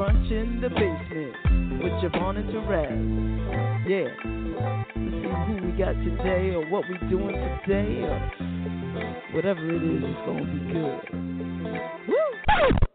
Brunch in the basement with JaVonne and Terez. Yeah. Let's see who we got today or what we doing today or whatever it is, it's gonna be good. Woo!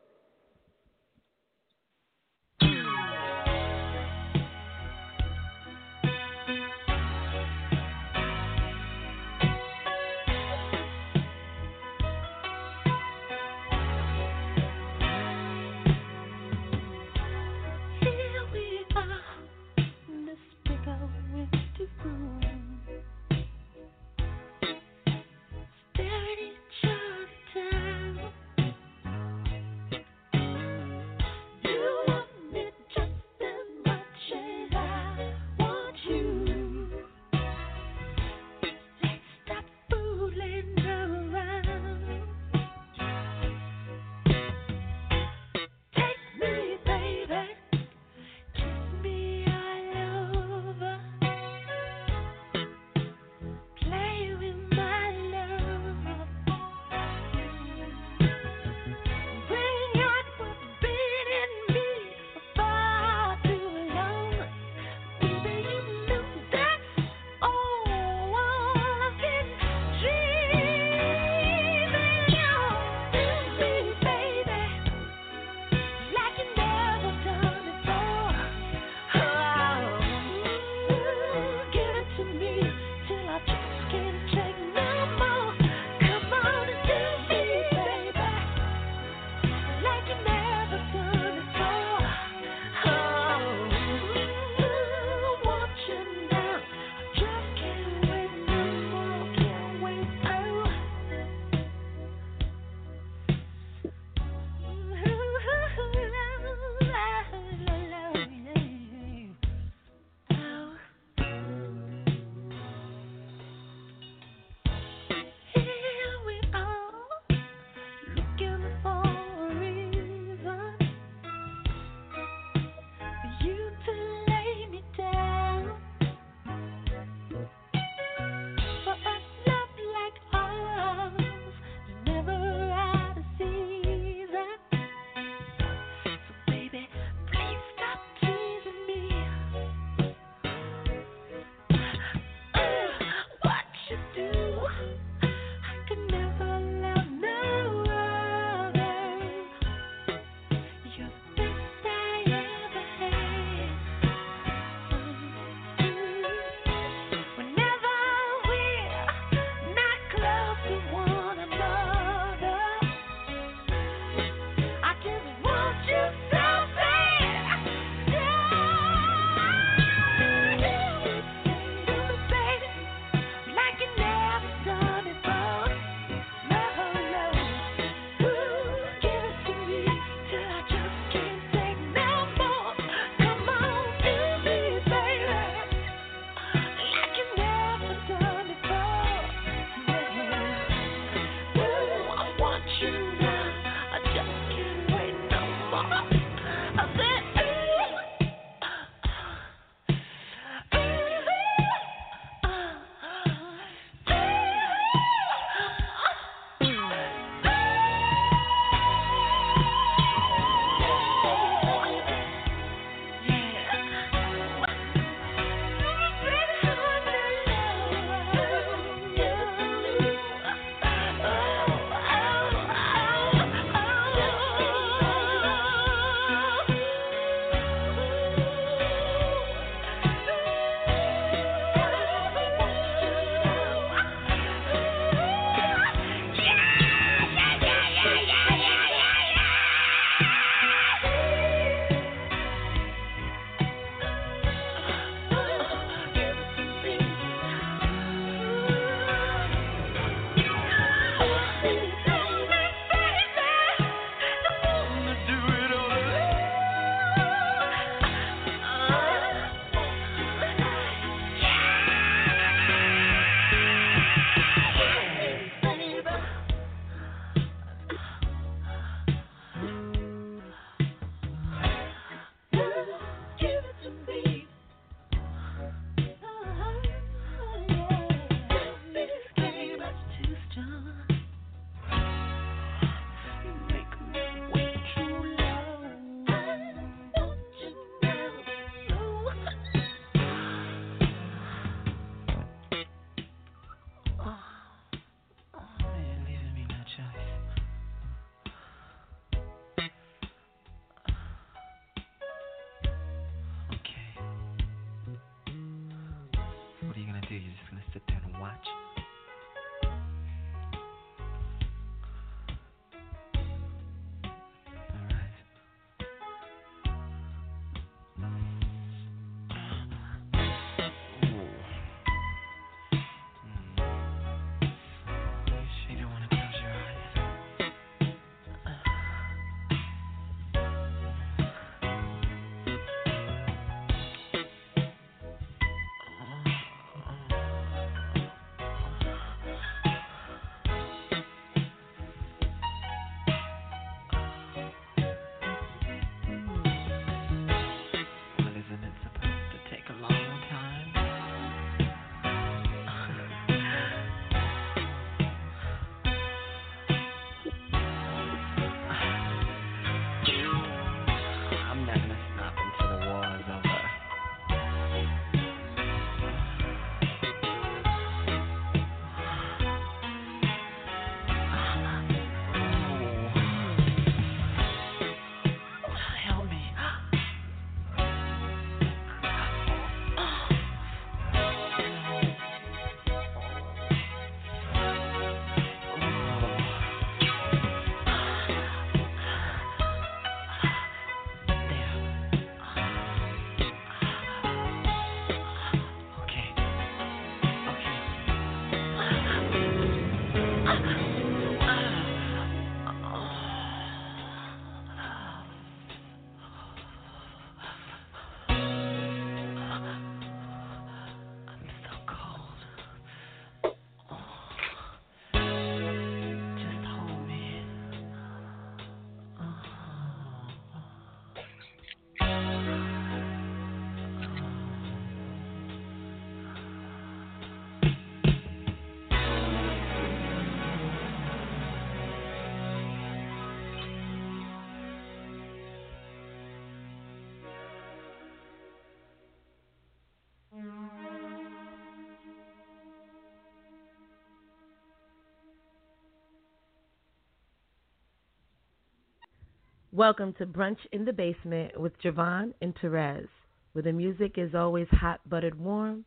Welcome to Brunch in the Basement with JaVonne and Terez, where the music is always hot buttered warm,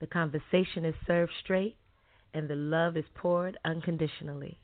the conversation is served straight, and the love is poured unconditionally.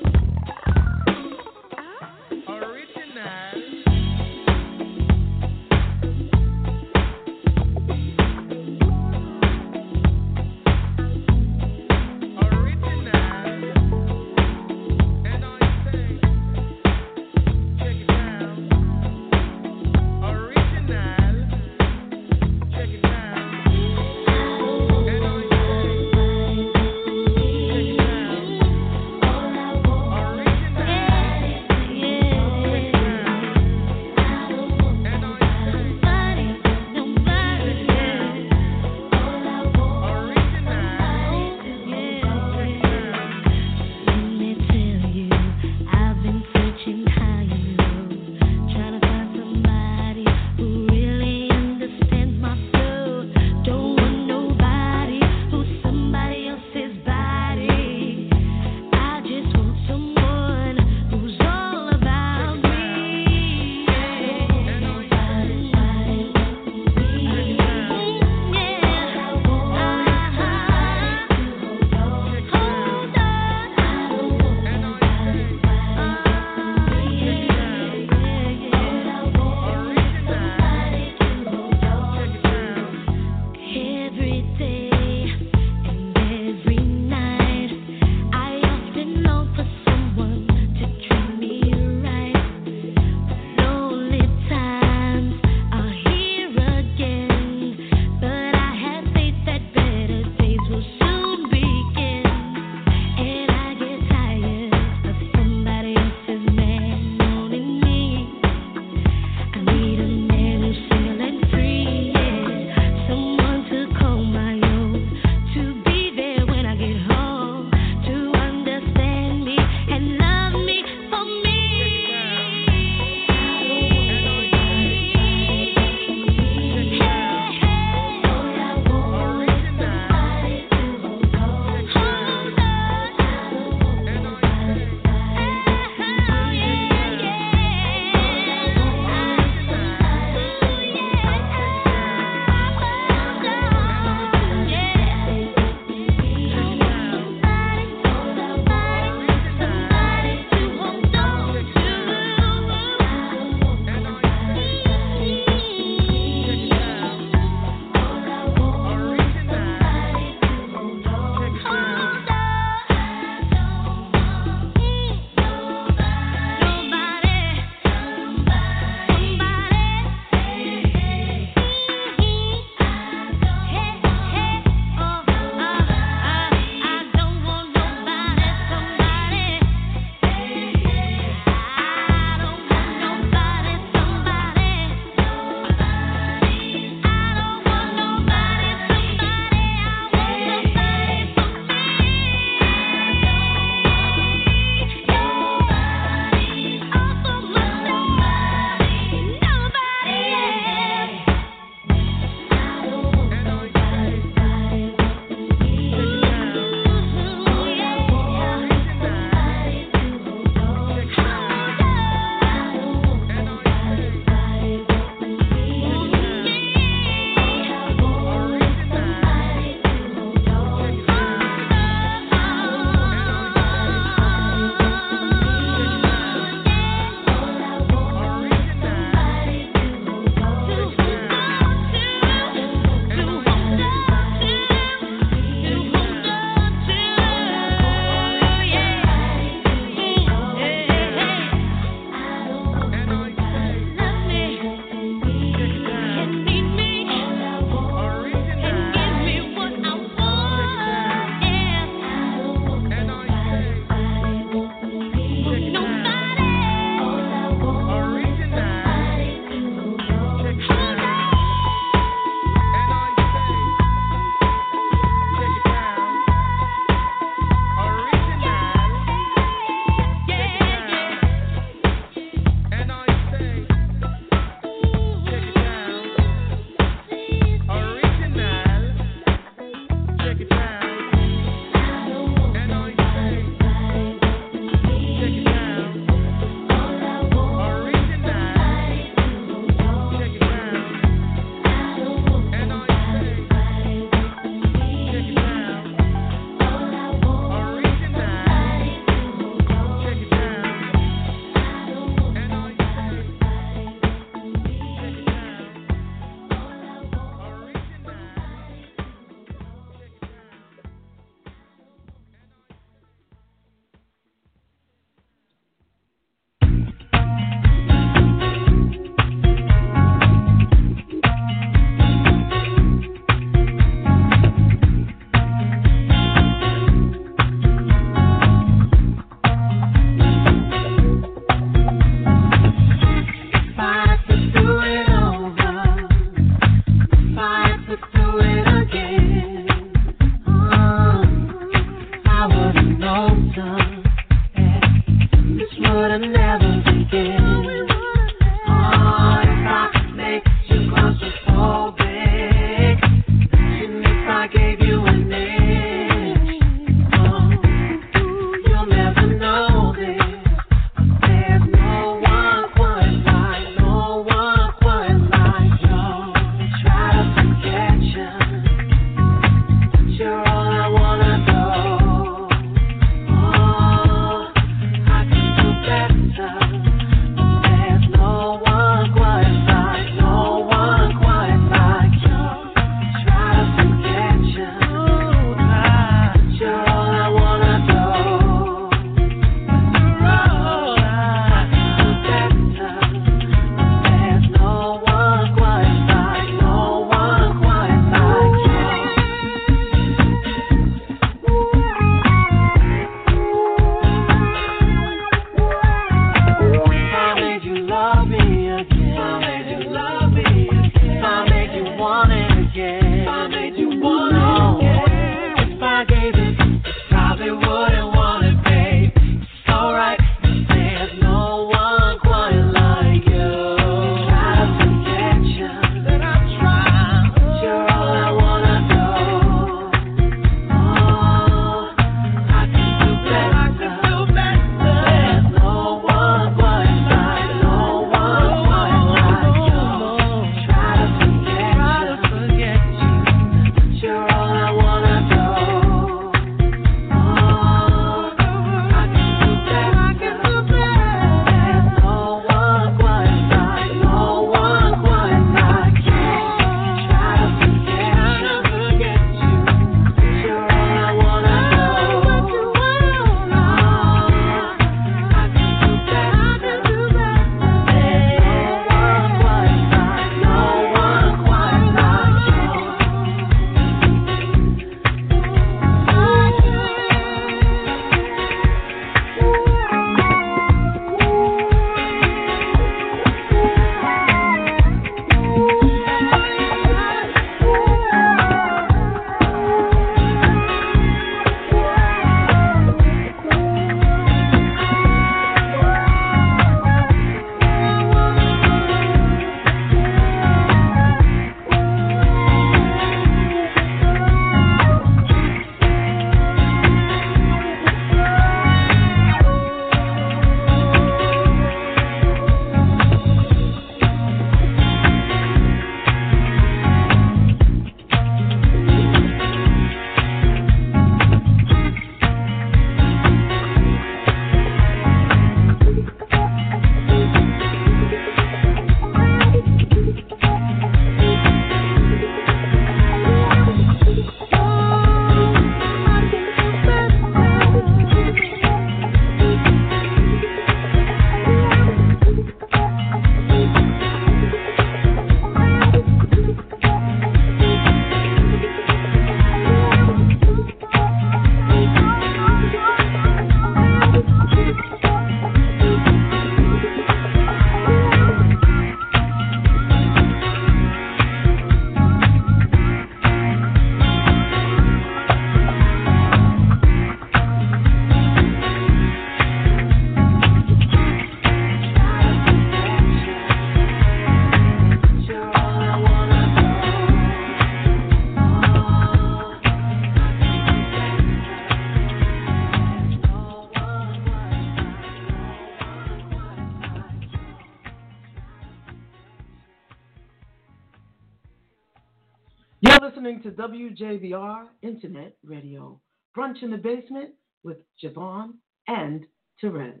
to WJVR Internet Radio. Brunch in the Basement with JaVonne and Terez.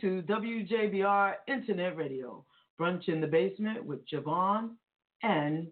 to WJBR Internet Radio. Brunch in the Basement with JaVonne and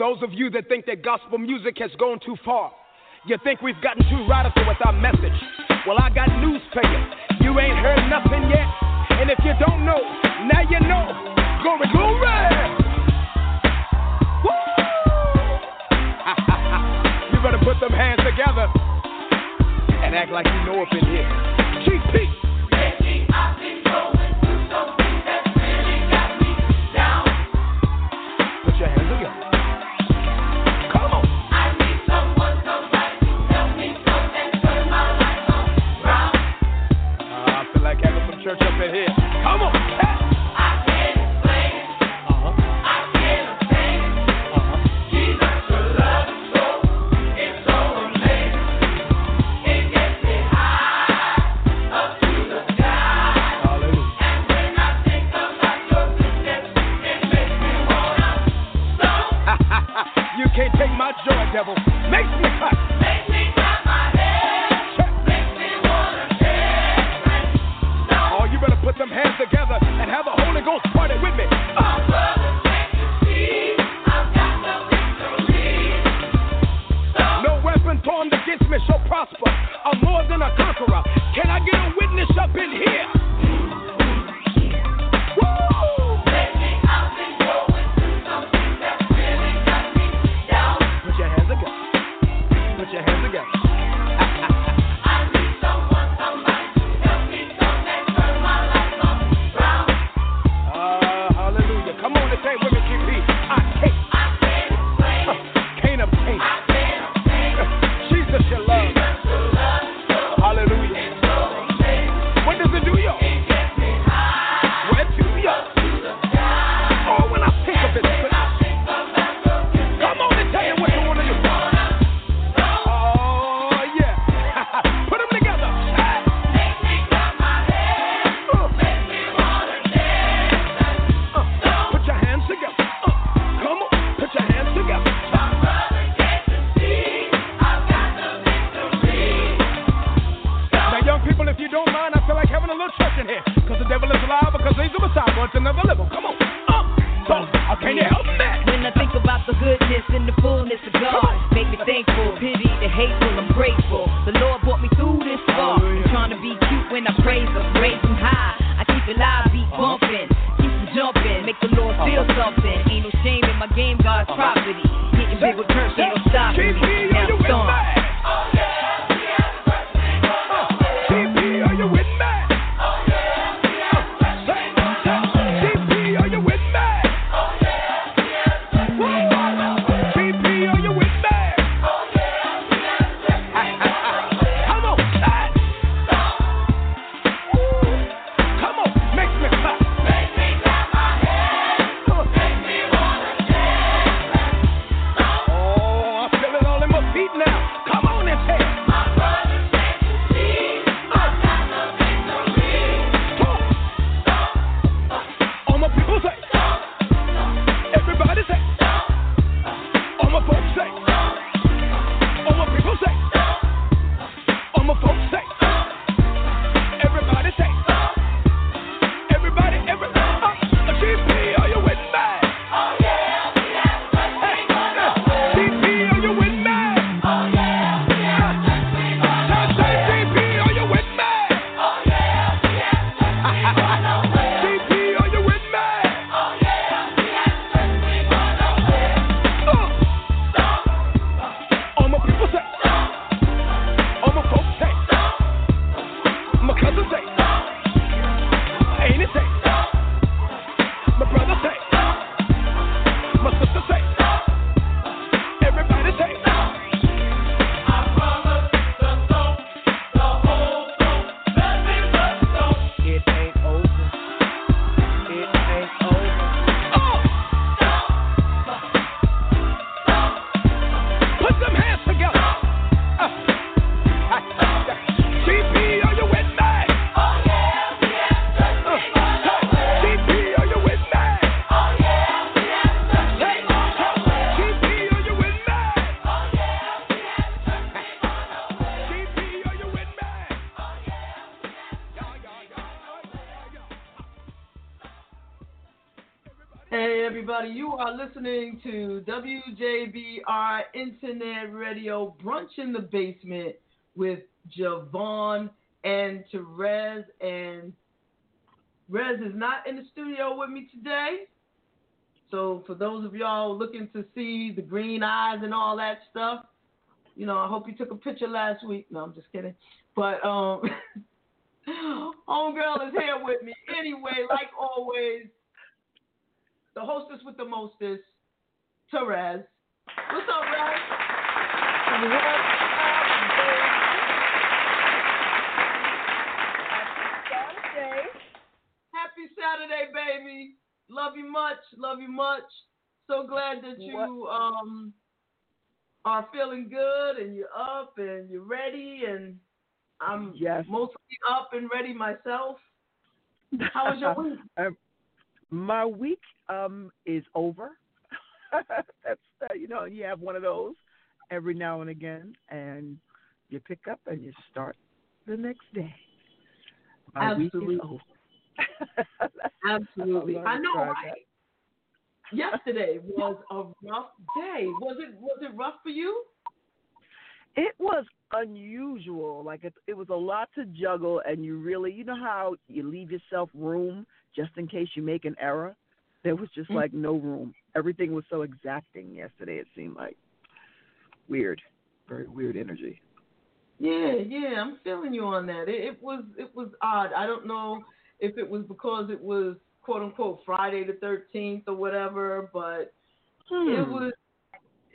those of you that think that gospel music has gone too far, you think we've gotten too radical with our message. Well, I got news for you. You ain't heard nothing yet. And if you don't know, now you know. Glory, glory! Woo! you better put them hands together and act like you know up in here. And Terez. And Rez is not in the studio with me today. So for those of y'all looking to see the green eyes and all that stuff, you know, I hope you took a picture last week. No, I'm just kidding. But um Homegirl is here with me anyway, like always the hostess with the mostest, Terez. What's up, Rez? Happy Saturday, baby. Love you much. Love you much. So glad that you um are feeling good and you're up and you're ready and I'm Yes. mostly up and ready myself. How was your week? Um, my week um is over. That's uh, you know you have one of those every now and again, and you pick up and you start the next day. My week is over. Absolutely. I'm I know, try right? Yesterday was a rough day. Was it was it rough for you? It was unusual. Like it, it was a lot to juggle, and you really, you know how you leave yourself room just in case you make an error. There was just like no room. Everything was so exacting yesterday. It seemed like weird, very weird energy. Yeah, yeah, I'm feeling you on that. It, it was it was odd. I don't know if it was because it was quote unquote Friday the 13th or whatever, but it Hmm. was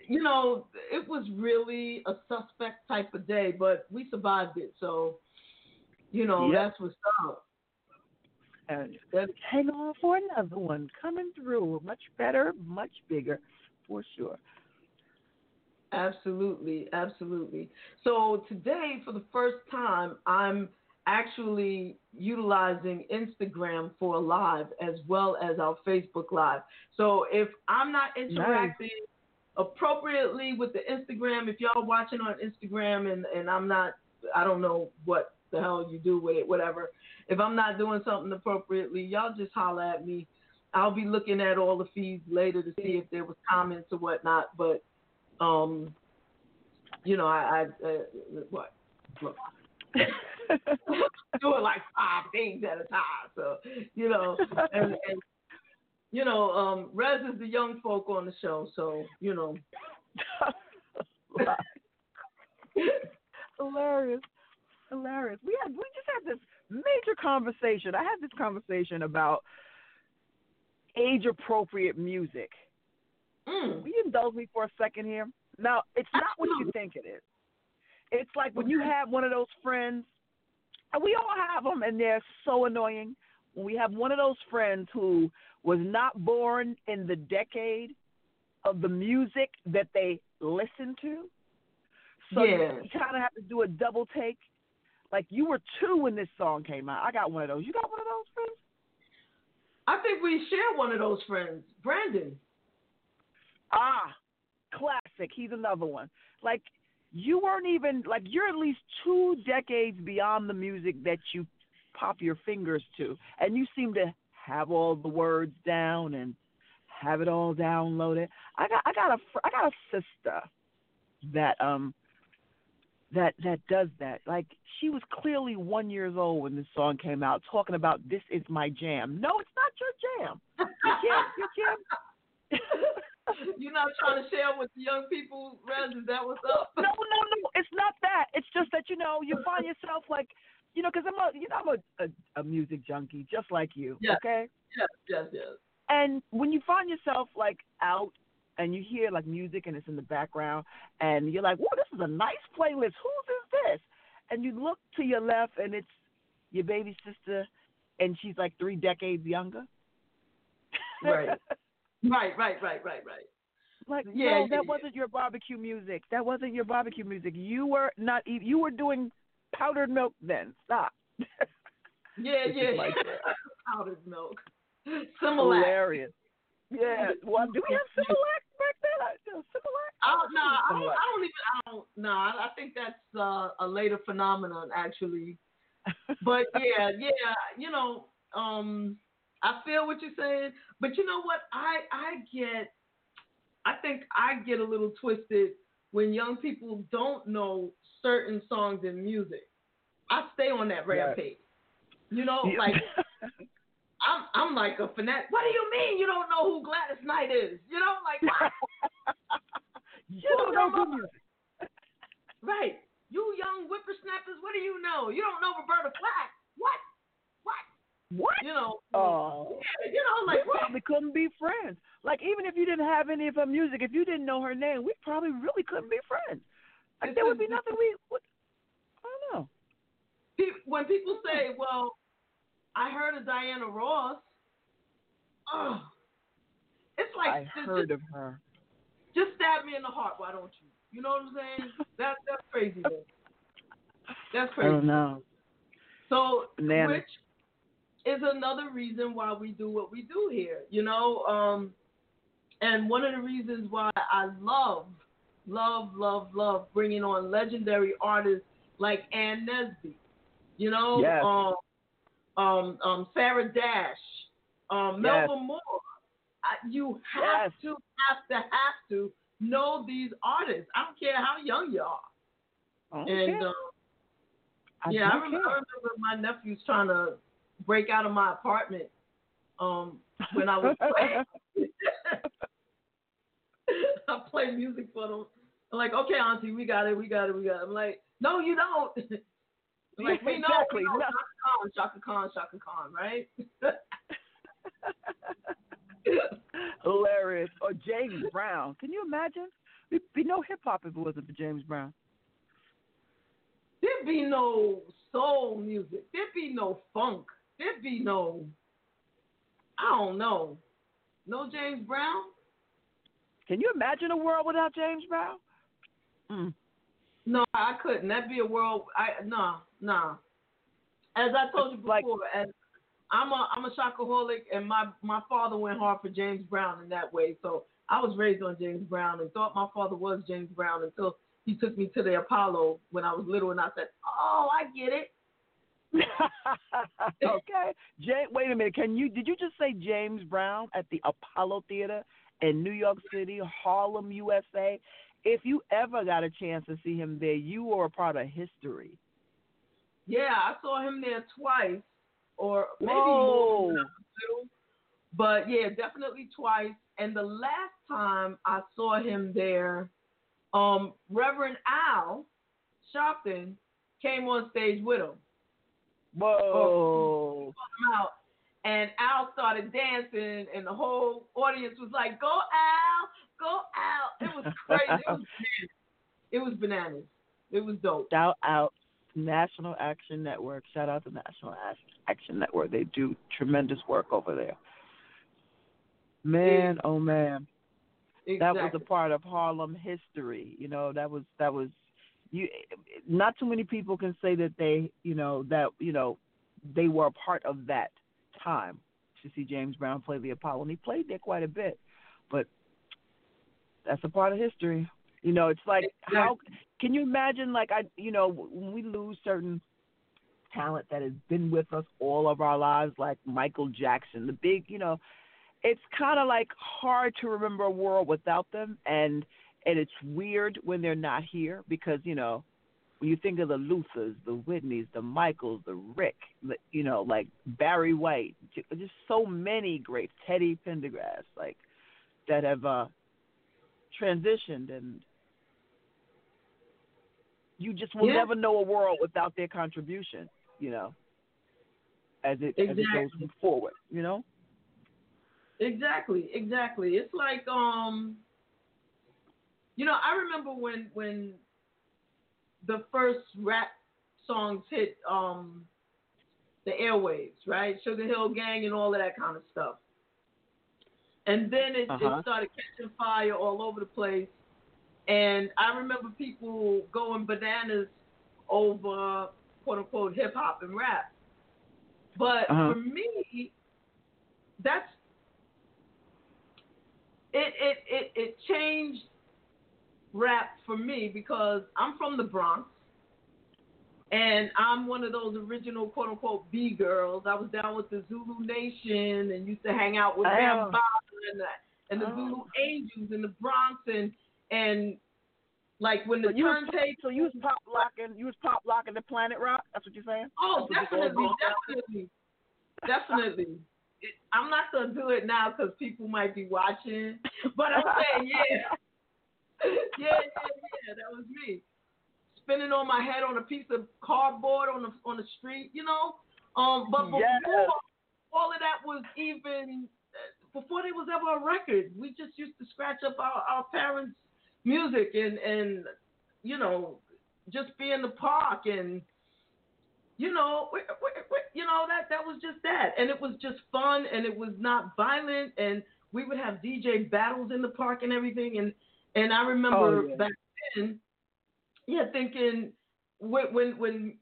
you know, it was really a suspect type of day, but we survived it. So, you know, Yep. that's what's up. and hang on for another one coming through. Much better, much bigger, for sure. Absolutely, absolutely. So today, for the first time, I'm actually utilizing Instagram for a live as well as our Facebook live. So if I'm not interacting appropriately with the Instagram, if y'all watching on Instagram and, and I'm not, I don't know what the hell you do with it, whatever. If I'm not doing something appropriately, y'all just holler at me. I'll be looking at all the feeds later to see if there was comments or whatnot, but um, you know, I, I uh, what? Look, doing like five things at a time. So, you know, and, and you know, um, Rez is the young folk on the show, so you know. hilarious, hilarious. We had we just had this major conversation. I had this conversation about age appropriate music. Mm. Will you indulge me for a second here? Now, it's not what you think it is. It's like when you have one of those friends, we all have them, and they're so annoying. When we have one of those friends who was not born in the decade of the music that they listen to, so you- Yeah. you, kind of have to do a double take. Like you were two when this song came out. I got one of those. You got one of those friends? I think we share one of those friends, Brandon. Ah, classic. He's another one. Like you weren't even like you're at least two decades beyond the music that you pop your fingers to, and you seem to have all the words down and have it all downloaded. I got I got a I got a sister that um that that does that. Like she was clearly one years old when this song came out, talking about this is my jam. No, it's not your jam. Your jam. You're not trying to share with the young people, Rez? Is that what's up? no, no, no. It's not that. It's just that you know you find yourself like, you know, because I'm a you know I'm a, a a music junkie just like you. Yes. Okay. Yes, yes, yes. And when you find yourself like out and you hear like music and it's in the background and you're like, "Whoa, this is a nice playlist. Whose is this?" And you look to your left and it's your baby sister, and she's like three decades younger. Right. Right, right, right, right, right. like, Yeah, no, that yeah. wasn't your barbecue music. That wasn't your barbecue music. You were not. You were doing powdered milk then. Stop. Yeah, is yeah. Powdered milk. Similac. Hilarious. Yeah. Well, do we have Similac back then? Similac. I don't, no, I don't. I don't even. I don't. No, I I think that's uh, a later phenomenon, actually. But yeah, yeah, you know, um, I feel what you're saying, but you know what? I I get. I think I get a little twisted when young people don't know certain songs and music. I stay on that Right. rampage. You know, Yeah. like I'm I'm like a fanatic. What do you mean you don't know who Gladys Knight is? You know, like what? you don't know good music. Right. You young whippersnappers, what do you know? You don't know Roberta Flack. What? What? You know. Oh. yeah, you know, we like what? probably couldn't be friends. Like even if you didn't have any of her music, if you didn't know her name, we probably really couldn't be friends. Like there would be nothing we would. I don't know. Pe- When people say, "Well, I heard of Diana Ross," oh, it's like I just, heard of her. just stab me in the heart. Why don't you? You know what I'm saying? That's that's crazy. That's I crazy. don't know. So, Bananas. which is another reason why we do what we do here, you know. Um, and one of the reasons why I love, love, love, love bringing on legendary artists like Ann Nesby, you know, Yes. um, um, um, Sarah Dash, um, Yes. Melba Moore. I, you have Yes. to, have to, have to know these artists. I don't care how young you are. And um, I yeah, I remember, I remember my nephews trying to break out of my apartment um, when I was playing. I play music for them. I'm like, okay, Auntie, we got it, we got it, we got it. I'm like, no, you don't. I'm like, we know, Exactly. we know, No. Chaka Khan, Chaka Khan, Chaka Khan, right? Hilarious. Or James Brown. Can you imagine? There'd be no hip hop if it wasn't for James Brown. There'd be no soul music. There'd be no funk. There'd be no, I don't know, no James Brown. Can you imagine a world without James Brown? Mm. No, I couldn't. That'd be a world. I no, no. As I told you before, Like- as I'm a I'm a shockaholic, and my my father went hard for James Brown in that way. So I was raised on James Brown and thought my father was James Brown until he took me to the Apollo when I was little, and I said, "Oh, I get it." okay. Jay, wait a minute. Can you did you just say James Brown at the Apollo Theater in New York City, Harlem, USA? If you ever got a chance to see him there, you are a part of history. Yeah, I saw him there twice, or maybe Whoa. more. But yeah, definitely twice. And the last time I saw him there, um, Reverend Al Sharpton came on stage with him. Whoa. out, and Al started dancing, and the whole audience was like, "Go Al, go Al!" It was crazy. it, was bananas. it was bananas. It was dope. Shout out National Action Network. Shout out to National Action Network. They do tremendous work over there. Man, oh man. that was a part of Harlem history. You know, that was that was you. Not too many people can say that they, you know, that you know, they were a part of that time to see James Brown play the Apollo, and he played there quite a bit. But that's a part of history. You know, it's like how can you imagine? Like I, you know, when we lose certain talent that has been with us all of our lives, like Michael Jackson, the big, you know, it's kind of like hard to remember a world without them and and it's weird when they're not here because you know when you think of the Luthers, the Whitneys, the Michaels, the Rick, the, you know, like Barry White, just so many great Teddy Pendergrass, like that have uh transitioned and you just will Yeah. never know a world without their contribution. you know, as it as it goes forward. You know. Exactly, exactly. It's like um you know, I remember when when the first rap songs hit um the airwaves, right? Sugarhill Gang and all of that kind of stuff. And then it, Uh-huh. it started catching fire all over the place. And I remember people going bananas over quote unquote hip hop and rap. But Uh-huh. for me, that's it, it it it changed rap for me because I'm from the Bronx and I'm one of those original quote unquote B girls. I was down with the Zulu Nation and used to hang out with Oh. Bam Bamba and the, and the Oh. Zulu Angels in the Bronx and and like when the So you was turntable so you was pop locking you was pop locking the Planet Rock. That's what you're saying. Oh, That's definitely, definitely, definitely. It, I'm not gonna do it now because people might be watching, but I'm saying, yeah, yeah, yeah. Yeah, that was me spinning on my head on a piece of cardboard on the on the street, you know. Um, but before Yes. all of that was even before there was ever a record, we just used to scratch up our, our parents' music and and you know just be in the park and you know, we, we, we, you know that that was just that, and it was just fun, and it was not violent, and we would have DJ battles in the park and everything, and and I remember Oh, yeah. back then, yeah, thinking when when when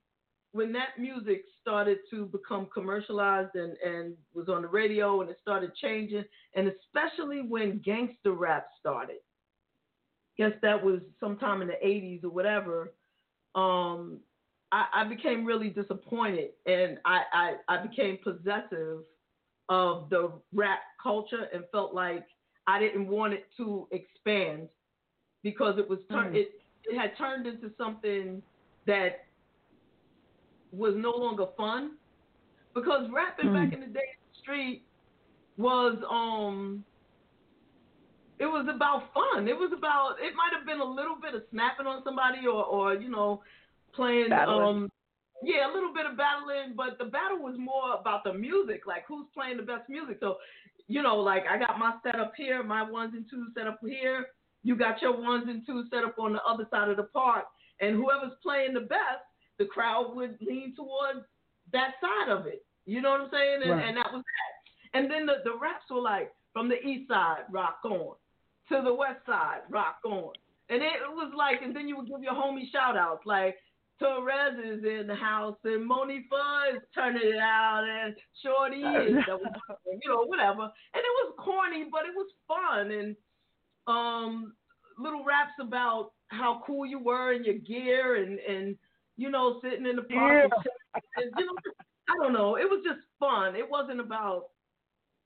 when that music started to become commercialized and and was on the radio, and it started changing, and especially when gangster rap started, guess that was sometime in the '80s or whatever. Um, I, I became really disappointed and I, I, I became possessive of the rap culture and felt like I didn't want it to expand because it was tur- Mm. it it had turned into something that was no longer fun because rapping Mm. back in the day in the street was um it was about fun. It was about it might have been a little bit of snapping on somebody or or you know playing Battling. um yeah, a little bit of battling, but the battle was more about the music, like who's playing the best music. So, you know, like I got my setup here, my ones and twos set up here. You got your ones and twos set up on the other side of the park, and whoever's playing the best, the crowd would lean towards that side of it. You know what I'm saying? And, Right. and that was that. And then the, the raps were like from the east side, rock on, to the west side, rock on. And it was like, and then you would give your homie shout outs like Torres is in the house and Monifah is turning it out and Shorty is, you know, whatever. And it was corny, but it was fun and um little raps about how cool you were in your gear and and you know sitting in the park. And, and, you know, I don't know. It was just fun. It wasn't about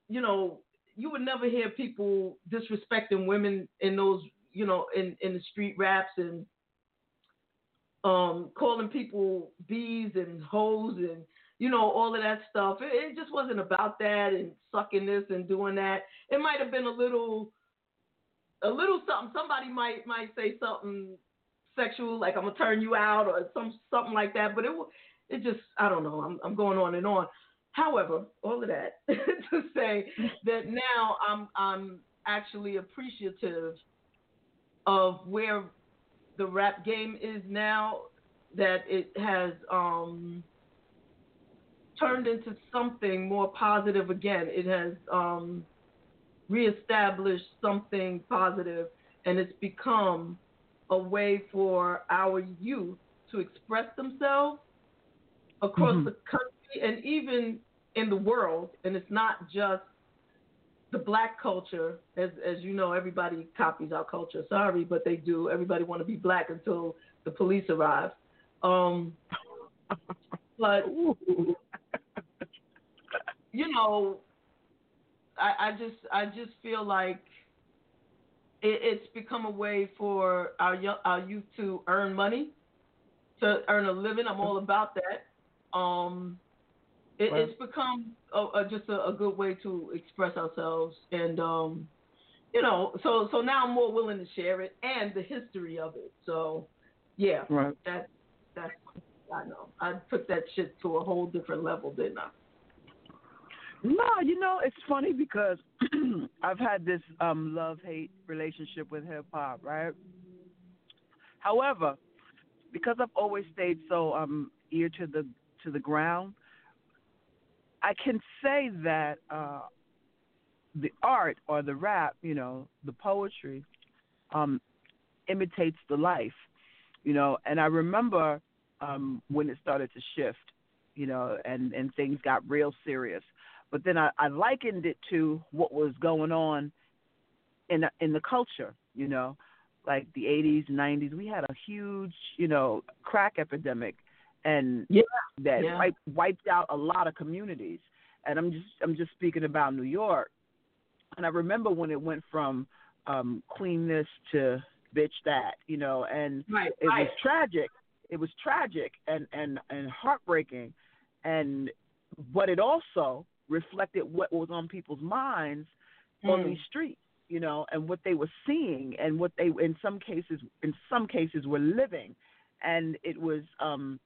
you know you would never hear people disrespecting women in those you know in in the street raps and um calling people bees and hoes and you know all of that stuff it, it just wasn't about that and sucking this and doing that it might have been a little a little something somebody might might say something sexual like i'm gonna turn you out or some something like that but it it just i don't know i'm, I'm going on and on however all of that to say that now i'm i'm actually appreciative of where the rap game is now that it has um, turned into something more positive again. It has um, reestablished something positive, and it's become a way for our youth to express themselves across Mhm. the country and even in the world. And it's not just the black culture, as as you know, everybody copies our culture. Sorry, but they do. Everybody want to be black until the police arrive. Um, but you know, I, I just I just feel like it, it's become a way for our young, our youth to earn money, to earn a living. I'm all about that. Um, it, it's become a, a, just a, a good way to express ourselves, and um, you know, so so now I'm more willing to share it and the history of it. So, yeah, Right. that that's I know. I took that shit to a whole different level, didn't I? No, you know, it's funny because I've had this um love hate relationship with hip hop, right? However, because I've always stayed so um ear to the to the ground, I can say that uh the art or the rap, you know, the poetry, um, imitates the life, you know, and I remember um when it started to shift, you know, and, and things got real serious. But then I, I likened it to what was going on in the, in the culture, you know, like the 80s, 90s. We had a huge, you know, crack epidemic, and Yeah. that Yeah. wiped, wiped out a lot of communities. And I'm just I'm just speaking about New York. And I remember when it went from um, queen this to bitch that, you know, and Right. it right. was tragic. It was tragic and and and heartbreaking, and but it also reflected what was on people's minds on Mm. these streets, you know, and what they were seeing and what they in some cases in some cases were living, and it was um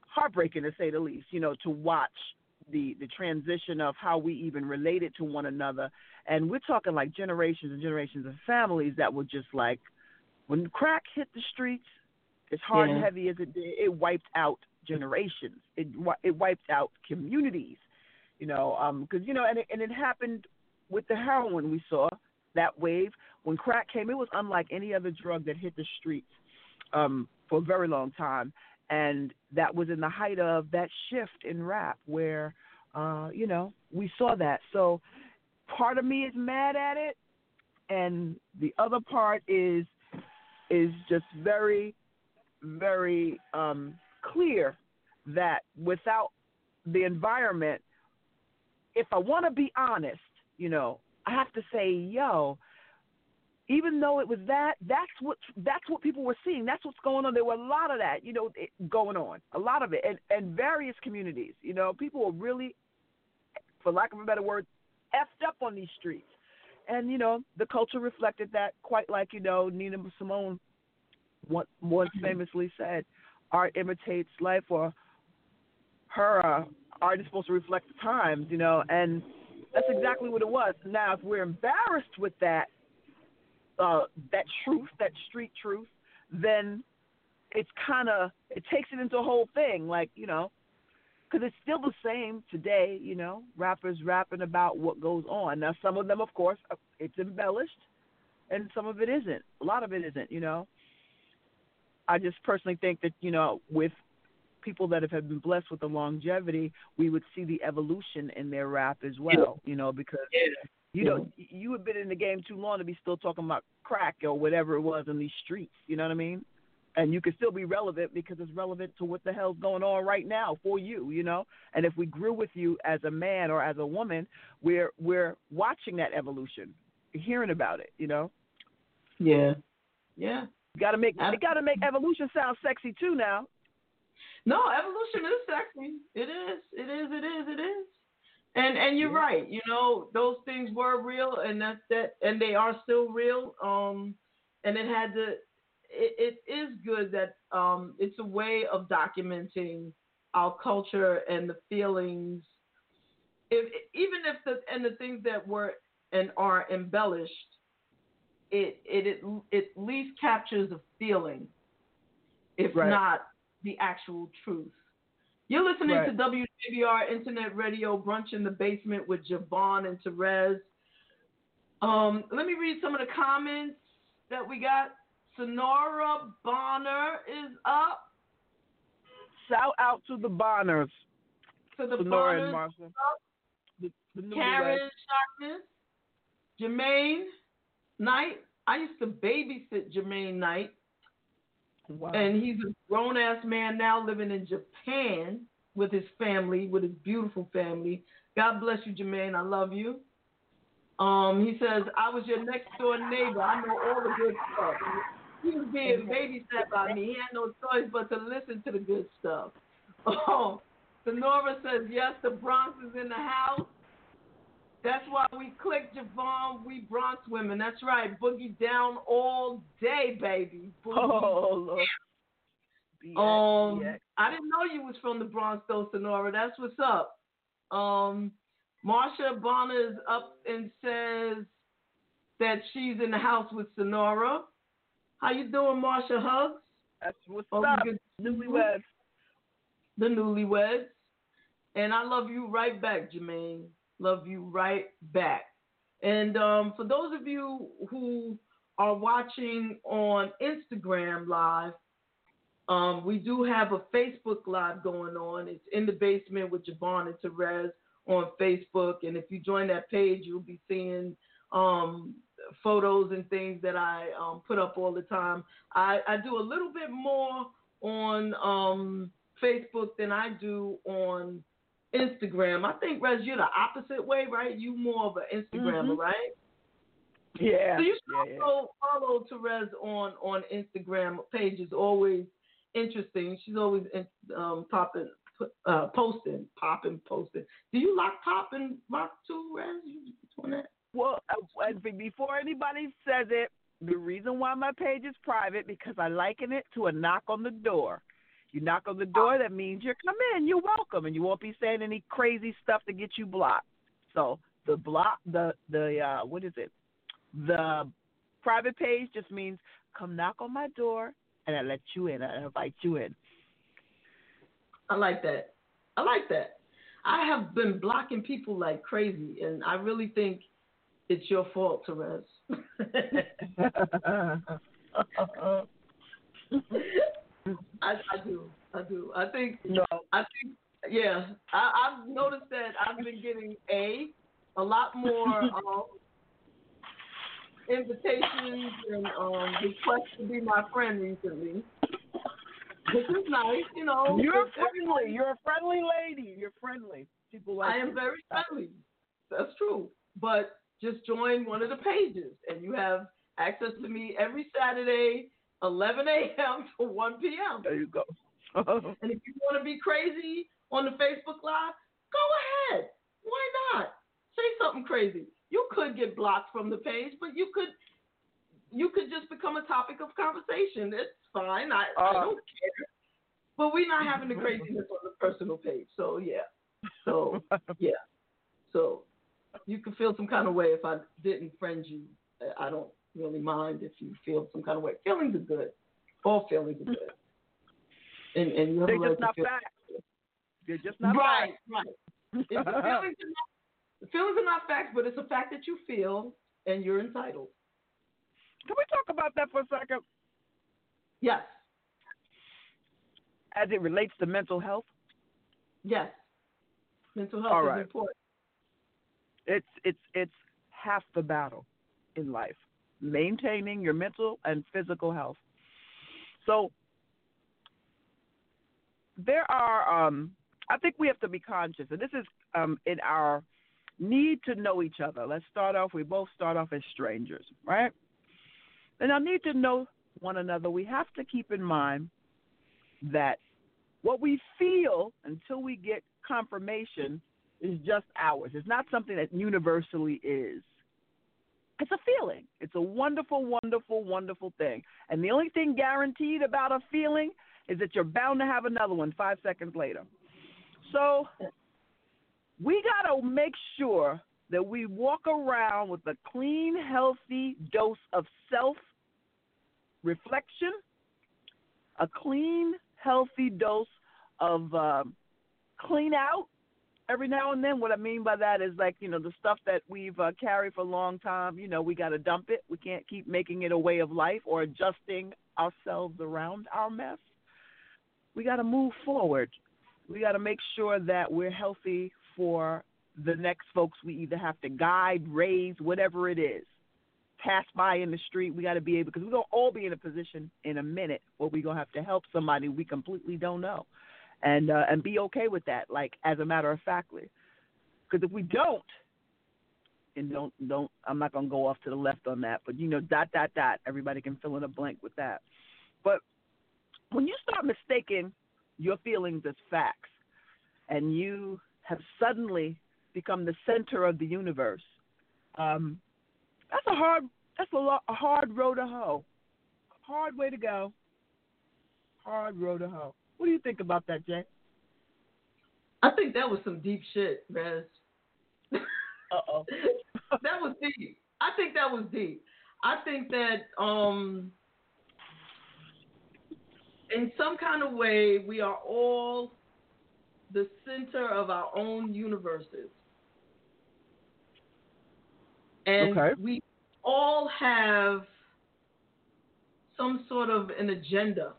heartbreaking to say the least, you know, to watch the the transition of how we even related to one another, and we're talking like generations and generations of families that were just like when crack hit the streets, as hard and heavy as it did, it wiped out generations. It it wiped out communities, you know, because you know, and it, and it happened with the heroin we saw that wave when crack came. It was unlike any other drug that hit the streets um, for a very long time, and that was in the height of that shift in rap where, uh, you know, we saw that. So part of me is mad at it, and the other part is is just very, very um, clear that without the environment, if I want to be honest, you know, I have to say, yo, even though it was that, that's what that's what people were seeing. That's what's going on. There were a lot of that, you know, it, going on, a lot of it, and and various communities. You know, people were really, for lack of a better word, effed up on these streets, and you know, the culture reflected that quite like you know Nina Simone once once famously said, "Art imitates life," or her uh, art is supposed to reflect the times, you know, and that's exactly what it was. Now, if we're embarrassed with that, uh, that truth, that street truth, then it's kind of it takes it into a whole thing, like you know, because it's still the same today. You know, rappers rapping about what goes on. Now, some of them, of course, uh, it's embellished, and some of it isn't. A lot of it isn't. You know, I just personally think that you know, with people that have been blessed with the longevity, we would see the evolution in their rap as well. You know, because you know you have been in the game too long to be still talking about crack or whatever it was in these streets. You know what I mean? And you can still be relevant because it's relevant to what the hell's going on right now for you. You know, and if we grew with you as a man or as a woman, we're we're watching that evolution, hearing about it. You know, Yeah. Yeah. you got to make it got to make evolution sound sexy too now. No, evolution is sexy. It is. It is. It is. It is. And and you're right. You know, those things were real, and that's that, and they are still real. Um, and it had to. It, it is good that um, it's a way of documenting our culture and the feelings. If even if the and the things that were and are embellished, it it it, it at least captures the feeling, if Right. not the actual truth. You're listening Right. to WJBR Internet Radio Brunch in the Basement with JaVonne and Terez. Um, let me read some of the comments that we got. Sonora Bonner is up. Shout out to the Bonners, To the Sonora Bonners, and Martha. The, the. Karen Sharpness, Jermaine Knight. I used to babysit Jermaine Knight, Wow. and he's a grown ass man now living in Japan with his family, with his beautiful family. God bless you, Jermaine. I love you. Um, he says, I was your next door neighbor. I know all the good stuff. He was being babysat by me. He had no choice but to listen to the good stuff. Oh, Sonora says, yes, the Bronx is in the house. That's why we click JaVonne. We Bronx women. That's right. Boogie down all day, baby. Boogie oh Lord. BX, Um, BX. I didn't know you was from the Bronx, though, Sonora. That's what's up. Um, Marsha Bonner is up and says that she's in the house with Sonora. How you doing, Marsha? Hugs. That's what's Oh, up. Newlyweds. The newlyweds. And I love you right back, Jermaine. Love you right back. And um, for those of you who are watching on Instagram Live, um, we do have a Facebook Live going on. It's in the basement with JaVonne and Terez on Facebook. And if you join that page, you'll be seeing um, photos and things that I um, put up all the time. I, I do a little bit more on um, Facebook than I do on Instagram. I think, Rez, you're the opposite way, right? You more of an Instagrammer, Mhm. right? Yeah. So you yeah, should yeah. follow, Terez on on Instagram. Page is always interesting. She's always in, um, popping, uh, posting, popping, posting. Do you like popping rock too, Rez? You on that? Well, uh, be- before anybody says it, the reason why my page is private because I liken it to a knock on the door. You knock on the door, that means you're come in, you're welcome, and you won't be saying any crazy stuff to get you blocked. So the block, the the uh, what is it? The private page just means come knock on my door, and I let you in. I invite you in. I like that. I like that. I have been blocking people like crazy, and I really think it's your fault, Terez. I, I do. I do. I think. no, I think. Yeah. I, I've noticed that I've been getting a a lot more um, invitations and um, requests to be my friend recently, which is nice. You know. you're friendly. You're a friendly lady. You're friendly. People like I am you. very friendly. That's true. But just join one of the pages, and you have access to me every Saturday, 11 a.m. to 1 p.m. There you go. And if you want to be crazy on the Facebook Live, go ahead. Why not? Say something crazy. You could get blocked from the page, but you could you could just become a topic of conversation. It's fine. I, I Uh, don't care. But we're not having the craziness on the personal page. So yeah. So yeah. So you can feel some kind of way if I didn't friend you. I don't really mind if you feel some kind of way. Feelings are good. All feelings are good. And and you have They're just not feel facts. They're just not right, facts. right. If the feelings, are not, feelings are not facts, but it's a fact that you feel and you're entitled. Can we talk about that for a second Yes, as it relates to mental health? yes. Mental health All is important. It's it's it's half the battle in life. Maintaining your mental and physical health. So there are um I think we have to be conscious and this is um in our need to know each other. Let's start off we both start off as strangers, right? And our need to know one another, we have to keep in mind that what we feel until we get confirmation is just ours. It's not something that universally is. It's a feeling. It's a wonderful, wonderful, wonderful thing. And the only thing guaranteed about a feeling is that you're bound to have another one five seconds later. So we got to make sure that we walk around with a clean, healthy dose of self reflection, a clean, healthy dose of um, clean out every now and then. What I mean by that is like, you know, the stuff that we've uh, carried for a long time, you know, we got to dump it. We can't keep making it a way of life or adjusting ourselves around our mess. We got to move forward. We got to make sure that we're healthy for the next folks we either have to guide, raise, whatever it is. Pass by in the street, we got to be able because we're gonna all be in a position in a minute where we're gonna have to help somebody we completely don't know and uh, and be okay with that. Like as a matter of factly, because if we don't, and don't don't, I'm not gonna go off to the left on that, but you know, dot dot dot. Everybody can fill in a blank with that. But when you start mistaking your feelings as facts, and you have suddenly become the center of the universe, um, that's a hard that's a, lo- a hard road to hoe. Hard way to go. hard road to hoe. What do you think about that, Jay? I think that was some deep shit, Rez. Uh oh. that was deep. I think that was deep. I think that um in some kind of way we are all the center of our own universes. And Okay. we all have some sort of an agenda.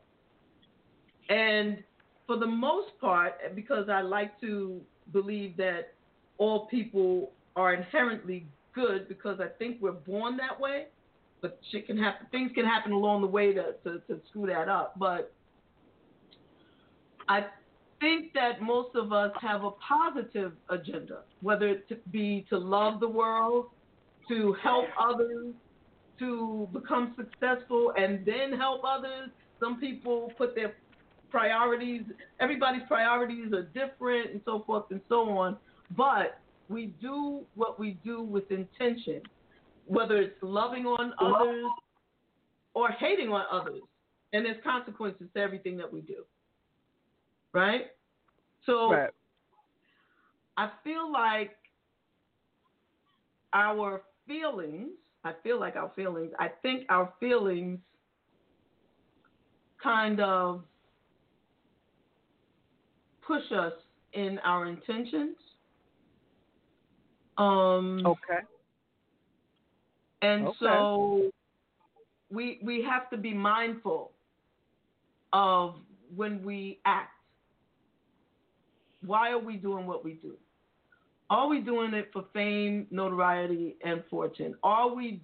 And for the most part, because I like to believe that all people are inherently good because I think we're born that way, but shit can happen things can happen along the way to, to, to screw that up. But I think that most of us have a positive agenda, whether it be to love the world, to help others, to become successful and then help others. Some people put their priorities, everybody's priorities are different and so forth and so on. But we do what we do with intention, whether it's loving on others or hating on others. And there's consequences to everything that we do. Right? So Right. I feel like our feelings, I feel like our feelings, I think our feelings kind of push us in our intentions. Um, Okay. and Okay. so we we have to be mindful of when we act. Why are we doing what we do? Are we doing it for fame, notoriety, and fortune? Are we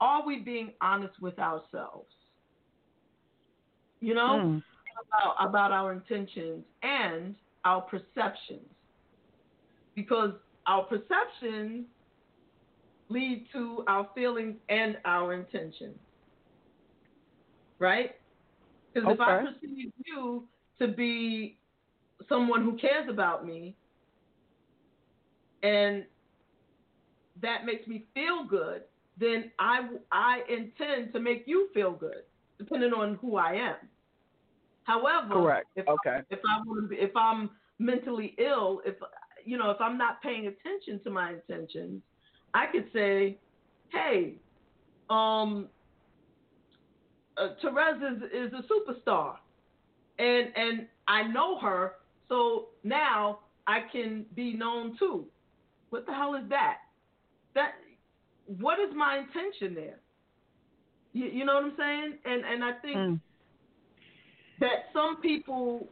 are we being honest with ourselves? You know, Mm. about, about our intentions and our perceptions. Because our perceptions lead to our feelings and our intentions. Right? Because if I perceive you to be someone who cares about me and that makes me feel good, then I, I intend to make you feel good, depending on who I am. However, Correct. if Okay. if I want to be, if I'm mentally ill, if you know, if I'm not paying attention to my intentions, I could say, "Hey, um, uh, Terez is is a superstar, and and I know her, so now I can be known too." What the hell is that? That what is my intention there? You, you know what I'm saying? And and I think Mm. that some people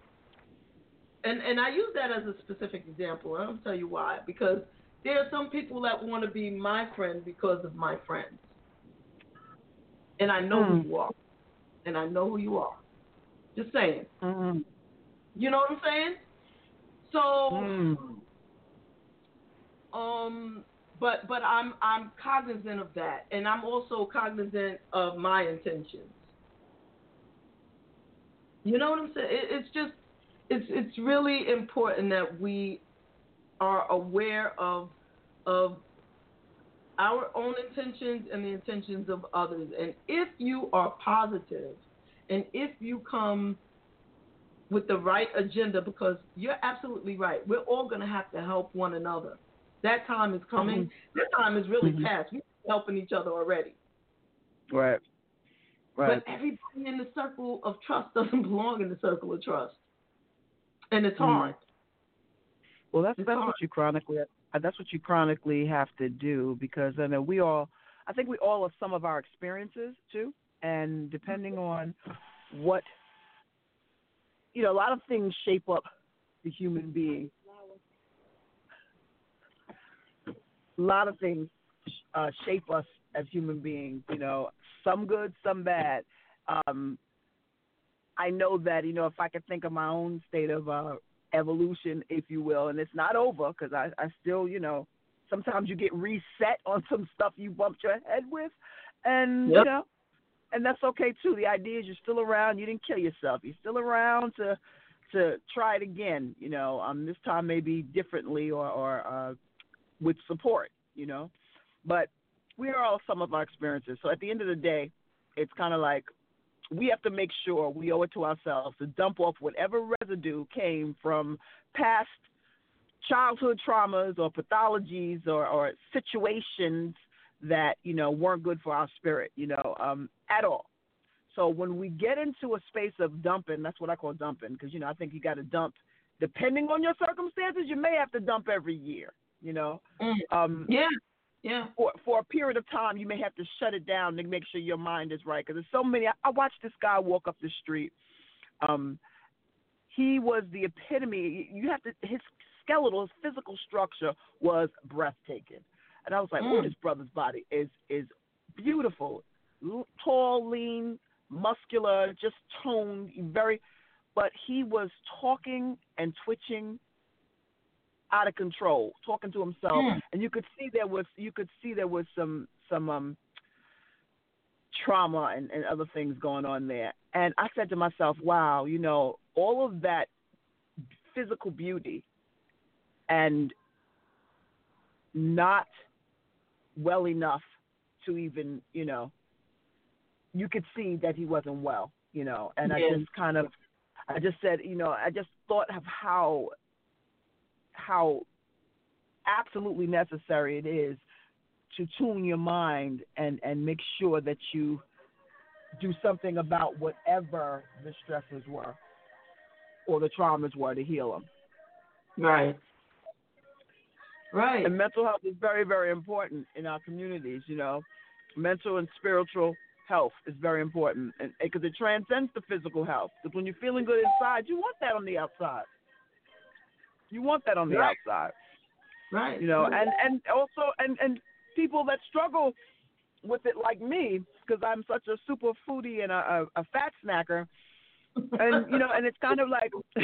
and and I use that as a specific example, and I'll tell you why. Because there are some people that want to be my friend because of my friends. And I know Hmm. who you are. And I know who you are. Just saying. Mm. You know what I'm saying? So Mm. Um but but I'm I'm cognizant of that and I'm also cognizant of my intentions. You know what I'm saying? It, it's just it's it's really important that we are aware of of our own intentions and the intentions of others. And if you are positive and if you come with the right agenda because you're absolutely right. We're all going to have to help one another. That time is coming. That time is really Mhm. past. We're helping each other already. Right. Right. But everybody in the circle of trust doesn't belong in the circle of trust. And it's Mhm. hard. Well, that's It's that's hard. what you chronically uh, that's what you chronically have to do because I know we all I think we all have some of our experiences too, and depending on what you know, a lot of things shape up the human being. A lot of things uh, shape us as human beings. You know, some good, some bad. Um, I know that you know if I could think of my own state of uh, evolution, if you will, and it's not over because I, I still, you know, sometimes you get reset on some stuff you bumped your head with, and you know, and that's okay too. The idea is you're still around. You didn't kill yourself. You're still around to to try it again. You know, um, this time maybe differently or or uh, with support. You know, but we are all some of our experiences. So at the end of the day, it's kind of like we have to make sure we owe it to ourselves to dump off whatever residue came from past childhood traumas or pathologies or, or situations that you know weren't good for our spirit, you know, um, at all. So when we get into a space of dumping, that's what I call dumping, because you know I think you got to dump, depending on your circumstances, you may have to dump every year, you know. Mm. Um, Yeah. Yeah. for for a period of time, you may have to shut it down to make sure your mind is right. Because there's so many. I, I watched this guy walk up the street. Um, he was the epitome. You have to. His skeletal, his physical structure was breathtaking, and I was like, Mm. "Oh, this brother's body is is beautiful, L- tall, lean, muscular, just toned, very." But he was talking and twitching out of control, talking to himself, Mm. and you could see there was you could see there was some some um trauma and, and other things going on there. And I said to myself, wow, you know, all of that physical beauty and not well enough to even, you know, you could see that he wasn't well, you know, and I just kind of I just said, you know, I just thought of how how absolutely necessary it is to tune your mind and and make sure that you do something about whatever the stresses were or the traumas were to heal them. Right. Right. And mental health is very very important in our communities. You know, mental and spiritual health is very important, and because it transcends the physical health. Because when you're feeling good inside, you want that on the outside. You want that on the Right. outside. Right. you know and and also and and people that struggle with it like me because i'm such a super foodie and a, a, a fat snacker and you know and it's kind of like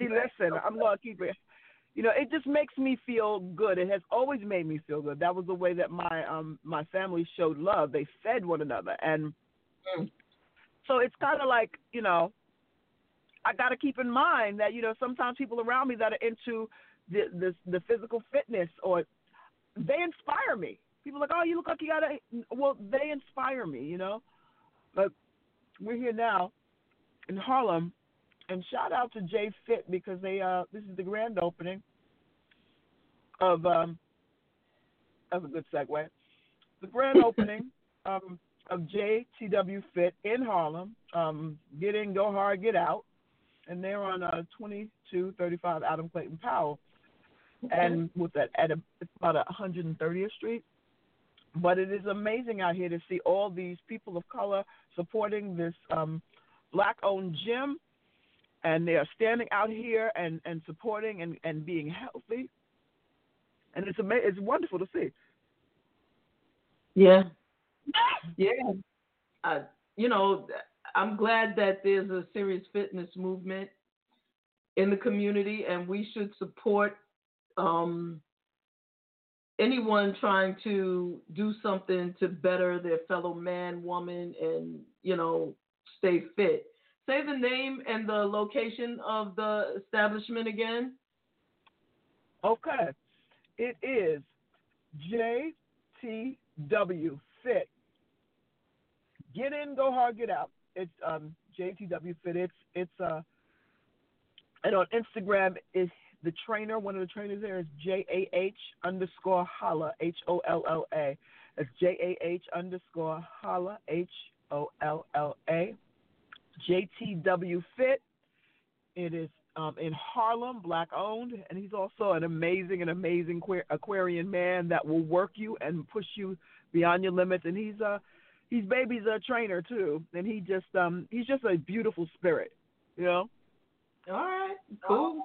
listen i'm going to keep it you know it just makes me feel good it has always made me feel good that was the way that my um my family showed love they fed one another and Mm. so it's kind of like you know i got to keep in mind that you know sometimes people around me that are into the the, the physical fitness or they inspire me people are like oh you look like you got a well they inspire me you know but we're here now in harlem and shout out to J Fit because they uh this is the grand opening of um that's a good segue. The grand opening um of JTW Fit in Harlem. Um get in, go hard, get out. And they're on uh twenty two thirty five Adam Clayton Powell. And with that at a it's about a hundred and thirtieth street. But it is amazing out here to see all these people of color supporting this um black owned gym and they are standing out here and and supporting and and being healthy and it's ama- it's wonderful to see Yeah. Yeah. Uh, you know, I'm glad that there's a serious fitness movement in the community, and we should support um, anyone trying to do something to better their fellow man, woman, and, you know, stay fit. Say the name and the location of the establishment again. okay it is jtw fit get in go hard get out it's um jtw fit it's it's uh and on instagram is the trainer one of the trainers there is j-a-h underscore holla h-o-l-l-a that's j-a-h underscore holla h-o-l-l-a JTW Fit. It is um, in Harlem, black owned, and he's also an amazing, an amazing queer, Aquarian man that will work you and push you beyond your limits. And he's a he's baby's a trainer too, and he just um he's just a beautiful spirit, you know. All right, cool.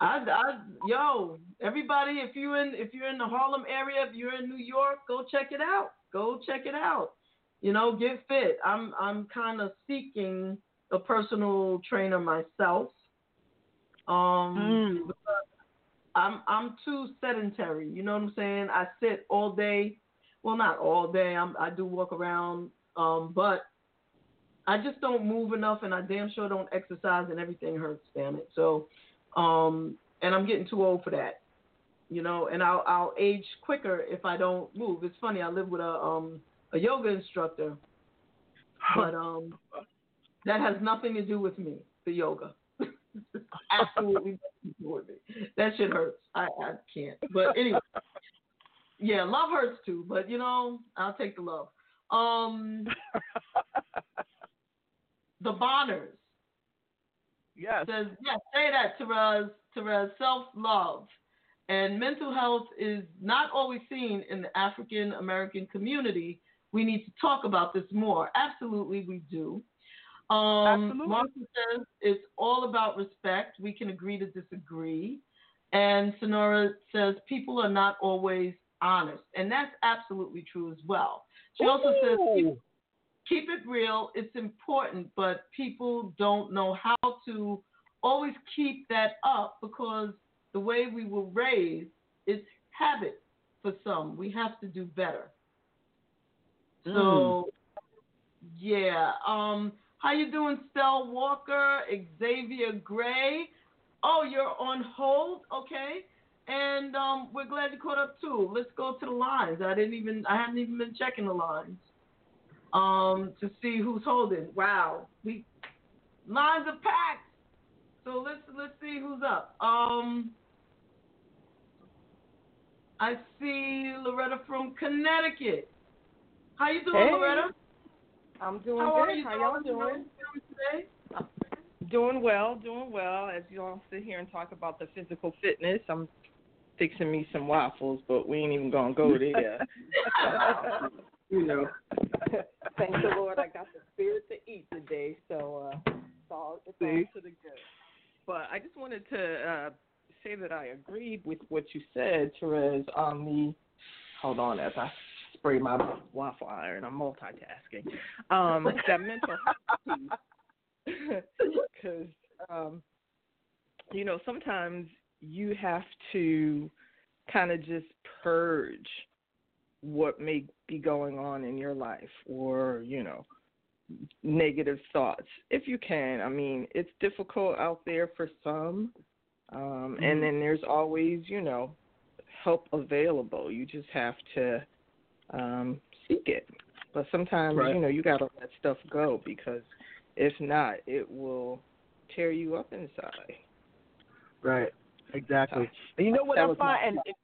I, I, yo, everybody, if you in if you're in the Harlem area, if you're in New York, go check it out. Go check it out. You know, get fit. I'm I'm kind of seeking a personal trainer myself. Um, because I'm I'm too sedentary. You know what I'm saying? I sit all day. Well, not all day. I'm I do walk around. Um, but I just don't move enough, and I damn sure don't exercise, and everything hurts. Damn it. So, um, and I'm getting too old for that. You know, and I'll I'll age quicker if I don't move. It's funny. I live with a um a yoga instructor, but um That has nothing to do with me. The yoga. Absolutely nothing to do with me. That shit hurts. I, I can't. But anyway. Yeah, love hurts too, but you know, I'll take the love. Um the Bonners yes. says, yes, say that, Terez. Terez, self love and mental health is not always seen in the African American community. We need to talk about this more. Absolutely, we do. Um, Absolutely. Martha says it's all about respect. We can agree to disagree. And Sonora says people are not always honest. And that's absolutely true as well. She also says keep, keep it real. It's important, but people don't know how to always keep that up because the way we were raised, is habit for some. We have to do better. So, yeah. Um, how you doing, Stell Walker, Xavier Gray? Oh, you're on hold, okay? And um, we're glad you caught up too. Let's go to the lines. I didn't even, I haven't even been checking the lines um, to see who's holding. Wow, we lines are packed. So let's let's see who's up. Um, I see Loretta from Connecticut. How you doing, Hey. Loretta? I'm doing How good. are you How y'all doing? doing? today? Doing well, doing well. As you all sit here and talk about the physical fitness, I'm fixing me some waffles, but we ain't even gonna go there. you know, thank the Lord, I got the spirit to eat today, so uh, it's all it's all to the good. But I just wanted to uh, say that I agreed with what you said, Terez, on the. Hold on, as I spray my waffle iron, I'm multitasking. Um, that mental health piece because um, you know sometimes you have to kind of just purge what may be going on in your life or you know negative thoughts if you can i mean it's difficult out there for some um and then there's always you know help available you just have to um seek it but sometimes Right. you know you got to let stuff go because if not, it will tear you up inside. Right. Exactly. And you know what That I find, and,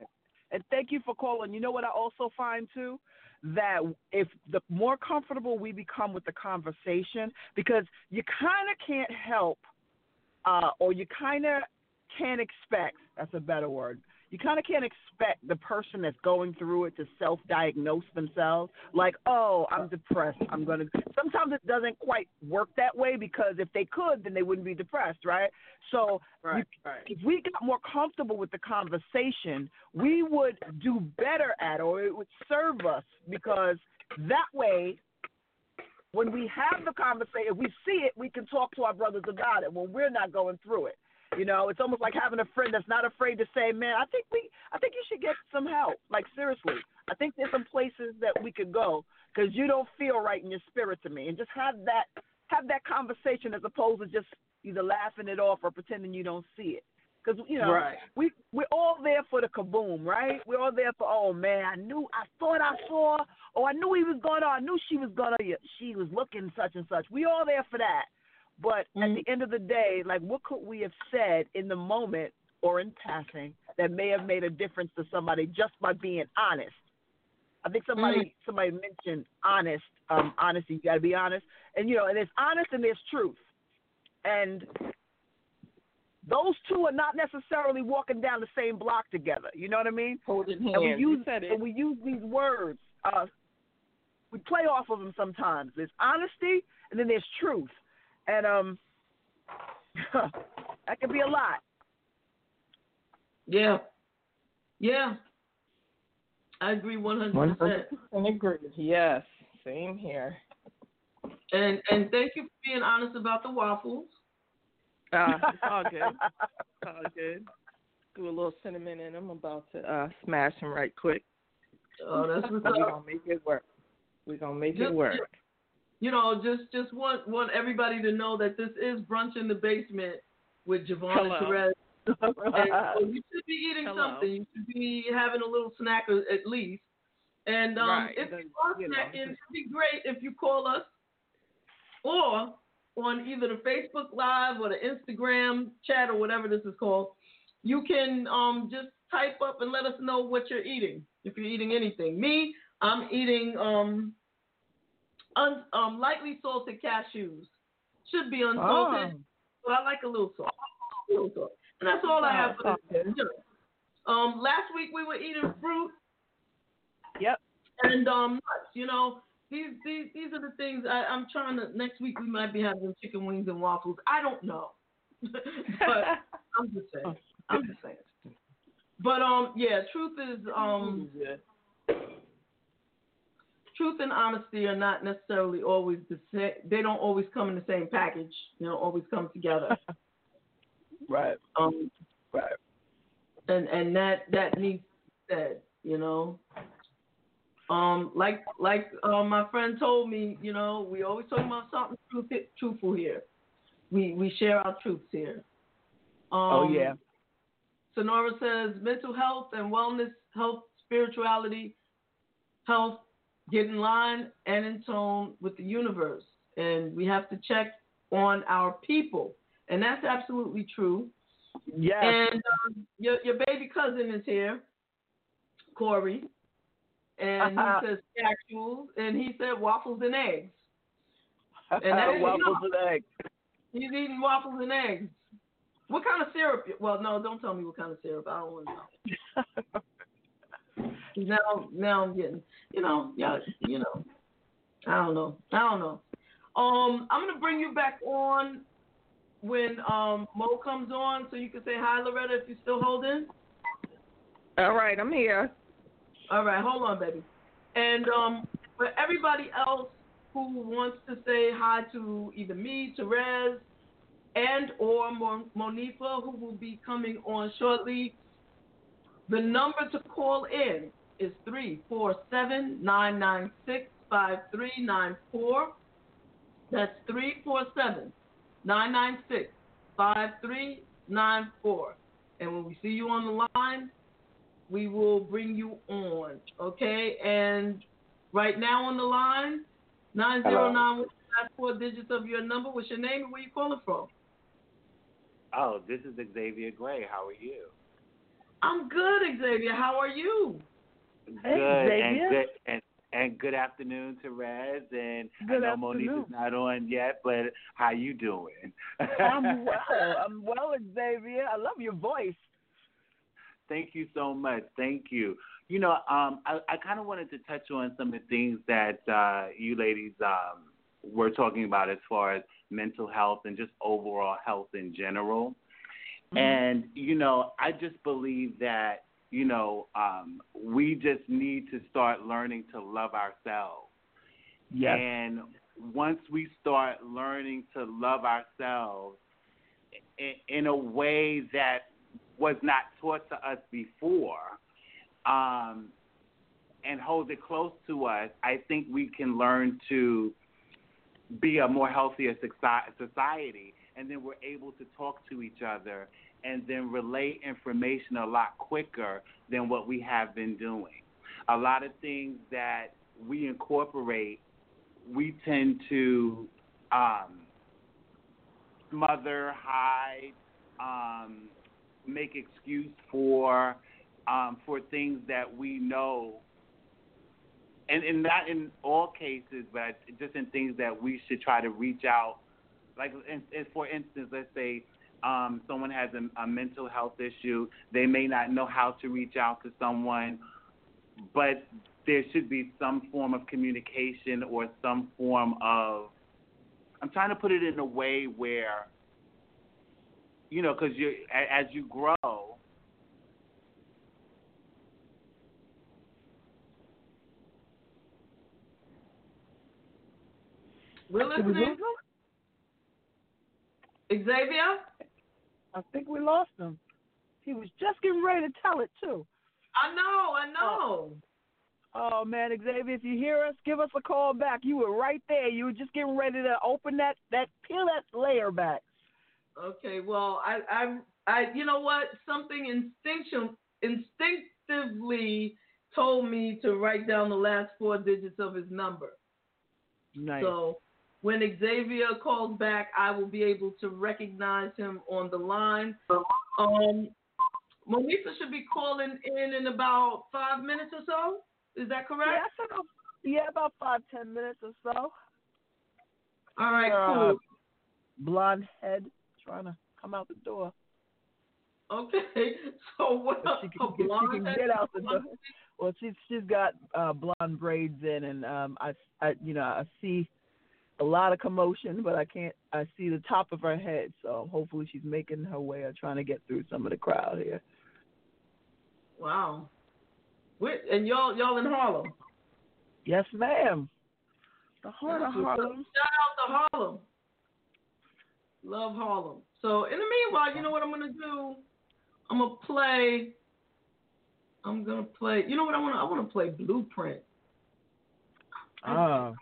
and thank you for calling. You know what I also find too, that if the more comfortable we become with the conversation, because you kind of can't help, uh, or you kind of can't expect. That's a better word. You kind of can't expect the person that's going through it to self-diagnose themselves. Like, oh, I'm depressed. I'm gonna. Sometimes it doesn't quite work that way because if they could, then they wouldn't be depressed, right? So Right, right. if we got more comfortable with the conversation, we would do better at it, or it would serve us because that way, when we have the conversation, if we see it, we can talk to our brothers about it when we're not going through it. You know, it's almost like having a friend that's not afraid to say, "Man, I think we, I think you should get some help." Like seriously, I think there's some places that we could go because you don't feel right in your spirit to me, and just have that, have that conversation as opposed to just either laughing it off or pretending you don't see it. Because you know, Right. we we're all there for the kaboom, right? We're all there for oh man, I knew, I thought I saw, or I knew he was gonna, I knew she was gonna, she was looking such and such. We all there for that. But at the end of the day, like what could we have said in the moment or in passing that may have made a difference to somebody just by being honest? I think somebody somebody mentioned honest, um, honesty. You got to be honest, and you know, and there's honest and there's truth, and those two are not necessarily walking down the same block together. You know what I mean? Holding hands. And we use and we use these words. Uh, we play off of them sometimes. There's honesty, and then there's truth, and um, that could be a lot. Yeah. Yeah. I agree 100%. 100% agree. Yes, same here. And and thank you for being honest about the waffles. Uh, it's all good. It's all good. Do a little cinnamon in them. about to uh, smash them right quick. Oh, that's what's We're up. gonna make it work. We're gonna make Just- it work. You know, just just want want everybody to know that this is brunch in the basement with JaVonne Hello. and Terez. And so you should be eating Hello. something. You should be having a little snack a- at least. And um, Right, if you are you know, snacking, it'd be great if you call us, or on either the Facebook Live or the Instagram chat or whatever this is called, you can um, just type up and let us know what you're eating. If you're eating anything, me, I'm eating um, un, um lightly salted cashews. Should be unsalted, Oh. but I like a little salt. A little salt. And that's all I have for this. Um, last week we were eating fruit Yep. and um nuts. You know, these these these are the things I, I'm trying to. Next week we might be having chicken wings and waffles. I don't know, but I'm just saying. I'm just saying. But um, yeah, truth is um, truth and honesty are not necessarily always the same. They don't always come in the same package. They don't always come together. Right. Um, Right. and and that that needs to be said, you know. Um, like like uh, my friend told me, you know, we always talking about something truth, truthful here. We we share our truths here. Um, oh yeah. Sonora says mental health and wellness, health, spirituality, health get in line and in tone with the universe. And we have to check on our people. And that's absolutely true. Yes. And um, your your baby cousin is here, Corey, and he says actuals, and he said waffles and eggs. and that- waffles and eggs. He's eating waffles and eggs. What kind of syrup? Well, no, don't tell me what kind of syrup. I don't want to know. now, now I'm getting, you know, yeah, you know, I don't know, I don't know. Um, I'm gonna bring you back on when um Mo comes on, so you can say hi, Loretta, if you're still holding. All right, I'm here. All right, hold on, baby. And um, for everybody else who wants to say hi to either me, Terez, and or Mon- Monifah, who will be coming on shortly, the number to call in is three four seven nine nine six five three nine four. That's three four seven nine nine six five three nine four. And when we see you on the line, we will bring you on. Okay? And right now on the line, 909 with the last four digits of your number. What's your name and where you calling from? Oh, this is Xavier Gray. How are you? I'm good, Xavier. How are you? Good Xavier. and good and and good afternoon to Rez and Good I know Monique is not on yet, but how you doing? I'm well. I'm well, Xavier. I love your voice. Thank you so much. Thank you. You know, um, I, I kind of wanted to touch on some of the things that uh, you ladies um, were talking about as far as mental health and just overall health in general. And, you know, I just believe that, you know, um, we just need to start learning to love ourselves. Yes. And once we start learning to love ourselves in, in a way that was not taught to us before, um, and hold it close to us, I think we can learn to be a more healthier society. And then we're able to talk to each other and then relay information a lot quicker than what we have been doing. A lot of things that we incorporate, we tend to um, smother, hide, um, make excuse for um, for things that we know, and, and not in all cases, but just in things that we should try to reach out. Like, in, in, for instance, let's say um, someone has a, a mental health issue, they may not know how to reach out to someone, but there should be some form of communication or some form of. I'm trying to put it in a way where, you know, because you as you grow, We're Did we listening. Xavier? I think we lost him. He was just getting ready to tell it too. I know, I know. Oh, oh man, Xavier, if you hear us, give us a call back. You were right there. You were just getting ready to open that that peel that layer back. Okay, well, I, I, I, you know what? Something instinction, instinctively told me to write down the last four digits of his number. Nice. So, when Xavier calls back, I will be able to recognize him on the line. Um, Melissa should be calling in in about five minutes or so. Is that correct? Yeah, about, yeah, about five ten minutes or so. All right, Uh, cool. Blonde head trying to come out the door. Okay, so what? A she blonde can head- get out the door. Well, she's she's got uh, blonde braids in, and um, I, I, you know, I see a lot of commotion, but I can't. I see the top of her head, so hopefully she's making her way or trying to get through some of the crowd here. Wow. Wait, and y'all y'all in Harlem. Yes, ma'am. The heart of Harlem. Shout out to Harlem. Love Harlem. So in the meanwhile, you know what I'm gonna do? I'm gonna play. I'm gonna play. You know what I want? to I want to play Blueprint. Ah,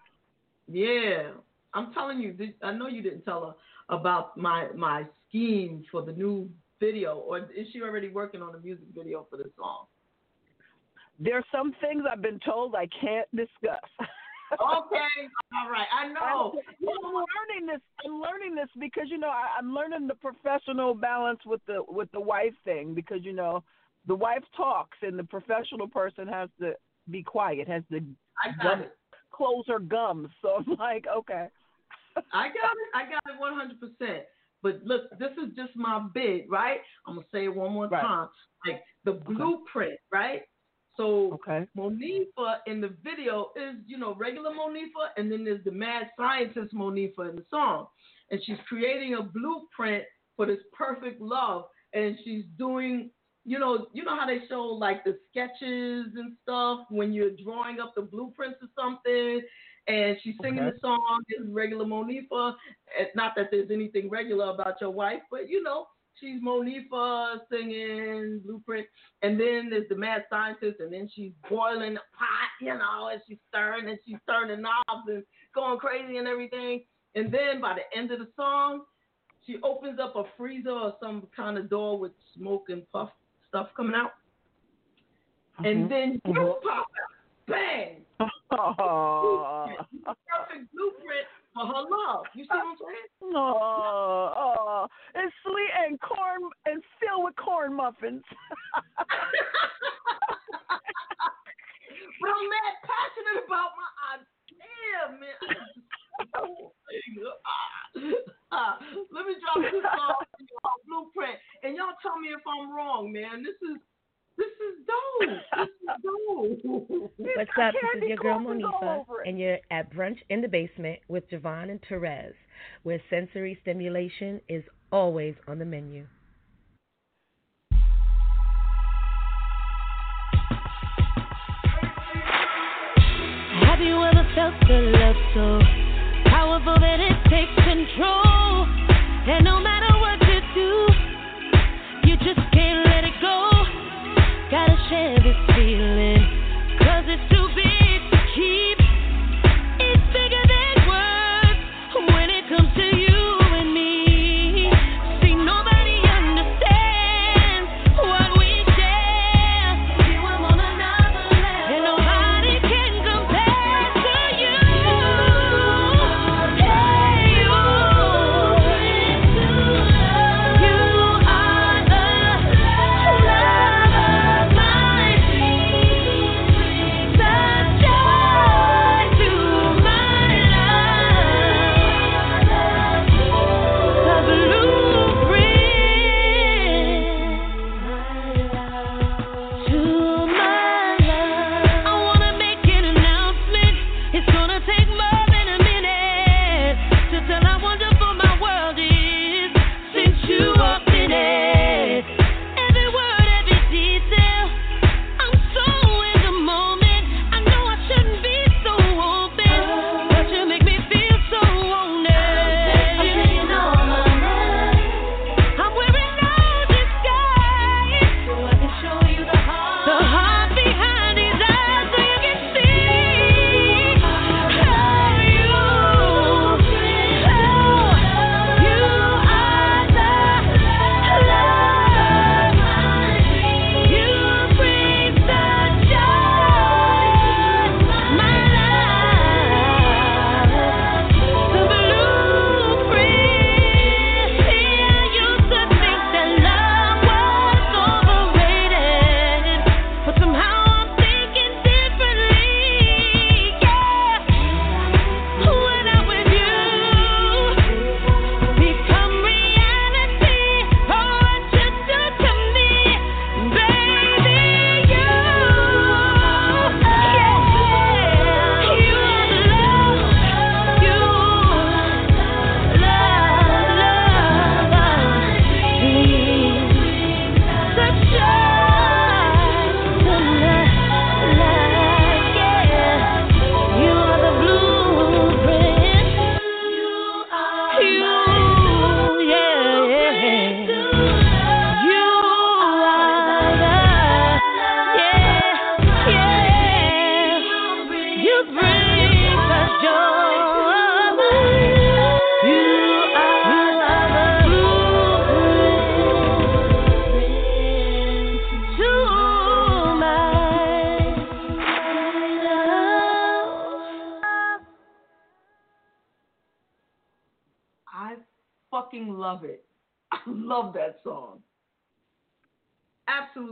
Yeah, I'm telling you. I know you didn't tell her about my my scheme for the new video, or is she already working on a music video for the song? there's some things I've been told I can't discuss. Okay, all right. I know. Well, I'm learning this. I'm learning this because you know I, I'm learning the professional balance with the with the wife thing because you know the wife talks and the professional person has to be quiet, has to gum, close her gums. So I'm like, okay. I got it. I got it one hundred percent. But look, this is just my bid, right? I'm gonna say it one more Right. time. Like the blueprint, right? So Okay. Monifah in the video is, you know, regular Monifah, and then there's the mad scientist Monifah in the song. And she's creating a blueprint for this perfect love. And she's doing, you know, you know how they show like the sketches and stuff when you're drawing up the blueprints or something. And she's singing Okay. the song is regular Monifah. And not that there's anything regular about your wife, but you know, she's Monifah singing blueprint. And then there's the mad scientist, and then she's boiling the pot, you know, and she's stirring and she's turning knobs and going crazy and everything. And then by the end of the song, she opens up a freezer or some kind of door with smoke and puff stuff coming out. And Mhm. then you Mhm. pop out. Bang! Oh, Perfect blueprint for her love. You see what I'm saying? oh, oh, it's sweet and corn and filled with corn muffins. but I'm mad passionate about my idea, man. Let me drop this song Blueprint, and y'all tell me if I'm wrong, man. This is this is dope. This is dope. What's up? This is your girl Monifah, and you're at Brunch in the Basement with JaVonne and Terez, where sensory stimulation is always on the menu. Have you ever felt the love so powerful that it takes control? And no matter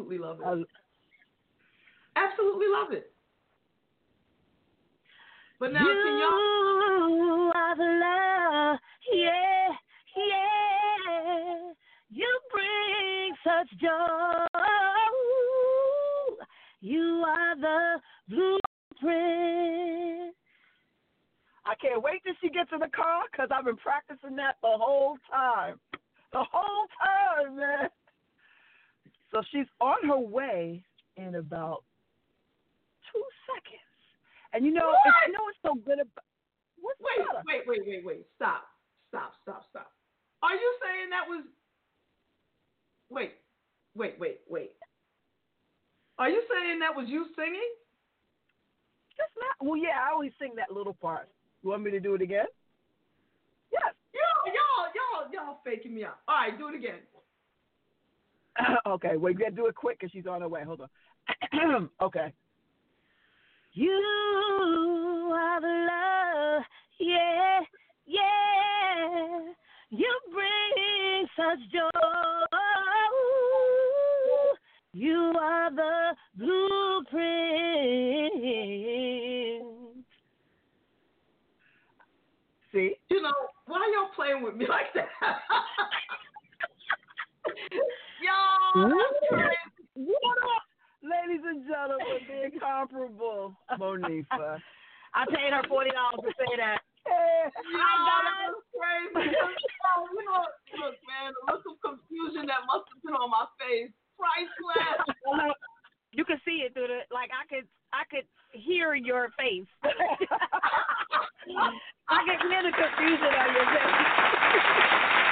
Absolutely love it. Absolutely love it. But now, you can y'all? are the love, yeah, yeah. You bring such joy. You are the blueprint. I can't wait till she gets in the car because I've been practicing that the whole time. The whole time, man. So she's on her way in about two seconds. And you know, What? it's, you know what's so good about what's Wait, the matter? wait, wait, wait, wait. Stop. Stop, stop, stop. Are you saying that was. Wait, wait, wait, wait. Are you saying that was you singing? Just not. Well, yeah, I always sing that little part. You want me to do it again? Yes. Y'all, y'all, y'all, y'all faking me out. All right, do it again. okay, we gotta do it quick because she's on her way. Hold on. okay. You are the love, yeah, yeah. You bring such joy. You are the blueprint. See? You know, why y'all playing with me like that? y'all. What up, ladies and gentlemen, the incomparable Monifah. I paid her forty dollars to say that. Hey, Y'all, that's crazy. Oh, you know, look, man, the look of confusion that must have been on my face. Priceless. You could see it through the like I could I could hear your face. I could hear the confusion on your face.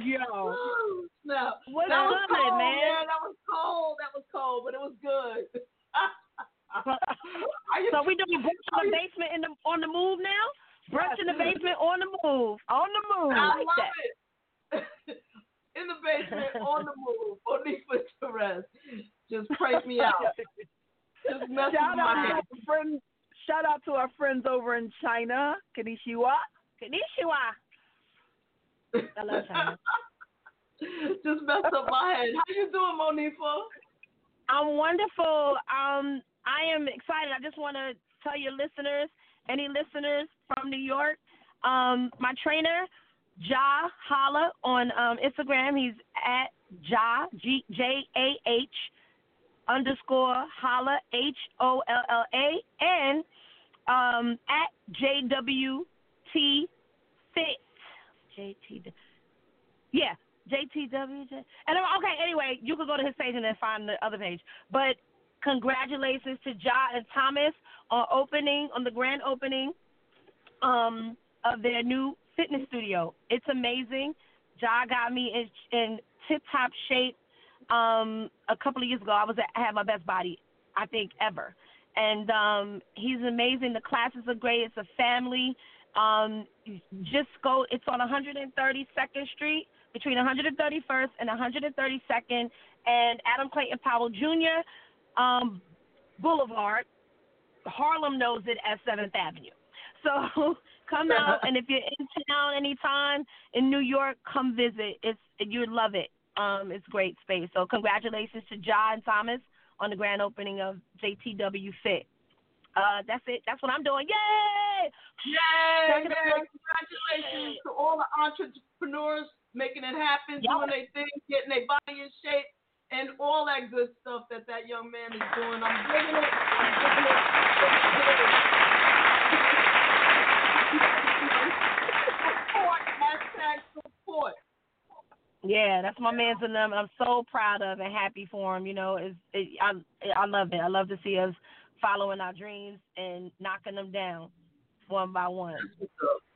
Yo. no. What's that was cold, man? That was cold. That was cold, but it was good. You- So we doing brunch in the basement in the on the move now? Brunch in the basement on the move. On the move. I like love that. it. In the basement, on the move, Monifah Torres. Just prank me out. Just mess Shout with my out to head. our friends. Shout out to our friends over in China, Kanishiwa. Konnichiwa. I love China. Just messed up my head. How you doing, Monifah? I'm wonderful. Um, I am excited. I just want to tell your listeners, any listeners from New York, um, my trainer, Ja Holla on um, Instagram. He's at Ja G J A H underscore Holla H O L L A and um, at JWT Fit JT. Yeah, JTWJ. And I'm- okay, anyway, you can go to his page and then find the other page. But congratulations to Ja and Thomas on opening on the grand opening um, of their new fitness studio. It's amazing. Ja got me in, in tip top shape um, a couple of years ago. I was at, I had my best body I think ever, and um, he's amazing. The classes are great. It's a family. Um, just go. It's on 132nd Street between 131st and 132nd and Adam Clayton Powell Jr. Um, Boulevard. Harlem knows it as Seventh Avenue. So come out, and if you're in town anytime in New York, come visit. It's you'd love it. Um, it's great space. So congratulations to John Thomas on the grand opening of JTW Fit. Uh, that's it. That's what I'm doing. Yay! Yay, man. Congratulations to all the entrepreneurs making it happen, Yup. doing their thing, getting their body in shape, and all that good stuff that that young man is doing. I'm digging it. I'm digging it. Support. Hashtag support. Yeah, that's my man's in them. I'm so proud of and happy for him. You know, it's, it, I I love it. I love to see us following our dreams and knocking them down one by one.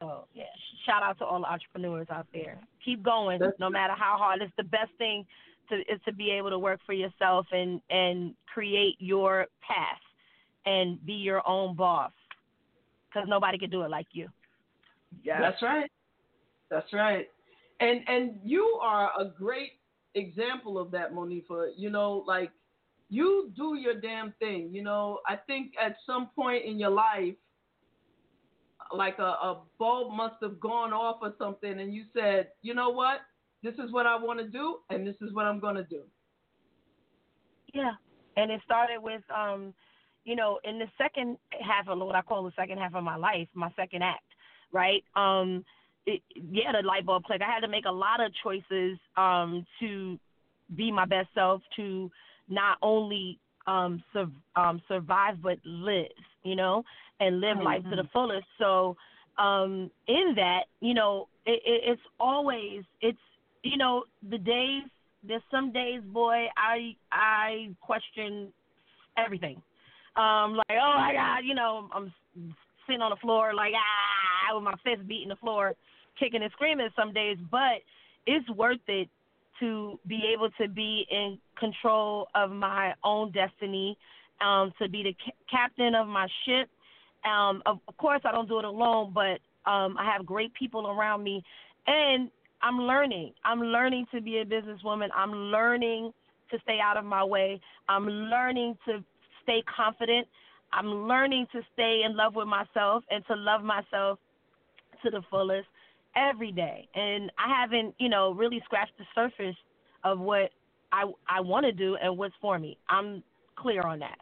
So yeah, shout out to all the entrepreneurs out there. Keep going, no matter how hard. It's the best thing to is to be able to work for yourself and and create your path and be your own boss. Because nobody can do it like you. Yes. That's right. That's right. And and you are a great example of that, Monifah. You know, like you do your damn thing. You know, I think at some point in your life, like a, a bulb must have gone off or something, and you said, you know what, this is what I want to do, and this is what I'm going to do. Yeah, and it started with, um, you know, in the second half of what I call the second half of my life, my second act, right? Um, it, yeah, the light bulb click. I had to make a lot of choices um, to be my best self, to not only um, sur- um, survive but live, you know, and live mm-hmm. life to the fullest. So um, in that, you know, it, it, it's always it's you know the days. There's some days, boy, I I question everything. Um, like oh my God, you know, I'm sitting on the floor like ah with my fist beating the floor, kicking and screaming some days, but it's worth it to be able to be in control of my own destiny, um, to be the ca- captain of my ship. Um, of, of course, I don't do it alone, but um, I have great people around me, and I'm learning. I'm learning to be a businesswoman. I'm learning to stay out of my way. I'm learning to stay confident. I'm learning to stay in love with myself and to love myself to the fullest every day. And I haven't, you know, really scratched the surface of what I I want to do and what's for me. I'm clear on that.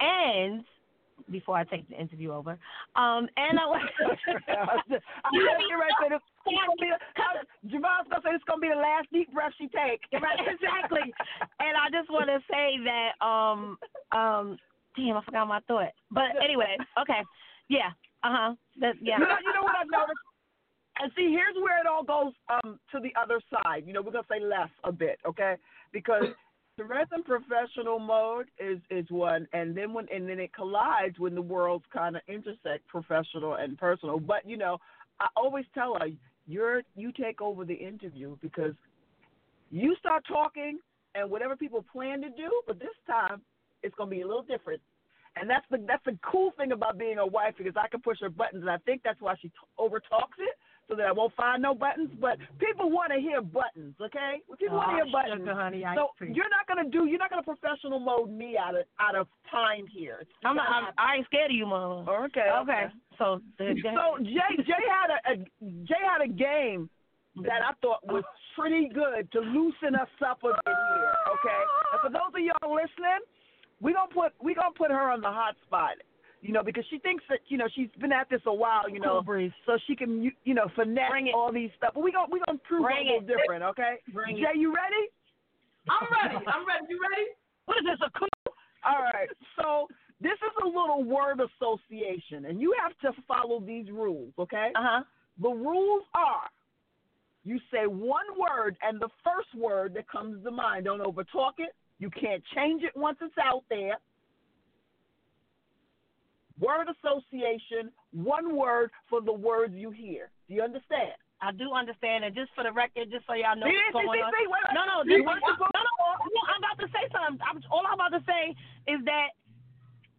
And before I take the interview over, um, and I want to. I'm right there. It's gonna be, JaVonne's gonna say it's gonna be the last deep breath she takes. Right, exactly. and I just want to say that, um, um, damn, I forgot my thought. But anyway, okay, yeah, uh huh, yeah. You know, you know what I've noticed? And see, here's where it all goes um, to the other side. You know, we're gonna say less a bit, okay? Because the in professional mode is is one, and then when and then it collides when the worlds kind of intersect, professional and personal. But you know, I always tell her, you're you take over the interview because you start talking and whatever people plan to do, but this time it's gonna be a little different. And that's the that's the cool thing about being a wife because I can push her buttons, and I think that's why she t- over talks it so that I won't find no buttons. But people want to hear buttons, okay? People oh, want to hear buttons. Sugar, honey, so you're not gonna do, you're not gonna professional mode me out of out of time here. I'm not. I'm, I ain't scared of you, mama. Okay. Okay. So the, so Jay Jay had a, a Jay had a game that I thought was pretty good to loosen us up a bit here. Okay. And for those of y'all listening, we gonna put we gonna put her on the hot spot you know, because she thinks that you know she's been at this a while, you know, cool so she can you, you know finesse all these stuff. But we gonna we gonna prove Bring a little it. different, okay? Bring Jay, it. you ready? I'm ready. I'm ready. You ready? What is this a coup? All right. So this is a little word association, and you have to follow these rules, okay? Uh huh. The rules are. You say one word, and the first word that comes to mind. Don't overtalk it. You can't change it once it's out there word association, one word for the words you hear. Do you understand? I do understand, and just for the record, just so y'all know what's going on. No, no, see, no, no, no, I'm about to say something. I'm, all I'm about to say is that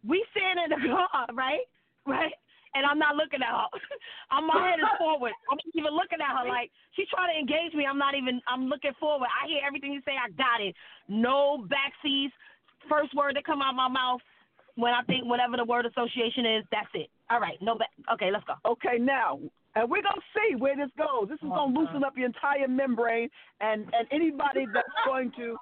we sitting in the car, right? Right? And I'm not looking at her. I'm my head is forward. I'm not even looking at her like she's trying to engage me. I'm not even. I'm looking forward. I hear everything you say. I got it. No backseats. First word that come out my mouth when I think whatever the word association is, that's it. All right, no back. Okay, let's go. Okay, now and we're gonna see where this goes. This is oh, gonna loosen up your entire membrane, and and anybody that's going to,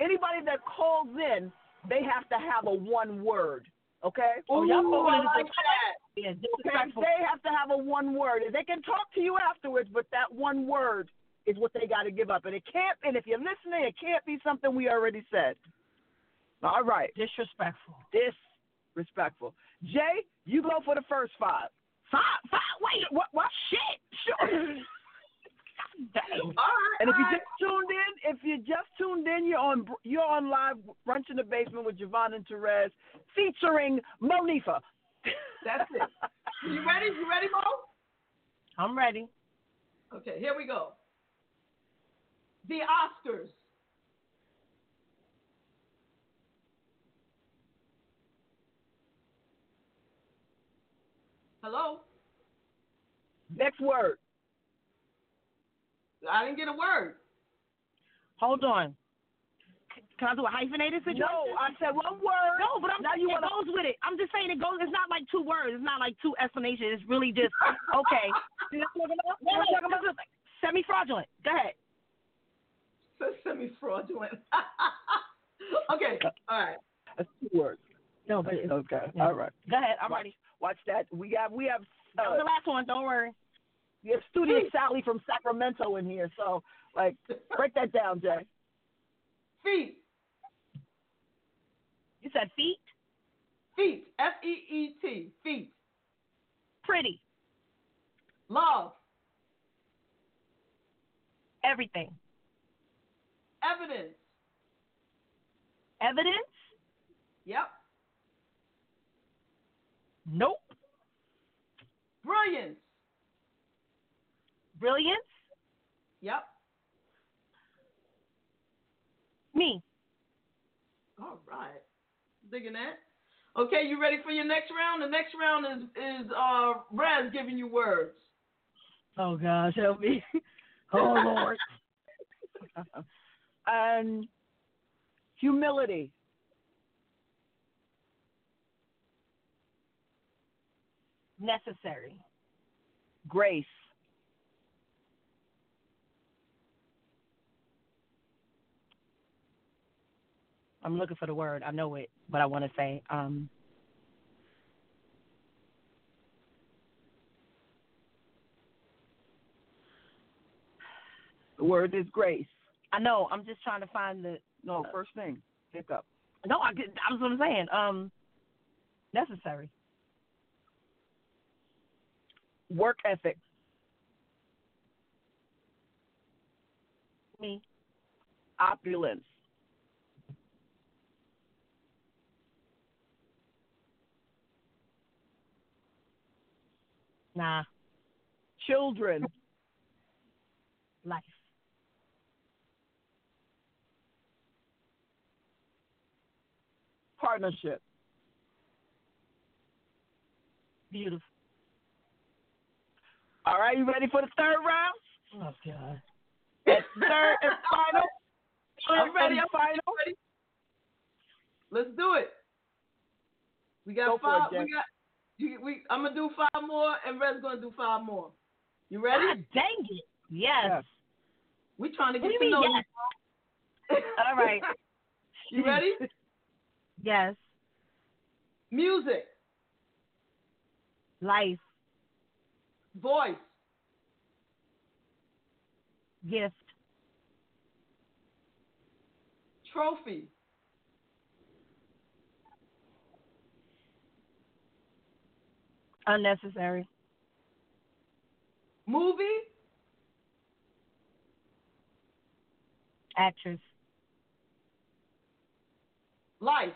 anybody that calls in, they have to have a one word. Okay. Oh, y'all like that. Yeah, okay. They have to have a one word. They can talk to you afterwards, but that one word is what they got to give up. And it can't. And if you're listening, it can't be something we already said. All right. Disrespectful. This respectful. Jay, you go for the first five. Five, five. Wait, what? What? Shit. Sure. And if you just tuned in, if you just tuned in, you're on you're on live brunch in the basement with JaVonne and Terez, featuring Monifah. That's it. You ready? You ready, Mo? I'm ready. Okay, here we go. The Oscars. Hello? Next word. I didn't get a word. Hold on. Can I do a hyphenated situation? No, I said one word. No, but I'm Now you it wanna- goes with it. I'm just saying it goes. It's not like two words. It's not like two explanations. It's really just okay. See what I'm talking about? Semi fraudulent. Go ahead. Semi fraudulent. okay, uh, all right. That's two words. No, but it's, Okay. yeah. All right. go ahead. I'm Watch- ready. Watch that. We have we have That was uh, the last one. Don't worry. we have Studio Sally from Sacramento in here. So like break that down, Jay. Feet. You said feet. Feet. F E E T. Feet. Pretty. Love. Everything. Evidence. Evidence. Yep. Nope. Brilliance. Brilliance. Yep. Me. All right. Digging that. Okay, you ready for your next round? The next round is is uh Raz giving you words. Oh gosh, help me. oh Lord. and humility. Necessary. Grace. I'm looking for the word. I know it, but I want to say um The word is grace. I know. I'm just trying to find the No, first thing. Hiccup. No, I get- that's what I'm saying. Um necessary. Work ethic. Me. Opulence. Nah. Children. Life. Partnership. Beautiful. All right, you ready for the third round? Oh God. Third and final. I'm ready. And I'm final. ready. Let's do it. We got Go for it, five. We got. You, we, I'm gonna do five more, and Red's gonna do five more. You ready? God dang it. Yes. Yes. We trying to What get do you to mean, know yes? you. All right. you ready? Yes. Music, Life. Voice, Gift. trophy, Unnecessary. movie, Actress. life,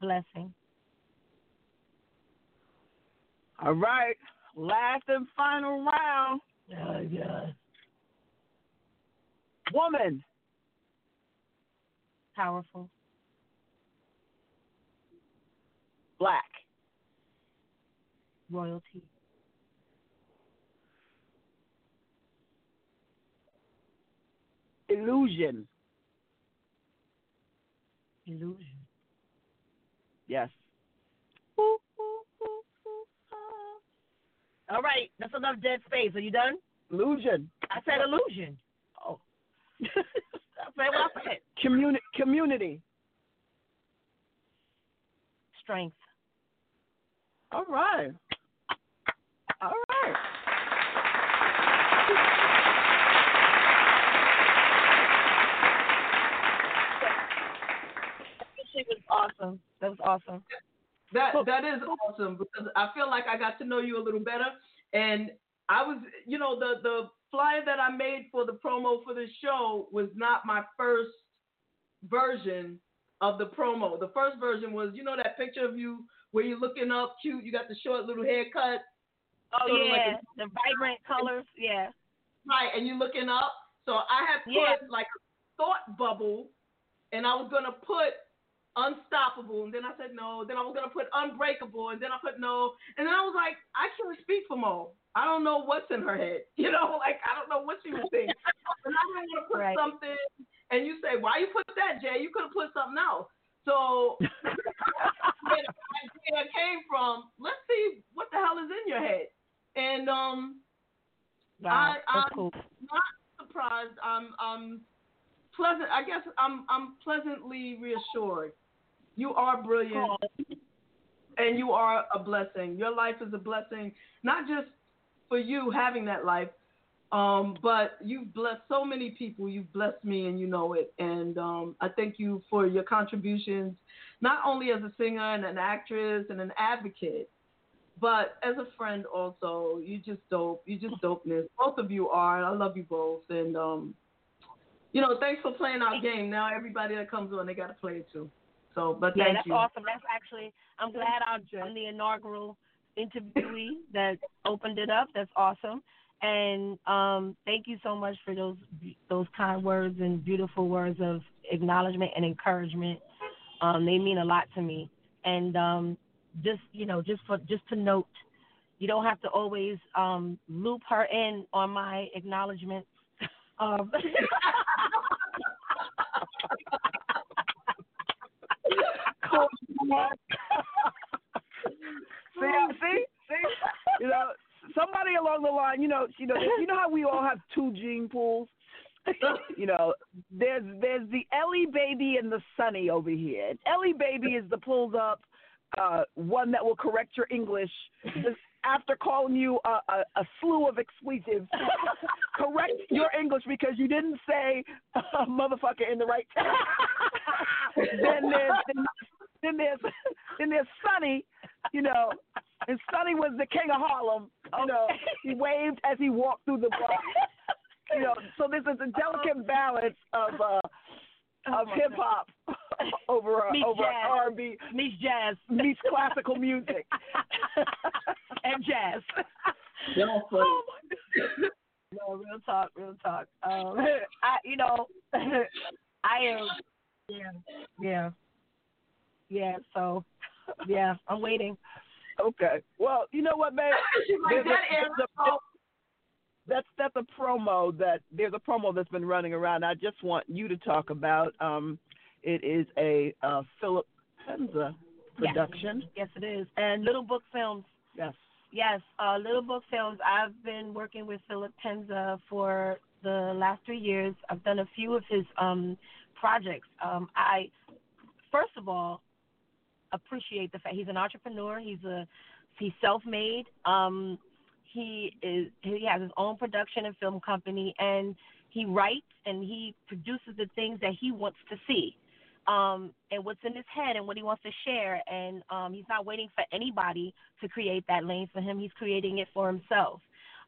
Blessing. All right. Last and final round. Oh God. Woman. Powerful. Black. Royalty. Illusion. Illusion. Yes. All right. That's enough dead space. Are you done? Illusion. I said illusion. Oh. I said what I said. Communi- community. Strength. All right. All right. That was awesome. That was awesome. That that is awesome because I feel like I got to know you a little better, and I was, you know, the the flyer that I made for the promo for the show was not my first version of the promo. The first version was, you know, that picture of you where you're looking up cute, you got the short little haircut, Oh of like yeah, the vibrant colors. Yeah. right, and you're looking up. So I had put Yeah. like a thought bubble, and I was gonna put unstoppable, and then I said no. Then I was gonna put unbreakable, and then I put no, and then I was like, I can't speak for Mo. I don't know what's in her head, you know, like I don't know what she was thinking. and I didn't want to put Right. something and you say, Why you put that, Jay? You could have put something else. So where the idea came from, let's see what the hell is in your head. And um Wow, I, I'm cool. not surprised. I'm I'm pleasant I guess I'm I'm pleasantly reassured. You are brilliant and you are a blessing. Your life is a blessing, not just for you having that life, um, but you've blessed so many people. You've blessed me, and you know it. And um, I thank you for your contributions, not only as a singer and an actress and an advocate, but as a friend also. You just dope. You just dopeness. Both of you are. And I love you both. And um, you know, thanks for playing our game. Now everybody that comes on, they got to play it too. So, but yeah, that's you. awesome. That's actually, I'm glad I'm, I'm the inaugural interviewee that opened it up. That's awesome. And um, thank you so much for those those kind words and beautiful words of acknowledgement and encouragement. Um, they mean a lot to me. And um, just you know, just for just to note, you don't have to always um, loop her in on my acknowledgments. See, see, see. You know, somebody along the line. You know, you know, you know how we all have two gene pools. you know, there's there's the Ellie baby and the Sunny over here. And Ellie baby is the pulled up uh, one that will correct your English after calling you a, a, a slew of expletives. correct your English because you didn't say uh, motherfucker in the right time. then there's then, then there's then there's Sonny, you know, and Sonny was the king of Harlem. You know, he waved as he walked through the bar. You know, so this is a delicate balance of uh of hip hop over uh, Meets over jazz. R and B meets jazz meets classical music. and jazz. Y'all. Oh my No, real talk, real talk. Um, I, you know, I am, yeah, yeah, yeah. So, yeah, I'm waiting. Okay. Well, you know what, man? Like that There's a- that's that's a promo that there's a promo that's been running around. I just want you to talk about. Um, it is a uh, Philip Penza production. Yes, it is. And Little Book Films. Yes. Yes, uh, Little Book Films. I've been working with Philip Penza for the last three years. I've done a few of his um, projects. Um, I, first of all, appreciate the fact he's an entrepreneur. He's a he's self-made. Um, he is he has his own production and film company, and he writes and he produces the things that he wants to see um, and what's in his head and what he wants to share. And um, he's not waiting for anybody to create that lane for him. He's creating it for himself.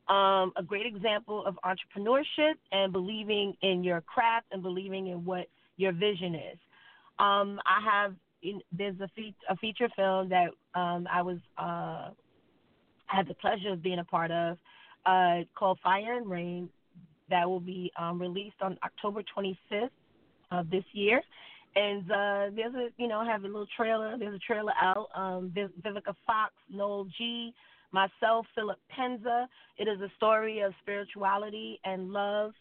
Um, a great example of entrepreneurship and believing in your craft and believing in what your vision is. Um, I have there's a, fe- a feature film that um, I was uh, had the pleasure of being a part of uh, called Fire and Rain that will be um, released on October 25th of this year. And uh, there's a, you know, have a little trailer. There's a trailer out. Um, Viv- Vivica Fox, Noel G, myself, Philip Penza. It is a story of spirituality and love.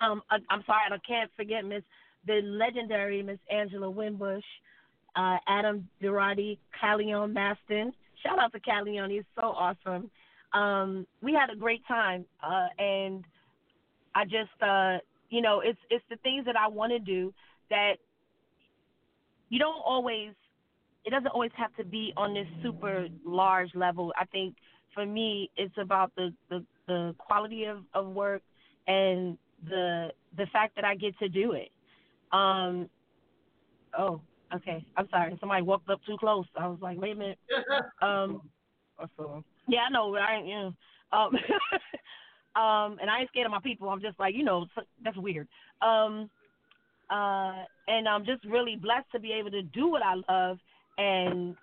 Um, I, I'm sorry, I can't forget Miss the legendary Miss Angela Winbush, uh, Adam Durati, Callion Maston. Shout out to Callion, he's so awesome. Um, we had a great time, uh, and I just, uh, you know, it's it's the things that I want to do that you don't always. It doesn't always have to be on this super large level. I think for me, it's about the the, the quality of, of work and the the fact that I get to do it. Um, oh, okay. I'm sorry. Somebody walked up too close. I was like, wait a minute. Um, So, yeah, I know. I ain't, you know. Um, um, and I ain't scared of my people. I'm just like, you know, that's weird. Um, uh, and I'm just really blessed to be able to do what I love, and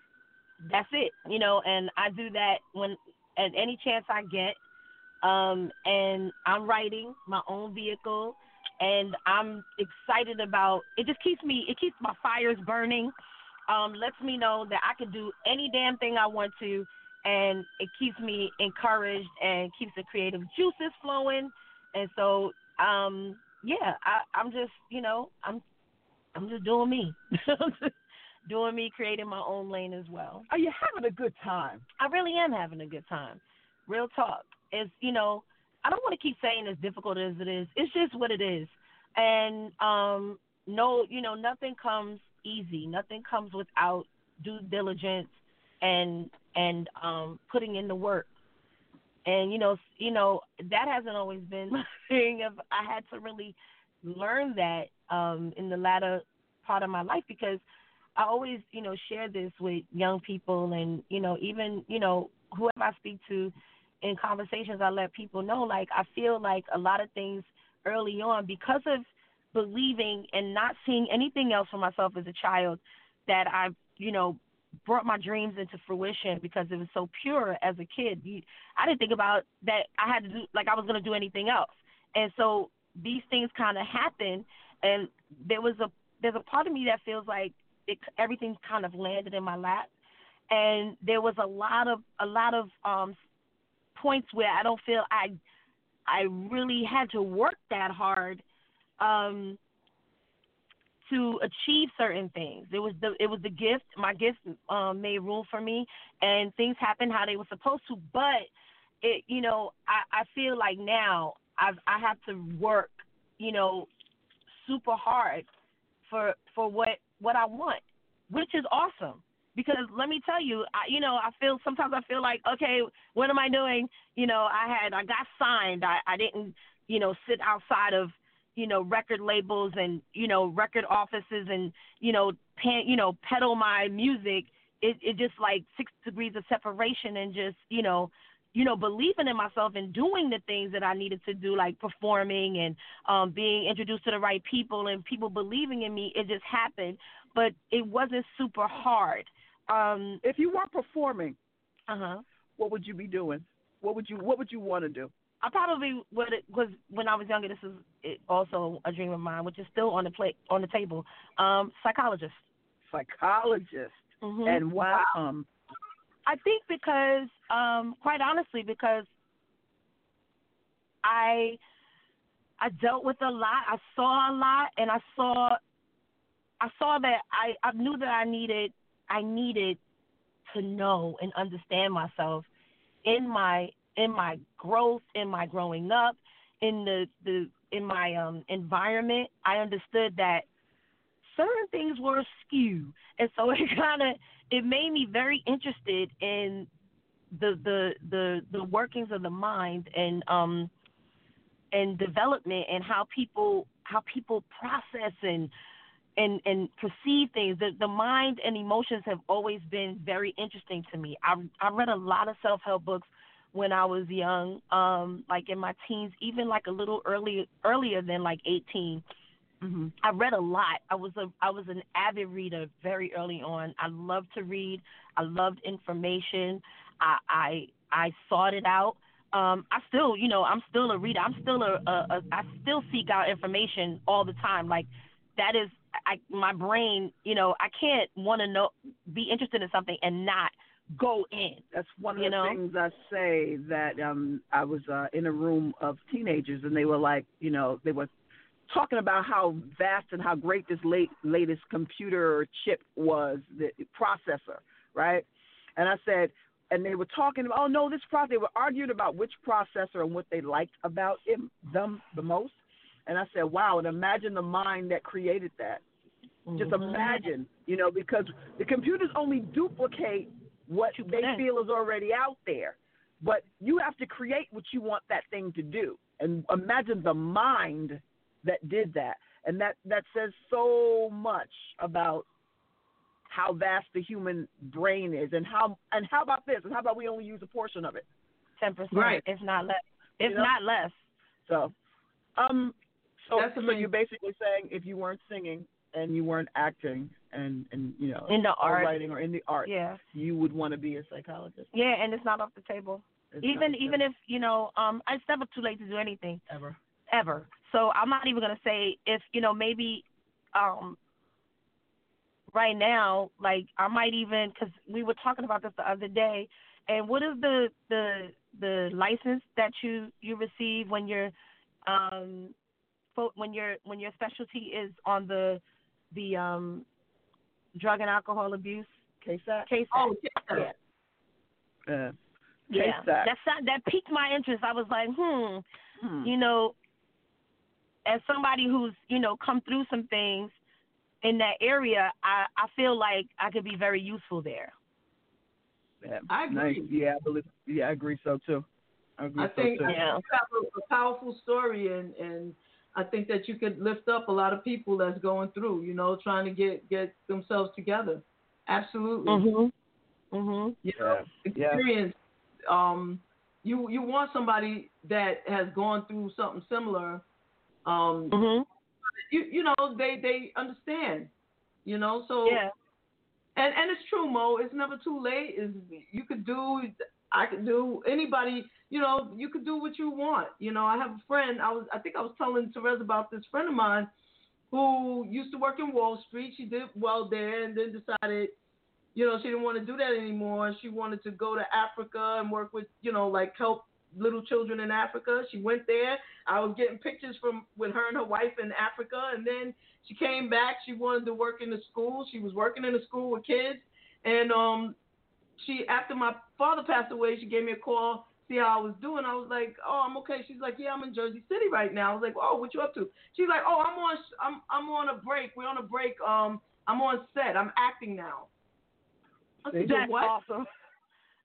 that's it, you know. And I do that when at any chance I get. Um, and I'm writing my own vehicle, and I'm excited about. It just keeps me. It keeps my fires burning. Um, lets me know that I can do any damn thing I want to, and it keeps me encouraged and keeps the creative juices flowing. And so, um, yeah, I, I'm just, you know, I'm, I'm just doing me, doing me, creating my own lane as well. Are you having a good time? I really am having a good time. Real talk. It's, you know, I don't want to keep saying as difficult as it is. It's just what it is, and um, no, you know, nothing comes easy. Nothing comes without due diligence and and um putting in the work and you know you know that hasn't always been my thing of i had to really learn that um in the latter part of my life because i always you know share this with young people and you know even you know whoever i speak to in conversations i let people know like i feel like a lot of things early on because of believing and not seeing anything else for myself as a child that i you know brought my dreams into fruition because it was so pure as a kid. I didn't think about that I had to do like I was going to do anything else. And so these things kind of happen and there was a there's a part of me that feels like it everything kind of landed in my lap and there was a lot of a lot of um points where I don't feel I I really had to work that hard um to achieve certain things. It was the it was the gift. My gift um, made room for me, and things happened how they were supposed to. But it, you know, I I feel like now I've I have to work, you know, super hard for for what what I want, which is awesome. Because let me tell you, I, you know, I feel sometimes I feel like, okay, what am I doing? You know, I had I got signed. I I didn't, you know, sit outside of you know record labels and you know record offices and you know pan, you know peddle my music it it just like six degrees of separation and just you know you know believing in myself and doing the things that I needed to do like performing and um being introduced to the right people and people believing in me it just happened but it wasn't super hard um if you weren't performing uh-huh what would you be doing what would you what would you want to do I probably would because when I was younger, this is also a dream of mine, which is still on the plate on the table. Um, psychologist. Psychologist. Mm-hmm. And why? Um, I think because, um, quite honestly, because I I dealt with a lot. I saw a lot, and I saw I saw that I I knew that I needed I needed to know and understand myself in my in my growth, in my growing up, in the, the in my um environment, I understood that certain things were askew. And so it kinda it made me very interested in the the the the workings of the mind and um and development and how people how people process and and and perceive things. The the mind and emotions have always been very interesting to me. I I read a lot of self help books when I was young, um, like in my teens, even like a little early earlier than like 18. Mm-hmm. I read a lot. I was a I was an avid reader very early on. I loved to read. I loved information. I I I sought it out. Um, I still, you know, I'm still a reader. I'm still a, a, a I still seek out information all the time. Like that is I my brain, you know, I can't want to know be interested in something and not go in. That's one of the know? things I say that um I was uh, in a room of teenagers and they were like, you know, they were talking about how vast and how great this late latest computer chip was, the processor, right? And I said, and they were talking about, oh no, this process. They were arguing about which processor and what they liked about it, them the most. And I said, wow, and imagine the mind that created that. Just Mhm. imagine, you know, because the computers only duplicate what they feel is already out there. But you have to create what you want that thing to do. And imagine the mind that did that. And that, that says so much about how vast the human brain is and how and how about this? And how about we only use a portion of it? Ten percent, Right. if not less. If You know? not less. So um so, That's so amazing. you're basically saying if you weren't singing and you weren't acting and, and you know In the art. writing or in the art, Yeah. you would want to be a psychologist. Yeah, and it's not off the table. It's even even if you know, um, it's never too late to do anything ever. ever. So I'm not even gonna say if you know maybe, um, right now, like I might even because we were talking about this the other day. And what is the the the license that you you receive when you're um fo- when your when your specialty is on the the um drug and alcohol abuse case that case Oh, yeah. yeah. Yeah. Yeah, Case that. that sound- that piqued my interest. I was like, hmm, Hmm. you know, as somebody who's you know come through some things in that area, I I feel like I could be very useful there. Yeah. I agree. Nice. Yeah, I believe. Yeah, I agree so too. I agree I so think too. I think you have a, a powerful story, and and I think that you could lift up a lot of people that's going through, you know, trying to get get themselves together. Absolutely. Mhm. Mhm. You know, Yeah. experience. Um, you you want somebody that has gone through something similar. Um, Mhm. you you know they they understand. You know, so Yeah. and and it's true, Mo. It's never too late. Is you could do, I could do. Anybody, you know, you could do what you want. You know, I have a friend. I was, I think I was telling Terez about this friend of mine who used to work in Wall Street. She did well there, and then decided, you know, she didn't want to do that anymore. She wanted to go to Africa and work with, you know, like help little children in Africa. She went there. I was getting pictures from with her and her wife in Africa, and then she came back. She wanted to work in the school. She was working in the school with kids, and um, she after my father passed away, she gave me a call, see how I was doing. I was like, oh, I'm okay. She's like, yeah, I'm in Jersey City right now. I was like, oh, what you up to? She's like, oh, I'm on, I'm, I'm on a break. We're on a break. Um, I'm on set. I'm acting now. I said, That's what? awesome.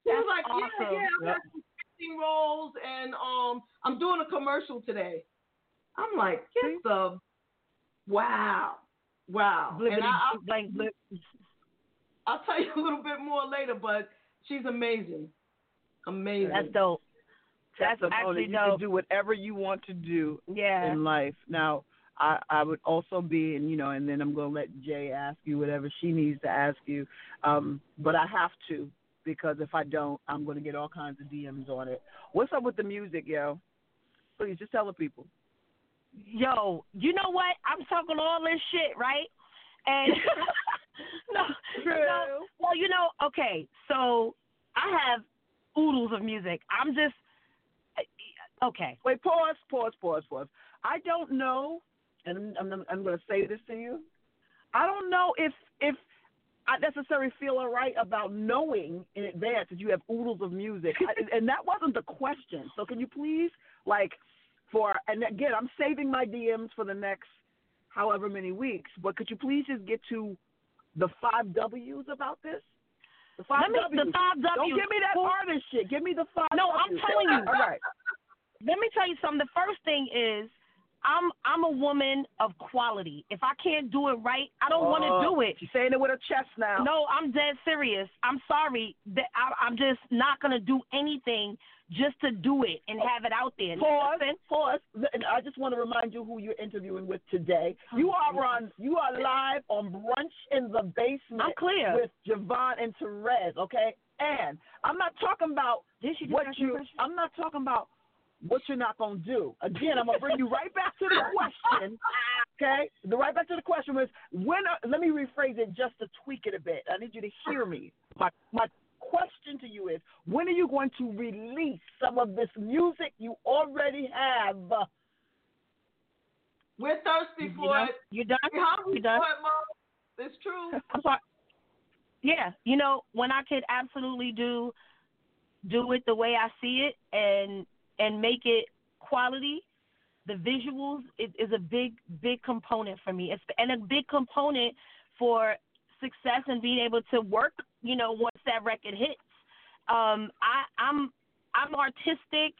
She was like, yeah, awesome. yeah, I'm Yep. some acting roles, and um, I'm doing a commercial today. I'm like, get the, wow, wow. Blippity, And I, I'll, blank blip. I'll tell you a little bit more later, but she's amazing, amazing. That's dope. That's actually you dope. can do whatever you want to do Yeah. in life. Now, I I would also be, and you know, and then I'm gonna let Jay ask you whatever she needs to ask you. Um, but I have to because if I don't, I'm gonna get all kinds of DMs on it. What's up with the music, yo? Please just tell the people. Yo, you know what? I'm talking all this shit, right? And no, no, well, you know, okay. So I have oodles of music. I'm just okay. Wait, pause, pause, pause, pause. I don't know, and I'm, I'm, I'm going to say this to you. I don't know if if I necessarily feel all right about knowing in advance that you have oodles of music, I, and that wasn't the question. So can you please, like, for and again, I'm saving my DMs for the next however many weeks, but could you please just get to the five W's about this? The five Let me W's. the five W's. Don't give me that Well, artist shit. Give me the five. No, I'm telling you. All right. Let me tell you something. The first thing is I'm I'm a woman of quality. If I can't do it right, I don't want Oh, to do it. She's saying it with her chest now. No, I'm dead serious. I'm sorry that I, I'm just not gonna do anything just to do it and have it out there. Pause. Listen, Pause. And I just want to remind you who you're interviewing with today. Oh, you are on. You are live on Brunch in the Basement. I'm clear. with JaVonne and Terez. Okay, and I'm not talking about Did she what you. I'm not talking about what you're not gonna do. Again, I'm gonna bring you right back to the question. Okay, the right back to the question was when. Are, let me rephrase it just to tweak it a bit. I need you to hear me. My my question to you is when are you going to release some of this music you already have? We're thirsty You for done? it. You done? We're hungry You done? for it, Mo. It's true. I'm sorry. Yeah, you know when I could absolutely do do it the way I see it and and make it quality. The visuals is, is a big big component for me. It's and a big component for success and being able to work. You know once that record hits. Um, I I'm I'm artistic.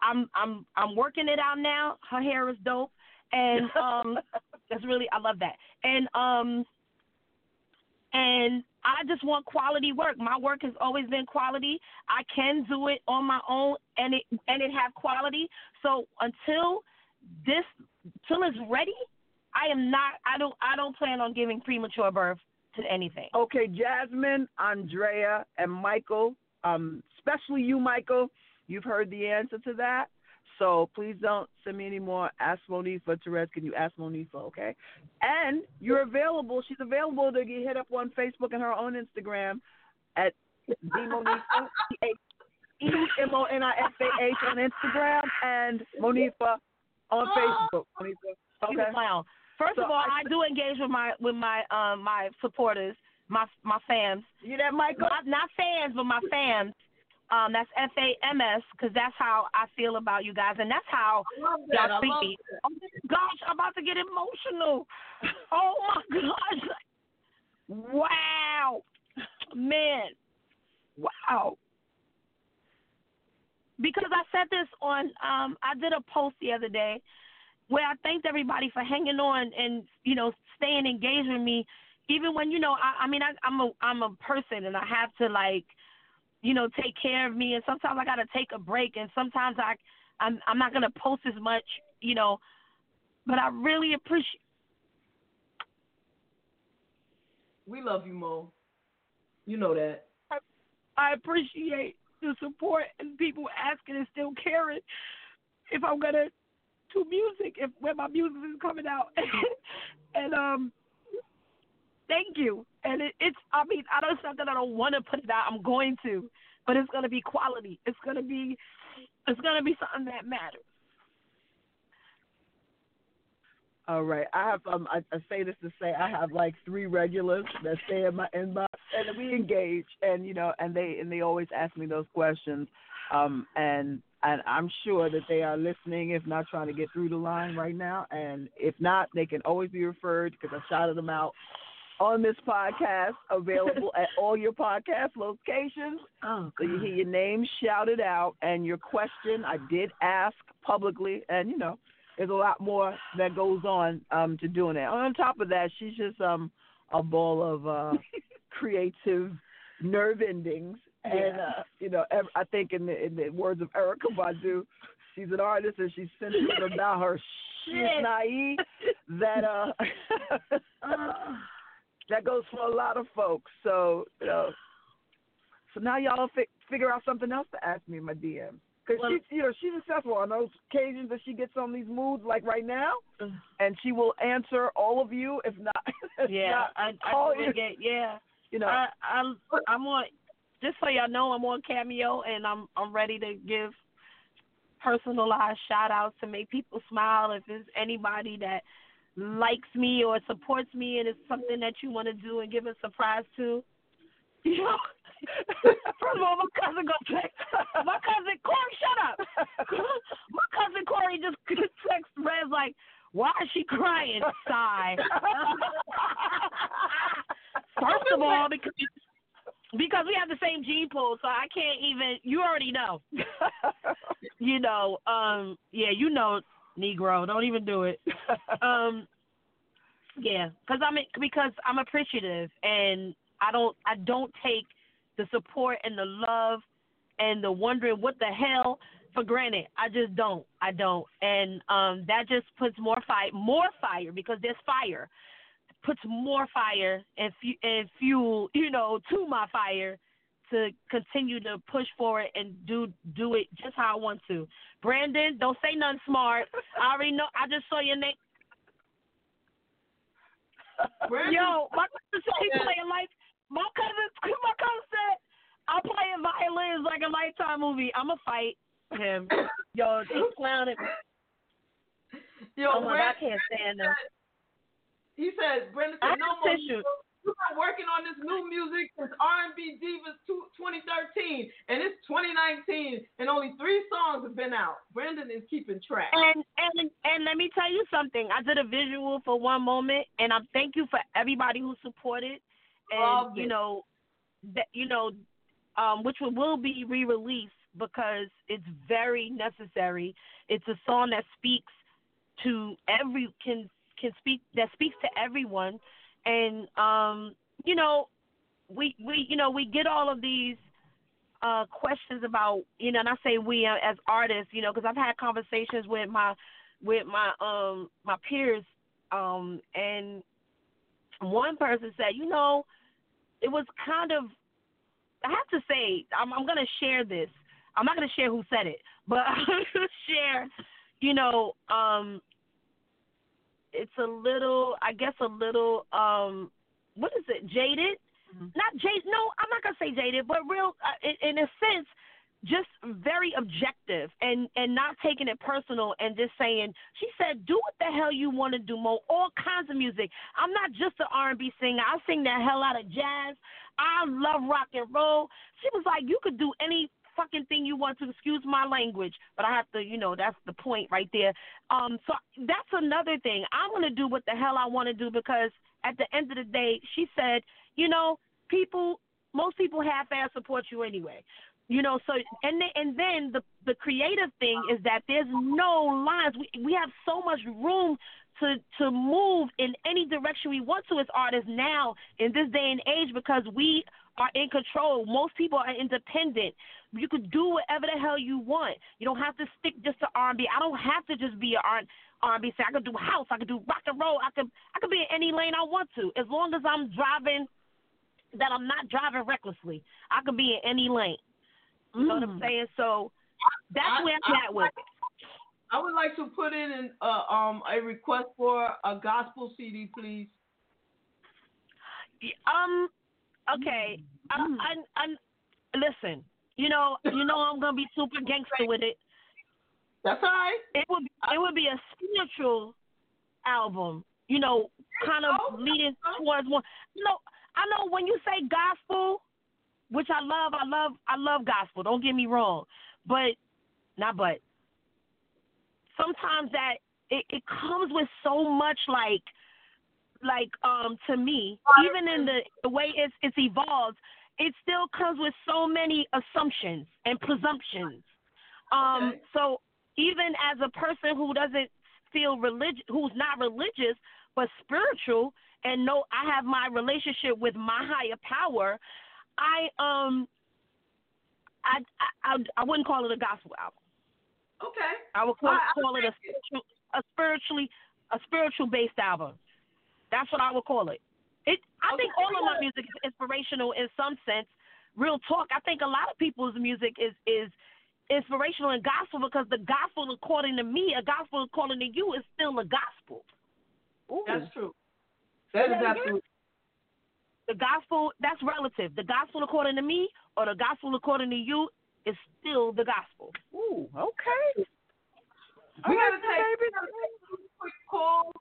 I'm I'm I'm working it out now. Her hair is dope, and um, that's really I love that. And um, and I just want quality work. My work has always been quality. I can do it on my own, and it and it have quality. So until this till it's ready, I am not. I don't. I don't plan on giving premature birth to anything. Okay, Jasmine, Andrea, and Michael, um, especially you, Michael, you've heard the answer to that. So please don't send me any more. Ask Monifah, Terez, can you ask Monifah, okay? And you're available. She's available to get hit up on Facebook and her own Instagram at Monifah, E M O N I F A H on Instagram, and Monifah on Oh. Facebook. He's a, He's okay. a clown. First So of all, I- I, do engage with my with my um my supporters, my my fans. You that Michael? Not, not fans, but my fans. Um, that's F A M S, because that's how I feel about you guys, and that's how that. y'all treat me. that. Oh my gosh, I'm about to get emotional. Oh my gosh. Wow. Man. Wow. Because I said this on um I did a post the other day where I thanked everybody for hanging on and, you know, staying engaged with me even when, you know, I I mean I I'm a I'm a person and I have to like you know, take care of me and sometimes I gotta take a break and sometimes I I'm I'm not gonna post as much, you know, but I really appreciate We love you, Mo. You know that. I appreciate the support and people asking and still caring if I'm gonna do music, if when my music is coming out. and um thank you. And it, it's I mean, I don't something I don't wanna put it out, I'm going to. But it's gonna be quality. It's gonna be it's gonna be something that matters. All right. I have um I, I say this to say I have like three regulars that stay in my inbox and we engage and you know and they and they always ask me those questions. Um and and I'm sure that they are listening if not trying to get through the line right now and if not they can always be referred because I shouted them out on this podcast available at all your podcast locations. Oh, So you hear your name shouted out and your question I did ask publicly and you know there's a lot more that goes on um to doing that. On top of that, she's just um a ball of uh creative nerve endings. And uh you know I think in the in the words of Erykah Badu, she's an artist and she's sensitive about her shit naive that uh that goes for a lot of folks. So, you know, so now y'all fi- figure out something else to ask me in my DM. Because Well- she, you know, she's successful on those occasions that she gets on these moods, like right now, and she will answer all of you. If not, if Yeah, not, I I call do you. get yeah. You know, I I'm I'm on just so y'all know I'm on Cameo and I'm I'm ready to give personalized shout outs to make people smile if there's anybody that likes me or supports me and it's something that you want to do and give a surprise to. You know First of all, my cousin go text. My cousin Corey, shut up. My cousin Corey just text Rez like, "Why is she crying?" Sigh. First of all, because because we have the same gene pool, so I can't even. You already know. you know, um, yeah, you know, Negro. Don't even do it. Um, yeah, because I'm because I'm appreciative, and I don't I don't take the support and the love and the wondering what the hell for granted. I just don't. I don't, and um, that just puts more fire, more fire because there's fire puts more fire and, fu- and fuel, you know, to my fire to continue to push forward and do do it just how I want to. Brandon, don't say nothing smart. I already know. I just saw your name. Brandon- Yo, my cousin said he playing like my cousin. My cousin said I'm playing violins like a lifetime movie. I'ma fight him. Yo, he's clowning. Yo, oh my God, I can't stand him. He said, Brandon said, no more. tissue. You've been working on this new music since R&B Divas 2013, and it's 2019, and only three songs have been out. Brandon is keeping track. And and and let me tell you something. I did a visual for one moment, and I thank you for everybody who supported. And Loved you it. know, that you know, um, which will, will be re-released because it's very necessary. It's a song that speaks to every can can speak that speaks to everyone, and um, you know, we we you know we get all of these uh questions about you know and I say we uh, as artists you know because I've had conversations with my with my um my peers um and one person said you know it was kind of I have to say I'm I'm gonna share this. I'm not gonna share who said it but I'm gonna share you know um it's a little I guess a little um what is it jaded? Not jaded no I'm not gonna say jaded but real uh, in, in a sense just very objective and and not taking it personal and just saying she said do what the hell you want to do mo all kinds of music. I'm not just an r&b singer. I sing the hell out of jazz. I love rock and roll. She was like you could do any fucking thing you want to excuse my language but i have to you know that's the point right there um so that's another thing i'm to do what the hell i want to do because at the end of the day she said you know people most people half-ass support you anyway you know, so and then, and then the the creative thing is that there's no lines. We we have so much room to to move in any direction we want to as artists now in this day and age because we are in control. Most people are independent. You could do whatever the hell you want. You don't have to stick just to R&B. I don't have to just be an R&B singer. I could do house. I could do rock and roll. I could I could be in any lane I want to as long as I'm driving. That I'm not driving recklessly. I could be in any lane. You know what I'm saying? So that's I- where I'm I- at with it. I would like to put in an, uh, um a request for a gospel CD, please. Um. Okay. I, I, I, listen. You know. You know. I'm gonna be super gangster with it. That's all right. It would. It would be a spiritual album. You know, kind of leading towards more. You know. I know when you say gospel, which I love. I love. I love gospel. Don't get me wrong, but not but. Sometimes that it, it comes with so much like like um to me, even in the, the way it's it's evolved, it still comes with so many assumptions and presumptions. Um so even as a person who doesn't feel religious who's not religious but spiritual and know I have my relationship with my higher power, I um I I I, wouldn't call it a gospel album. Okay. I would call, I- I call it a spiritual, a spiritually a spiritual based album. That's what I would call it. It I think all of my music is inspirational in some sense. Real talk. I think a lot of people's music is is inspirational and gospel because the gospel according to me, a gospel according to you is still a gospel. That's true. That is Yeah, absolutely. The gospel that's relative. The gospel according to me or the gospel according to you is still the gospel. Ooh, okay. We gotta take, we gotta take a quick call.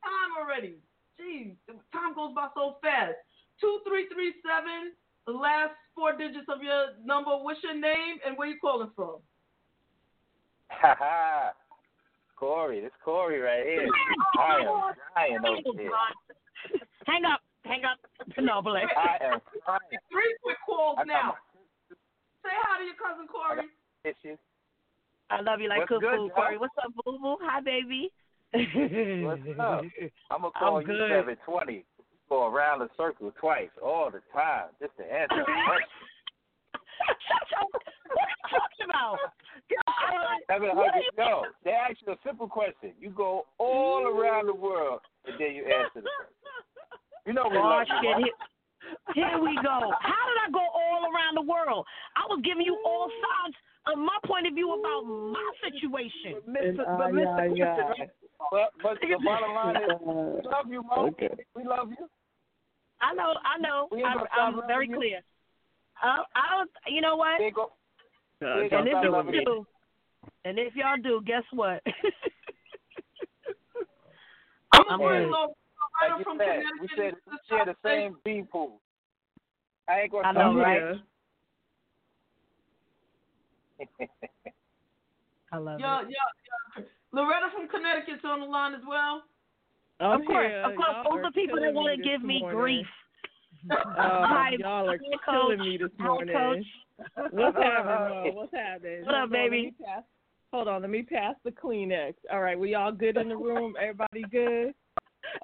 Time already. Jeez, time goes by so fast. Two three three seven. The last four digits of your number. What's your name and where you calling from? Ha ha. Corey, this Corey right here. I am dying over here. Hang up. Hang up. No, Blake. I am crying. Three quick calls I now. Say hi to your cousin Corey. Issues. I love you like What's cook good. Corey. What's up, boo boo? Hi, baby. What's up? I'm gonna call I'm you good. seven twenty. Go around the circle twice all the time just to answer a question. what are you talking about? Seven hundred. No, they ask you a simple question. You go all around the world and then you answer the question. You know we Oh shit! Here, here we go. How did I go all around the world? I was giving you all sides of my point of view about my situation. Mr. But Mr. Uh, but, but the bottom line is, uh, we love you, Mo. Okay. We love you. I know, I know. I, gonna stop I'm very you. clear. Uh, I, I was, you know what? Go- we And if y'all do, and if y'all do, guess what? I'm I'm gonna good. Like you from said, Connecticut. we said we share the same bee pool. I ain't gonna I stop know, right? You. I love Yeah, it. yeah, yeah. Loretta from Connecticut's on the line as well. Oh, of course, here. of course. Y'all Those are are people that want to give me morning. grief. Oh, Hi, y'all are killing Coach. me this morning. Coach. What's happening, What's happening? What up, Hold on, baby? Let me pass, hold on, let me pass the Kleenex. All right, we all good in the room? Everybody good?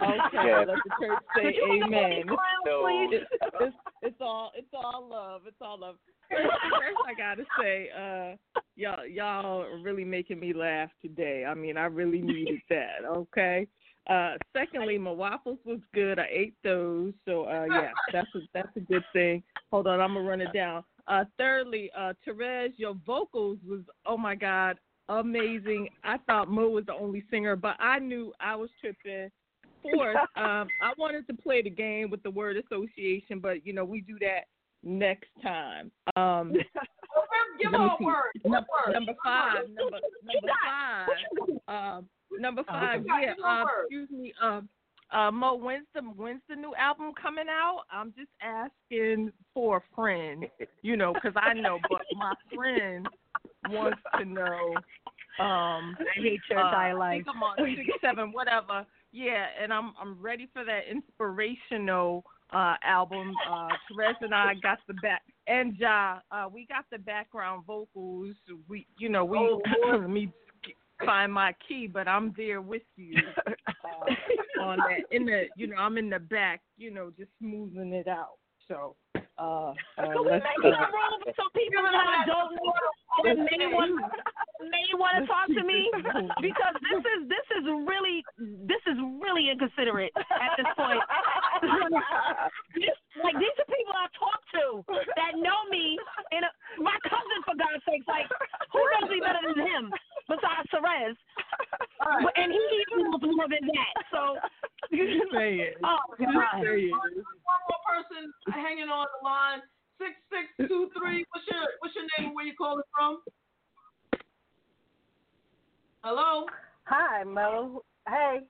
Okay, Yes. let the church say Could you amen. clown, No. It's, it's, it's all it's all love. It's all love. First, I gotta say, uh, y'all y'all are really making me laugh today. I mean, I really needed that. Okay. Uh, secondly, my waffles was good. I ate those, so uh, yeah, that's a that's a good thing. Hold on, I'm gonna run it down. Uh, thirdly, uh, Terez, your vocals was oh my god, amazing. I thought Mo was the only singer, but I knew I was tripping. Fourth, um, I wanted to play the game with the word association, but you know we do that next time. Um, Give let me her a see. word. Number, word? number five. Number number five. Um, number five. you got- Yeah. you Uh, excuse me. Um, uh, Mo, when's the when's the new album coming out? I'm just asking for a friend, you know, because I know, but my friend wants to know. Um, I hate your uh, entire I think I'm on six, seven, whatever. Yeah, and I'm I'm ready for that inspirational uh album. Uh Terez and I got the back and Ja, uh we got the background vocals. We you know, we Oh, let me find my key, but I'm there with you uh, on that in the you know, I'm in the back, you know, just smoothing it out. So uh, uh Can we make some room some people that don't know that may want may want to talk to me because this is this is really this is really inconsiderate at this point. This- like these are people I talk to that know me and uh, my cousin for God's sakes. Like who knows me better than him besides Terez? But- And he even knows more than that. So say it. Oh Just God. say it. One more person hanging on the line. Six six two three. What's your What's your name? Where you calling from? Hello. Hi, Mo. Hey,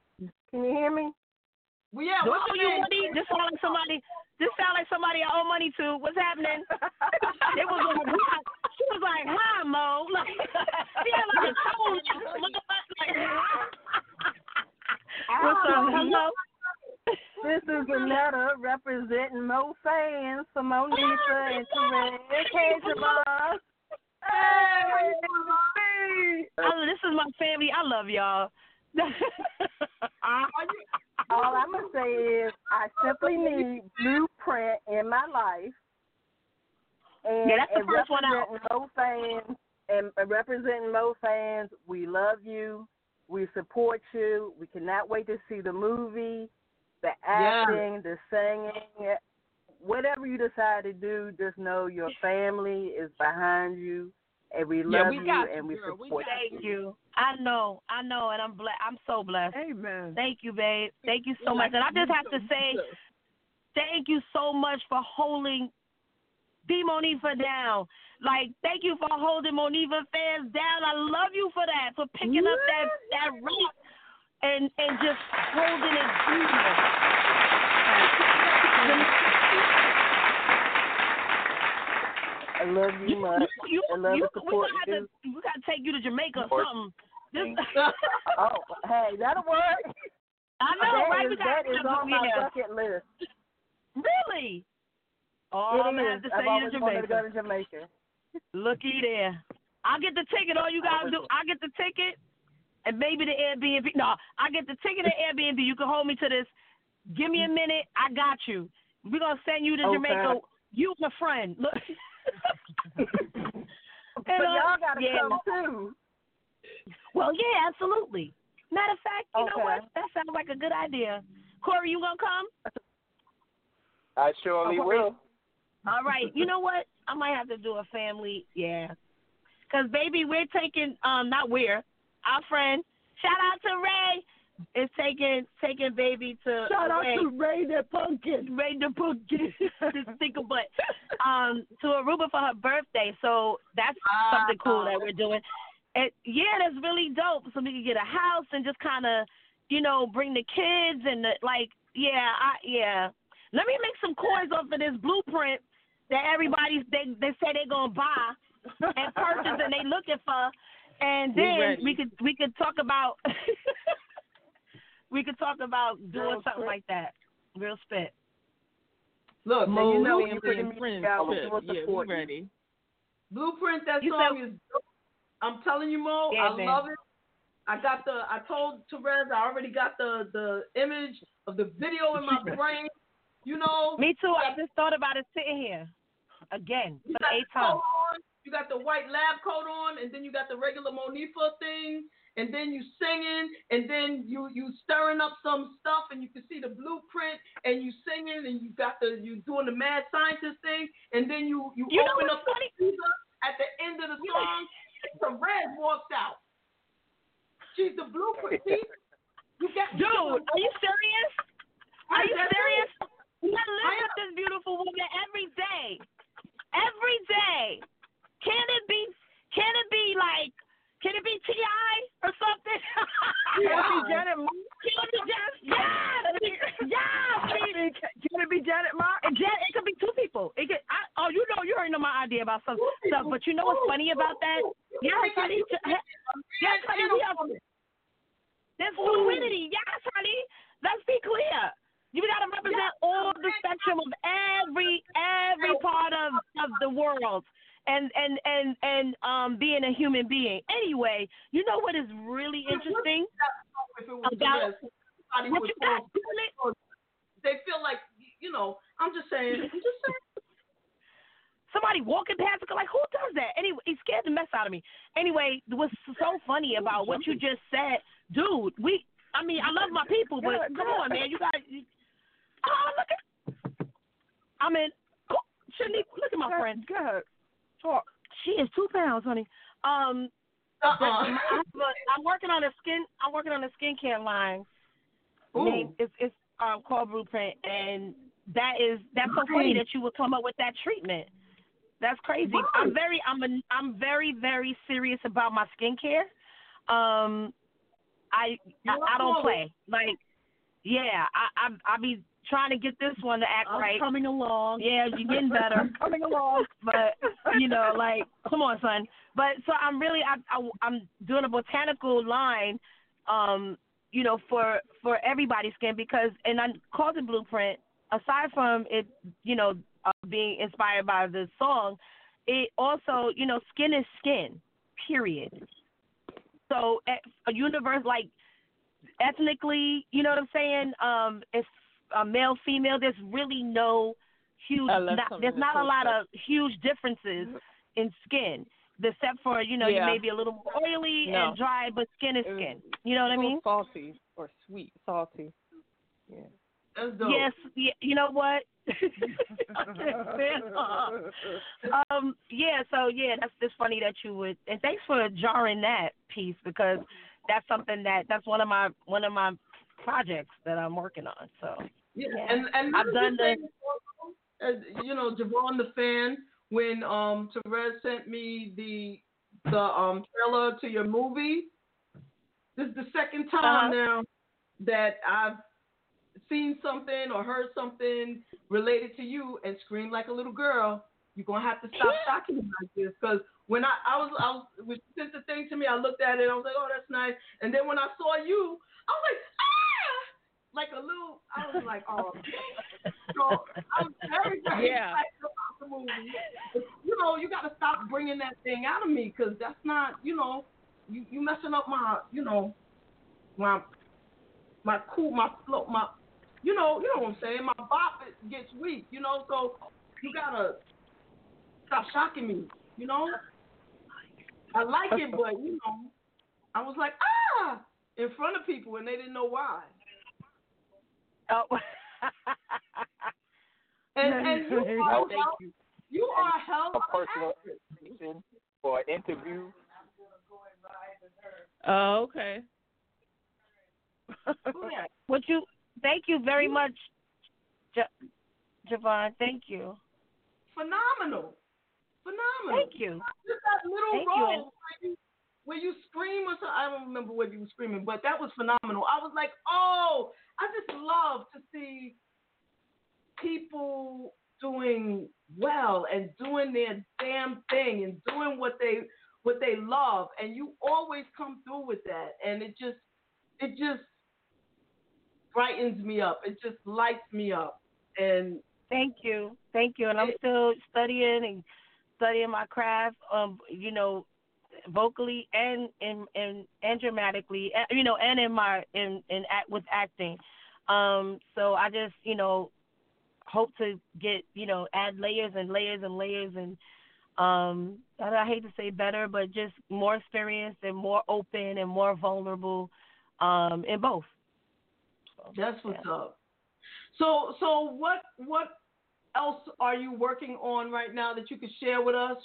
can you hear me? Well, yeah. What What's are your you name? money? This sound like somebody. This sound like somebody I owe money to. What's happening? it was like hi. she was like, "Hi, Mo." Like she had like a tone. Like, What's up? Ah, Hello. This is Anetta representing Mo fans for Monifah and Terez. Hey, Jamal. Hey. This is my family. I love y'all. Ah, All I'm gonna say is I simply need blueprint in my life. And, Yeah, that's the and first one out. representing Mo fans and and representing Mo fans, we love you. We support you. We cannot wait to see the movie, the acting, the singing, whatever you decide to do. Just know your family is behind you, and we Yeah, love we you got and we girl. We support you. Thank you. I know, I know, and I'm blessed. I'm so blessed. Amen. Thank you, babe. Thank you so much. And I just have to say, thank you so much for holding D Monifah down. Like, thank you for holding Monifah fans down. I love you for that, for picking up that that rock and and just holding it I love you much. You, I love you, to we support gotta, you. we gotta take you to Jamaica or something. This, Oh, hey, that'll work. I know, That right? is- we gotta that is on my yeah. bucket list. Really? Oh, It I'm gonna is. have to I've always to wanted to go to Jamaica. Looky there. I'll get the ticket. All you gotta do, I get the ticket, and maybe the Airbnb. No, I get the ticket and Airbnb. You can hold me to this. Give me a minute. I got you. We're gonna send you to Okay. Jamaica. You and a friend. Look. But And, uh, y'all gotta yeah. come too. Well, yeah, absolutely. Matter of fact, you know what? That sounds like a good idea. Corey, you gonna come? I surely Okay. will. All right. You know what? I might have to do a family. Yeah. Cause baby, we're taking um not we're our friend. Shout out to Ray. Is taking taking baby to Shout out to Ray the Pumpkin. Ray the pumpkin. Just think of butt. Um, to Aruba for her birthday. So that's something cool that we're doing. And yeah, that's really dope. So we can get a house and just kind of, you know, bring the kids and the like. Yeah, I yeah. Let me make some coins off of this blueprint that everybody's they they say they're gonna buy and purchase and they looking for, and then ready. we could we could talk about we could talk about doing Real something spit. like that. Real spit. Look, Now, you know you family put and me friends together, trip. Yeah, support we you. ready. Blueprint. That You song said- is. dope. I'm telling you, Mo. Yeah, I man. love it. I got the. I told Terez I already got the the image of the video in my brain. You know. Me too. I just thought about it sitting here again You for got the eighth the time. coat on, you got the white lab coat on, and then you got the regular Monifah thing, and then you singing, and then you you stirring up some stuff, and you can see the blueprint, and you singing, and you got the you doing the mad scientist thing, and then you you, You open up the speaker at the end of the song, the red walks out. She's the blueprint. See? You got Dude, are you serious? Are you serious? I live with this beautiful woman every day. every day. Can it be? Can it be like? Can it be Ti or something? Can it be Janet Moore? Can it be Janet? Yes, yes. Can it be Janet Moore? It, it could be two people. It could. I, oh, you know, you already know my idea about some stuff. But you know what's funny about that? Yes, honey. Yes, honey. We have, there's fluidity. Yes, honey. Let's be clear. You got to represent all the spectrum of every every part of of the world. And and and and um, being a human being. Anyway, you know what is really interesting If it was about the rest, somebody what you got, They feel like you know. I'm just saying. I'm just saying. somebody walking past, like who does that? Anyway, he scared the mess out of me. Anyway, what's so funny about what you just said, dude? We, I mean, I love my people, but come on, man, you got. You, oh, look at. I mean, Shanique, look at my friend. Go She is two pounds, honey. Um, Uh-uh. but I have a- I'm working on a skin. I'm working on a skincare line. Ooh. Name it's it's um called Blueprint, and that is that's so funny that you would come up with that treatment. That's crazy. I'm very I'm a, I'm very very serious about my skincare. Um, I I, I don't play like yeah. I I I be trying to get this one to act I'm right. coming along. Yeah, you're getting better. coming along. but you know, like, come on, son. But so I'm really, I, I, I'm doing a botanical line, um, you know, for for everybody's skin because, and I called it Blueprint. Aside from it, you know, uh, being inspired by the song, it also, you know, skin is skin, period. So a universe like ethnically, you know what I'm saying? Um, it's uh, male, female. There's really no huge. Not, there's not a lot stuff. of huge differences in skin, except for you know you may be a little more oily No. and dry, but skin is It was skin. You know what I mean? Salty or sweet, salty. Yeah. That's dope. Yes. Yeah, you know what? I can't stand her. um. Yeah. So yeah, that's just funny that you would. And thanks for jarring that piece because that's something that that's one of my one of my projects that I'm working on. So Yeah, Yeah. and and I've done as you know, JaVonne the fan when um Terez sent me the the um trailer to your movie. This is the second time Uh-huh. now that I've seen something or heard something related to you and scream like a little girl. You're gonna have to stop shocking me like this because when I, I was I was when you sent the thing to me, I looked at it, I was like, oh that's nice. And then when I saw you, I was like, like a little. I was like, oh. so I'm very very Yeah. excited about the movie. You know, you got to stop bringing that thing out of me because that's not, you know, you you messing up my, you know, my my cool, my flow, my, you know, you know what I'm saying. My bop it gets weak, you know. So you gotta stop shocking me, you know. I like it, but you know, I was like ah in front of people and they didn't know why. Oh. And and you are Thank hell, you are hell A personal actress. invitation for an interview. Oh, okay. Yeah. What you? Thank you very much, Ja- JaVonne. Thank you. Phenomenal, phenomenal. Thank you. Just that little Thank role you where you scream or something. I don't remember what you were screaming, but that was phenomenal. I was like, oh, I just love to see people doing well and doing their damn thing and doing what they what they love and you always come through with that and it just it just brightens me up it just lights me up and Thank you. Thank you. And I'm still studying and studying my craft, um, you know, vocally and and and, and dramatically, eh, you know, and in my in in act with acting. Um, so I just, you know, hope to get, you know, add layers and layers and layers and um I, I hate to say better, but just more experience and more open and more vulnerable um in both. That's what's up. So so what what else are you working on right now that you could share with us,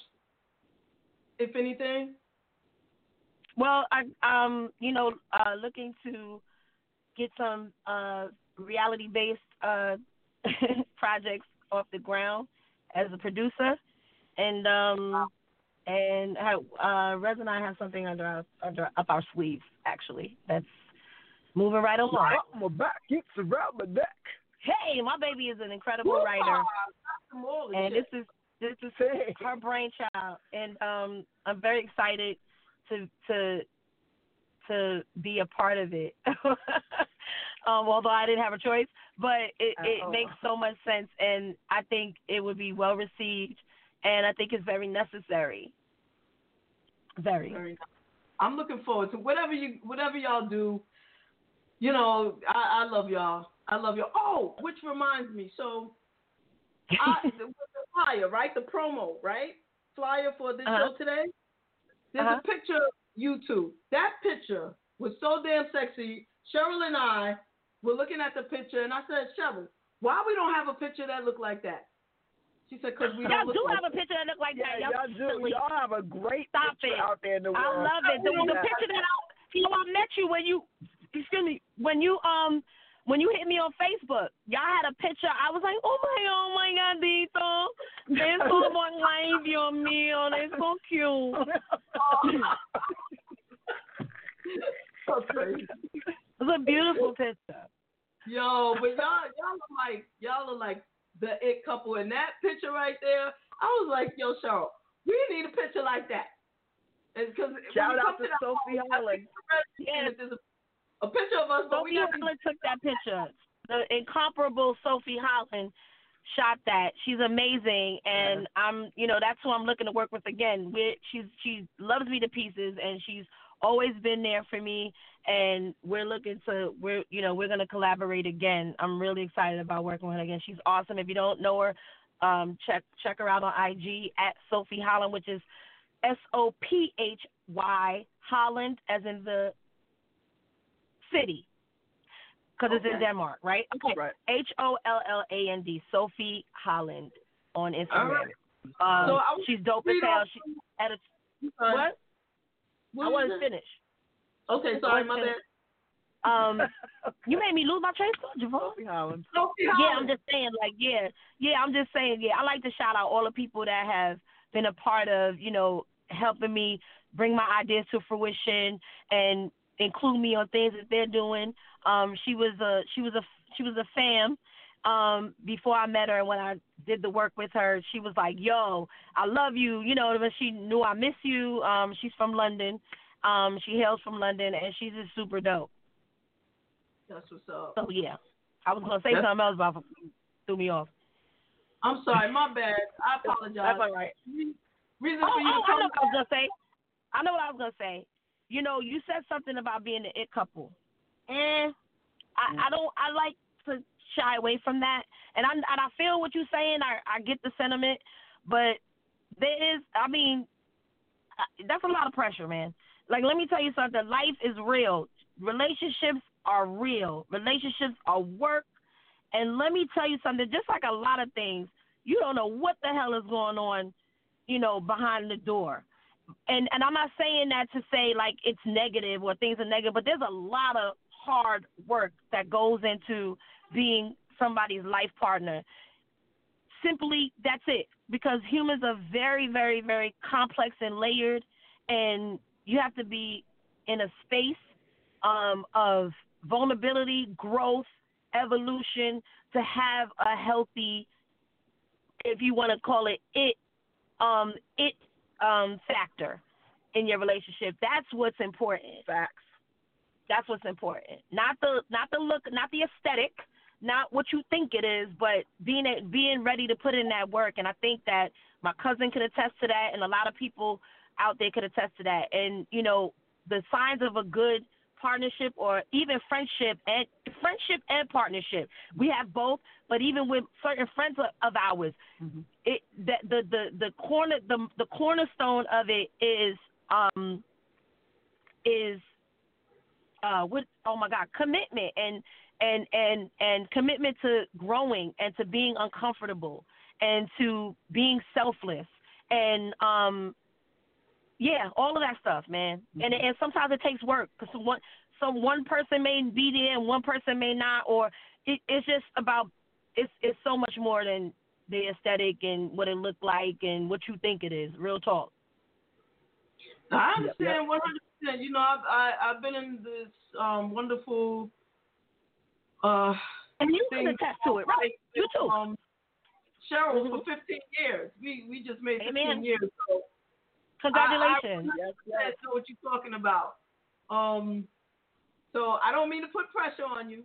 if anything? Well, I um you know uh looking to get some uh reality based uh projects off the ground as a producer. And um, and uh, Rez and I have something under our under up our sleeves actually. That's moving right along. My back, it's around my neck. Hey, my baby is an incredible writer, and this is this is her brainchild, and um, I'm very excited to to to be a part of it. um, although I didn't have a choice, but it, it Oh. makes so much sense, and I think it would be well received, and I think it's very necessary. Very. Very. I'm looking forward to whatever you whatever y'all do. You know, I, I love y'all. I love y'all. Oh, which reminds me, so I, the, the flyer, right? The promo, right? Flyer for this Uh-huh. show today. There's Uh-huh. a picture of you two. That picture was so damn sexy. Cheryl and I were looking at the picture, and I said, Cheryl, why we don't have a picture that look like that? She said, because we Y'all don't look do like have a picture that look like Yeah, that. y'all do. silly. Y'all have a great Stop picture it. out there in the world. I love it. The, the Yeah. picture that I, you know, I met you when you, excuse me, when you um, when you hit me on Facebook. Y'all had a picture. I was like, oh my, oh my God, Dito, eso muy live, Dios mío, it's so cute. so crazy. It was a beautiful picture. Yo, but y'all y'all look like y'all look like the it couple in that picture right there. I was like, yo, Cheryl, we need a picture like that. Because Shout out to Sophy Holland. Yeah, a, a picture of us, but we Sophy Holland took that picture. The incomparable Sophy Holland shot that. She's amazing, and I'm, you know, that's who I'm looking to work with again. we she's she loves me to pieces, and she's always been there for me. And we're looking to, we're, you know, we're gonna collaborate again. I'm really excited about working with her again. She's awesome. If you don't know her, um, check check her out on IG at Sophy Holland, which is S O P H Y Holland, as in the city, because it's in Denmark, right? Okay. H O L L A N D, Sophy Holland on Instagram. right. Um, So I she's dope as hell. off- She edits. Sorry. What? What I was wasn't finished. Okay, sorry, my bad. Um, you made me lose my train of thought, JaVonne. Sophy Holland. Sophy Yeah, I'm just saying, like, yeah, yeah, I'm just saying, yeah, I like to shout out all the people that have been a part of, you know, helping me bring my ideas to fruition and include me on things that they're doing. Um, she was a she was a she was a fam um before I met her and when I did the work with her, she was like, Yo, I love you, you know, but she knew I miss you. Um, she's from London. Um, she hails from London and she's just super dope. That's what's up. So yeah. I was gonna say That's- something else but threw me off. I'm sorry, my bad. I apologize. That's all right. Reason Oh, for you oh, to I come know what I was gonna say. I know what I was gonna say. You know, you said something about being an it couple, and I, mm. I don't. I like to shy away from that, and I and I feel what you're saying. I I get the sentiment, but there is. I mean, that's a lot of pressure, man. Like, let me tell you something. Life is real. Relationships are real. Relationships are work. And let me tell you something. Just like a lot of things, you don't know what the hell is going on you know, behind the door. And and I'm not saying that to say like it's negative or things are negative, but there's a lot of hard work that goes into being somebody's life partner. Simply that's it. Because humans are very, very, very complex and layered and you have to be in a space um, of vulnerability, growth, evolution to have a healthy if you want to call it it um it um factor in your relationship. That's what's important. Facts. That's what's important. Not the not the look, not the aesthetic, not what you think it is, but being it, being ready to put in that work. And I think that my cousin could attest to that, and a lot of people out there could attest to that. And you know, the signs of a good partnership or even friendship and friendship and partnership. We have both, but even with certain friends of, ours, it the, the the the corner the the cornerstone of it is um is uh what oh my god commitment and and and and commitment to growing and to being uncomfortable and to being selfless and um yeah all of that stuff man and and sometimes it takes work because one some one person may be there and one person may not or it, it's just about it's it's so much more than the aesthetic and what it looked like and what you think it is. Real talk. I understand one hundred percent. You know, I've I, I've been in this um, wonderful. Uh, and you can attest to it, right? You too. Um, Cheryl for fifteen years. We we just made fifteen Amen. years. So Congratulations. I, I 100% know what you're talking about. Um, so I don't mean to put pressure on you.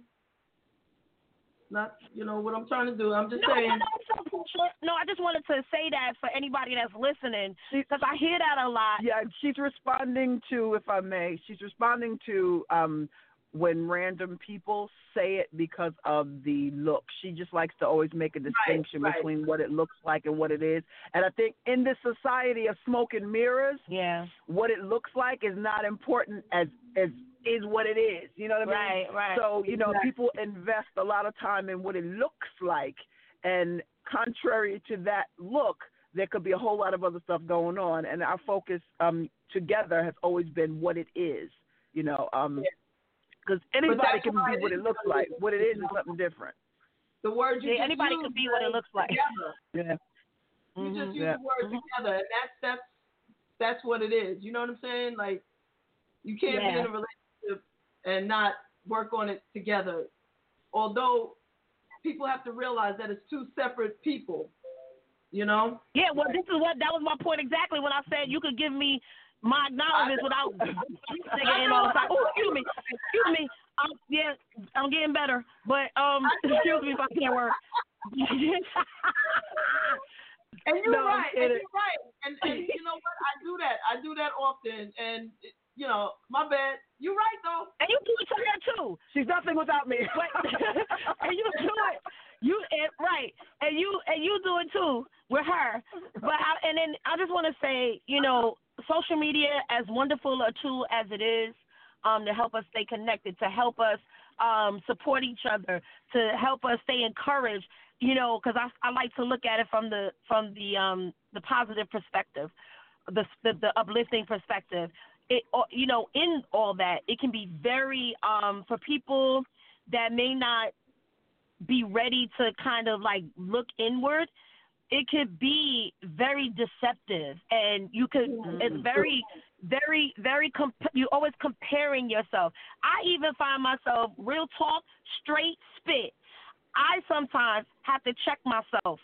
Not, you know, what I'm trying to do. I'm just no, saying. No, no, no, I just wanted to say that for anybody that's listening, because I hear that a lot. Yeah, she's responding to, if I may, she's responding to um, when random people say it because of the look. She just likes to always make a distinction right. between what it looks like and what it is. And I think in this society of smoke and mirrors, yeah, what it looks like is not important as as is what it is. You know what I mean? Right, right. So you know, Exactly. people invest a lot of time in what it looks like, and contrary to that look, there could be a whole lot of other stuff going on. And our focus um, together has always been what it is. You know, um, because anybody can be what it looks like. What it is is something different. The word you Yeah, just anybody could be what it looks like. Together. Yeah. You just Mhm. use Yeah. the word together, and that's that's that's what it is. You know what I'm saying? Like you can't be in a relationship and not work on it together. Although people have to realize that it's two separate people. You know? Yeah, well, this is what that was my point exactly when I said you could give me my acknowledgments without singing in all the time. Oh, excuse me, excuse me. Um, yeah, I'm getting better, but um, excuse me if I can't work. And you're No, right, and you're right. And, and you know what? I do that. I do that often. And you know, my bad. You're right though. And you do it to her too. She's nothing without me. But, and you do it. You and, right, and you and you do it too with her. But I, and then I just want to say, you know, social media, as wonderful a tool as it is, um, to help us stay connected, to help us um, support each other, to help us stay encouraged. You know, because I I like to look at it from the from the um the positive perspective, the the, the uplifting perspective. It you know in all that it can be very um for people that may not be ready to kind of like look inward it could be very deceptive and you could it's very very very comp- you always comparing yourself. I even find myself real talk straight spit. I sometimes have to check myself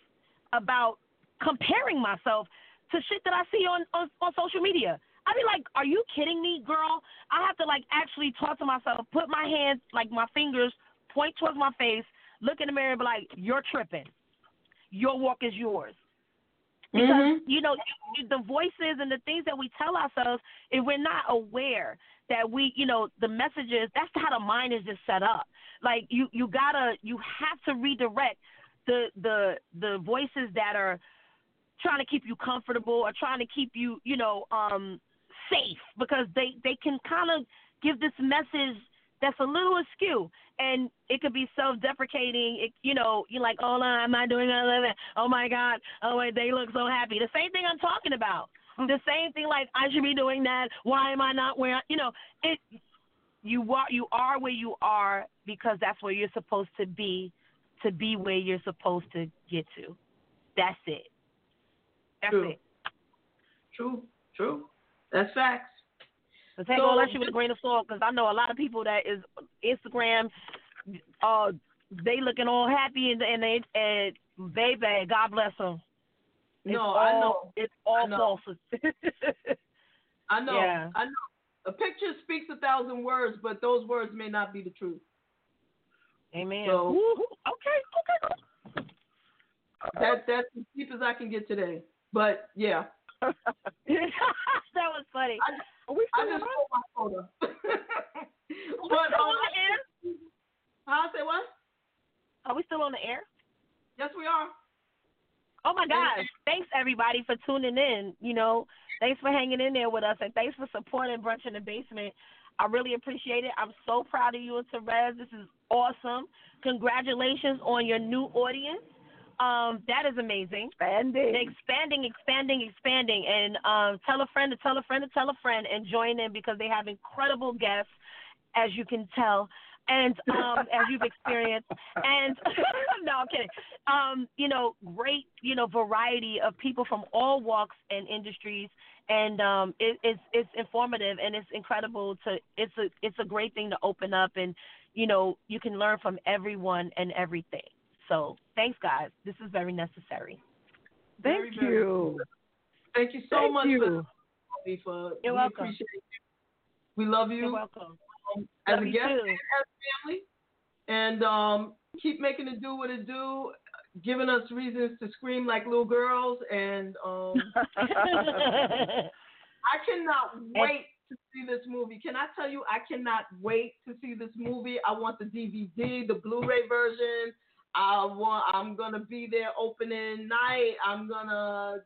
about comparing myself to shit that i see on on, on social media. I be like are you kidding me girl? I have to like actually talk to myself put my hands like my fingers point towards my face look in the mirror and be like you're tripping your walk is yours. Because Mhm. you know the voices and the things that we tell ourselves, if we're not aware that we, you know, the messages. That's how the mind is just set up. Like you, you gotta, you have to redirect the the the voices that are trying to keep you comfortable or trying to keep you, you know, um, safe because they they can kind of give this message that's a little askew and it could be self-deprecating. It, you know, you're like, oh, no, am I doing that? Oh my God, oh wait, they look so happy. The same thing I'm talking about. Mm. The same thing, like I should be doing that. Why am I not where? You know, it. You are you are where you are because that's where you're supposed to be, to be where you're supposed to get to. That's it. That's True. it. True. True. That's facts. So take So- all that shit with a grain of salt because I know a lot of people that is Instagram, uh, they looking all happy and and they and baby, God bless them. It's No, all, I know. It's all I know. false. I know. Yeah. I know. A picture speaks a thousand words, but those words may not be the truth. Amen. So- Woo-hoo. okay, okay. That that's as deep as I can get today. But yeah, that was funny. I, Are we I still just on? my we but still um, on the air? huh? Say what? Are we still on the air? Yes, we are. Oh my gosh. Thanks everybody for tuning in. You know, thanks for hanging in there with us and thanks for supporting Brunch in the Basement. I really appreciate it. I'm so proud of you and Terez. This is awesome. Congratulations on your new audience. Um, that is amazing. Expanding. Expanding, expanding, expanding. And um, tell a friend to tell a friend to tell a friend and join in because they have incredible guests, as you can tell. and um, as you've experienced, and no, I'm kidding. Um, you know, great, you know, variety of people from all walks and industries, and um, it, it's it's informative and it's incredible to. It's a it's a great thing to open up, and you know, you can learn from everyone and everything. So thanks, guys. This is very necessary. Thank Very, very you. Thank you so Thank much you. for for You're we welcome. appreciate you. We love you. You're welcome. um, as Love a you guest too. and as family. And um, keep making it do what it do, giving us reasons to scream like little girls. And um, I cannot wait to see this movie. Can I tell you, I cannot wait to see this movie. I want the DVD, the Blu-ray version. I want. I'm gonna be there opening night. I'm gonna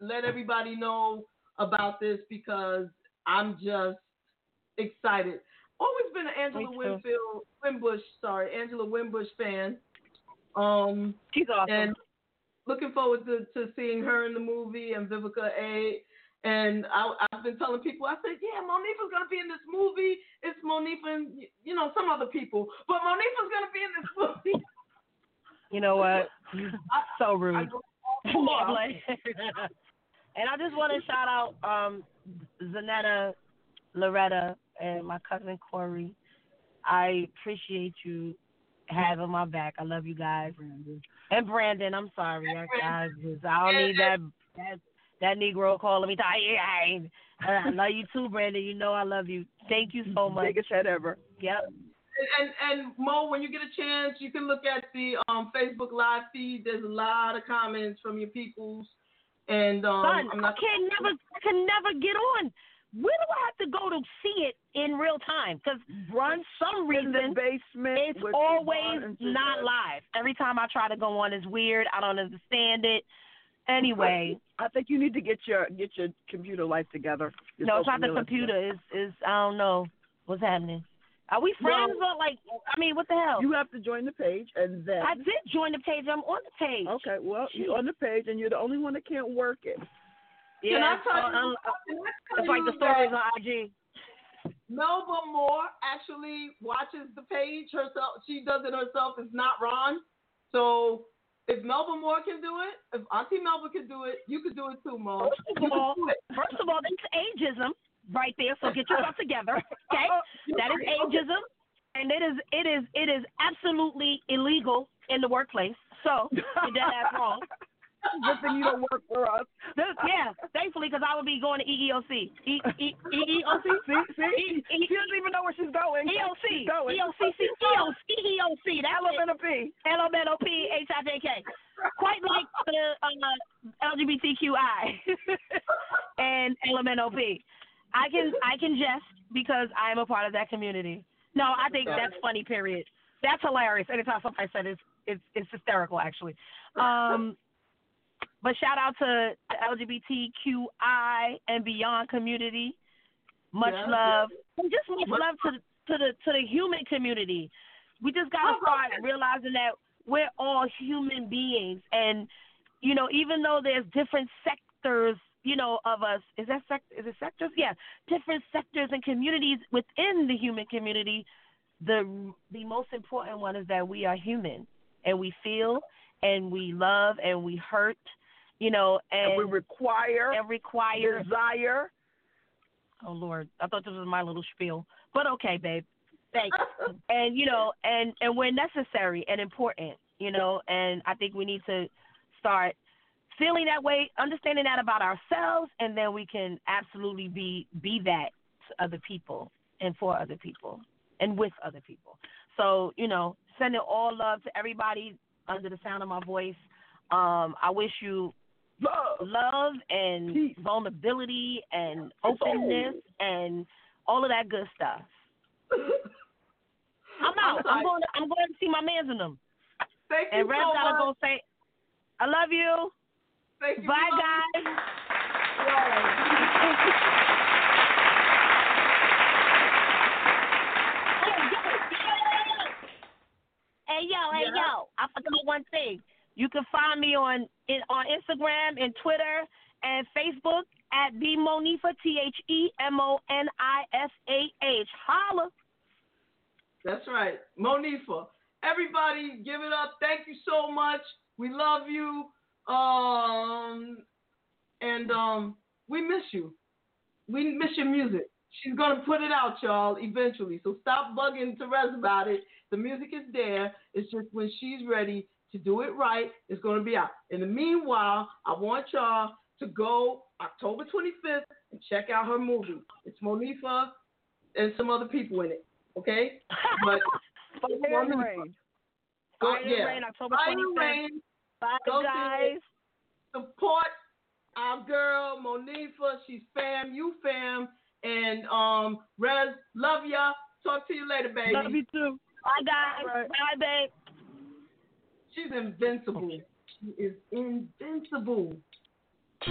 let everybody know about this because I'm just excited. Always been an Angela. Winfield, Winbush, sorry, Angela Winbush fan. Um, She's awesome. and looking forward to, to seeing her in the movie and Vivica A. And I, I've been telling people, I said, yeah, Monifah's gonna be in this movie. It's Monifah and you know some other people, but Monifah's gonna be in this movie. You know what? so rude. I and I just want to shout out um, Zanetta, Loretta, and my cousin Corey. I appreciate you having my back. I love you guys. And Brandon, I'm sorry. I, I, just, I don't need that that that Negro calling me. tired. I love you too, Brandon. You know I love you. Thank you so much. Biggest head ever. Yep. And and Mo, when you get a chance, you can look at the um, Facebook live feed. There's a lot of comments from your peoples, and um, Son, I'm I not. can never, I can never get on. Where do I have to go to see it in real time? Because run some In the reason basement. it's always not live. Every time I try to go on, it's weird. I don't understand it. Anyway, I think you need to get your get your computer life together. your no, it's not the computer. It's, it's I don't know what's happening. Are we friends or like? I mean, what the hell? You have to join the page and then. I did join the page. I'm on the page. Okay, well, you're on the page and you're the only one that can't work it. Yeah, Can I it's, tell uh, you- um, can I tell it's like the stories that- on IG. Melba Moore actually watches the page herself. She does it herself. It's not Ron. So if Melba Moore can do it, if Auntie Melba can do it, you can do it too, Mo. First of You can all, do it. first of all, that's ageism right there. So get yourself together, okay? That is ageism, and it is it is it is absolutely illegal in the workplace. So you're dead ass wrong. Good thing you don't work for us. Yeah, thankfully, because I would be going to E EEOC. E E EEOC. See, see, E- she doesn't even know where she's going. EOC. She's going. EOCC. EOC. EOC. That's it. LMNOP. LMNOP HIJK. Quite like the uh, LGBTQI and LMNOP. I can I can jest because I am a part of that community. No, I think that's funny. Period. That's hilarious. Anytime somebody said it's it's it's hysterical actually. Um, but shout out to the LGBTQI and beyond community. Much Yeah. love. And just much Much love to the, to the to the human community. We just gotta start realizing that we're all human beings, and you know, even though there's different sectors, you know, of us, is that sect? Is it sectors? Yeah, different sectors and communities within the human community. The the most important one is that we are human, and we feel, and we love, and we hurt, you know, and, And we require, and require desire. Oh Lord, I thought this was my little spiel, but okay, babe. Thanks. and you know, and and we're necessary and important, you know, and I think we need to start feeling that way, understanding that about ourselves, and then we can absolutely be be that to other people and for other people and with other people. So you know, sending all love to everybody under the sound of my voice. Um, I wish you Love. love and Peace. vulnerability and openness and all of that good stuff. I'm out. I'm, going. To, I'm going to see my man's in them. Thank you And Rev so gotta much. go say, "I love you. Thank you. Bye, guys." Hey yo, hey Yeah. yo! I forgot one thing. You can find me on in, on Instagram and Twitter and Facebook at B Monifah T H E M O N I F A H. Holla. That's right. Monifah. Everybody give it up. Thank you so much. We love you. Um and um we miss you. We miss your music. She's gonna put it out, y'all, eventually. So stop bugging Terez about it. The music is there. It's just when she's ready to do it right, it's gonna be out. In the meanwhile, I want y'all to go October 25th and check out her movie. It's Monifah and some other people in it. Okay? But Fire and Rain. Go, Fire yeah. Rain, October Fire 25th. Rain. Bye, Go guys. Support our girl Monifah. She's fam. You fam. And um, Rez, love ya. Talk to you later, baby. Love you too. Bye, guys. Bye, babe. She's invincible. She is invincible.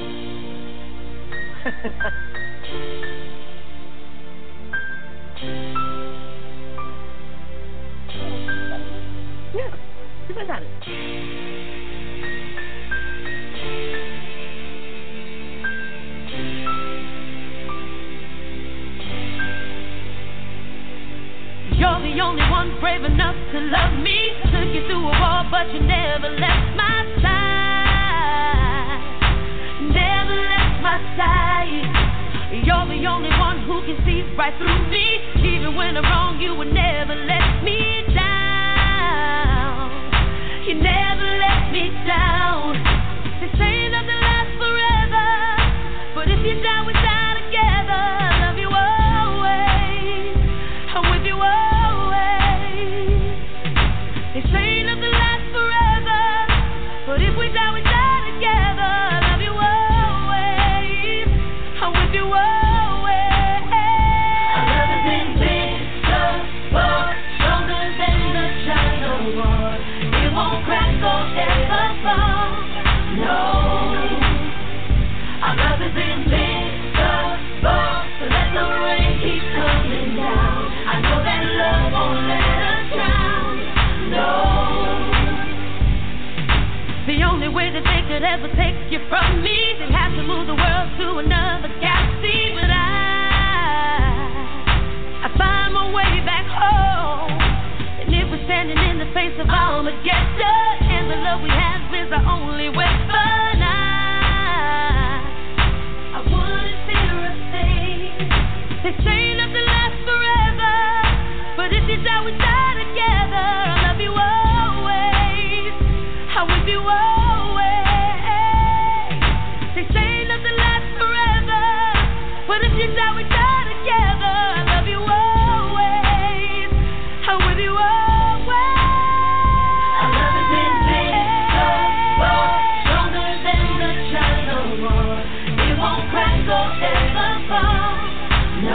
Yeah. You guys got it. You're the only one brave enough to love me. Took you through a war, but you never left my side. Never left my side. You're the only one who can see right through me. Even when I'm wrong, you would never let me down. You never let me down. They say nothing lasts forever, but if you die could ever take you from me, they'd have to move the world to another galaxy. But I, I find my way back home. And if we're standing in the face of Armageddon, and the love we have is our only weapon, I, I wouldn't fear a thing. They say nothing lasts forever, but if you die, we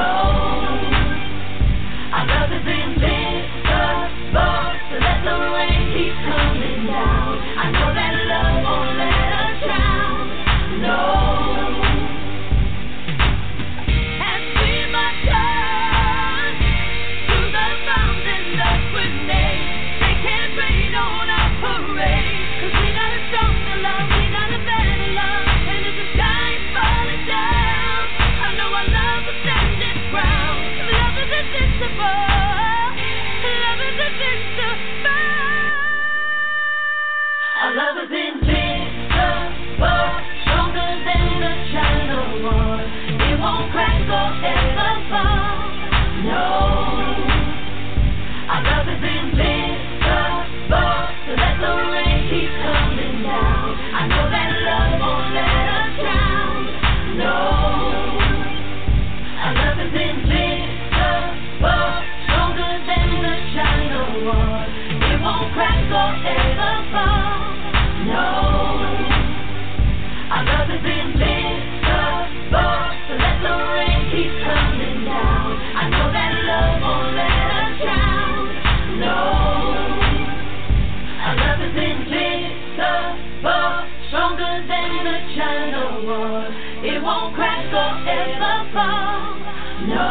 No. No. won't crash or ever fall. No,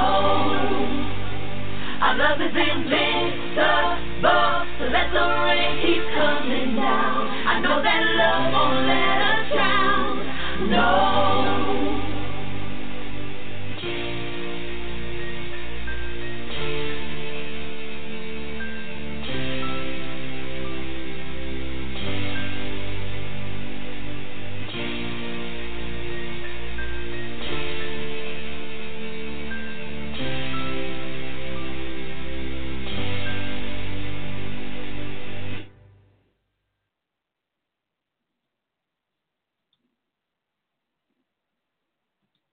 our love is invincible. So let the rain keep coming down. I know that love won't let us drown. No.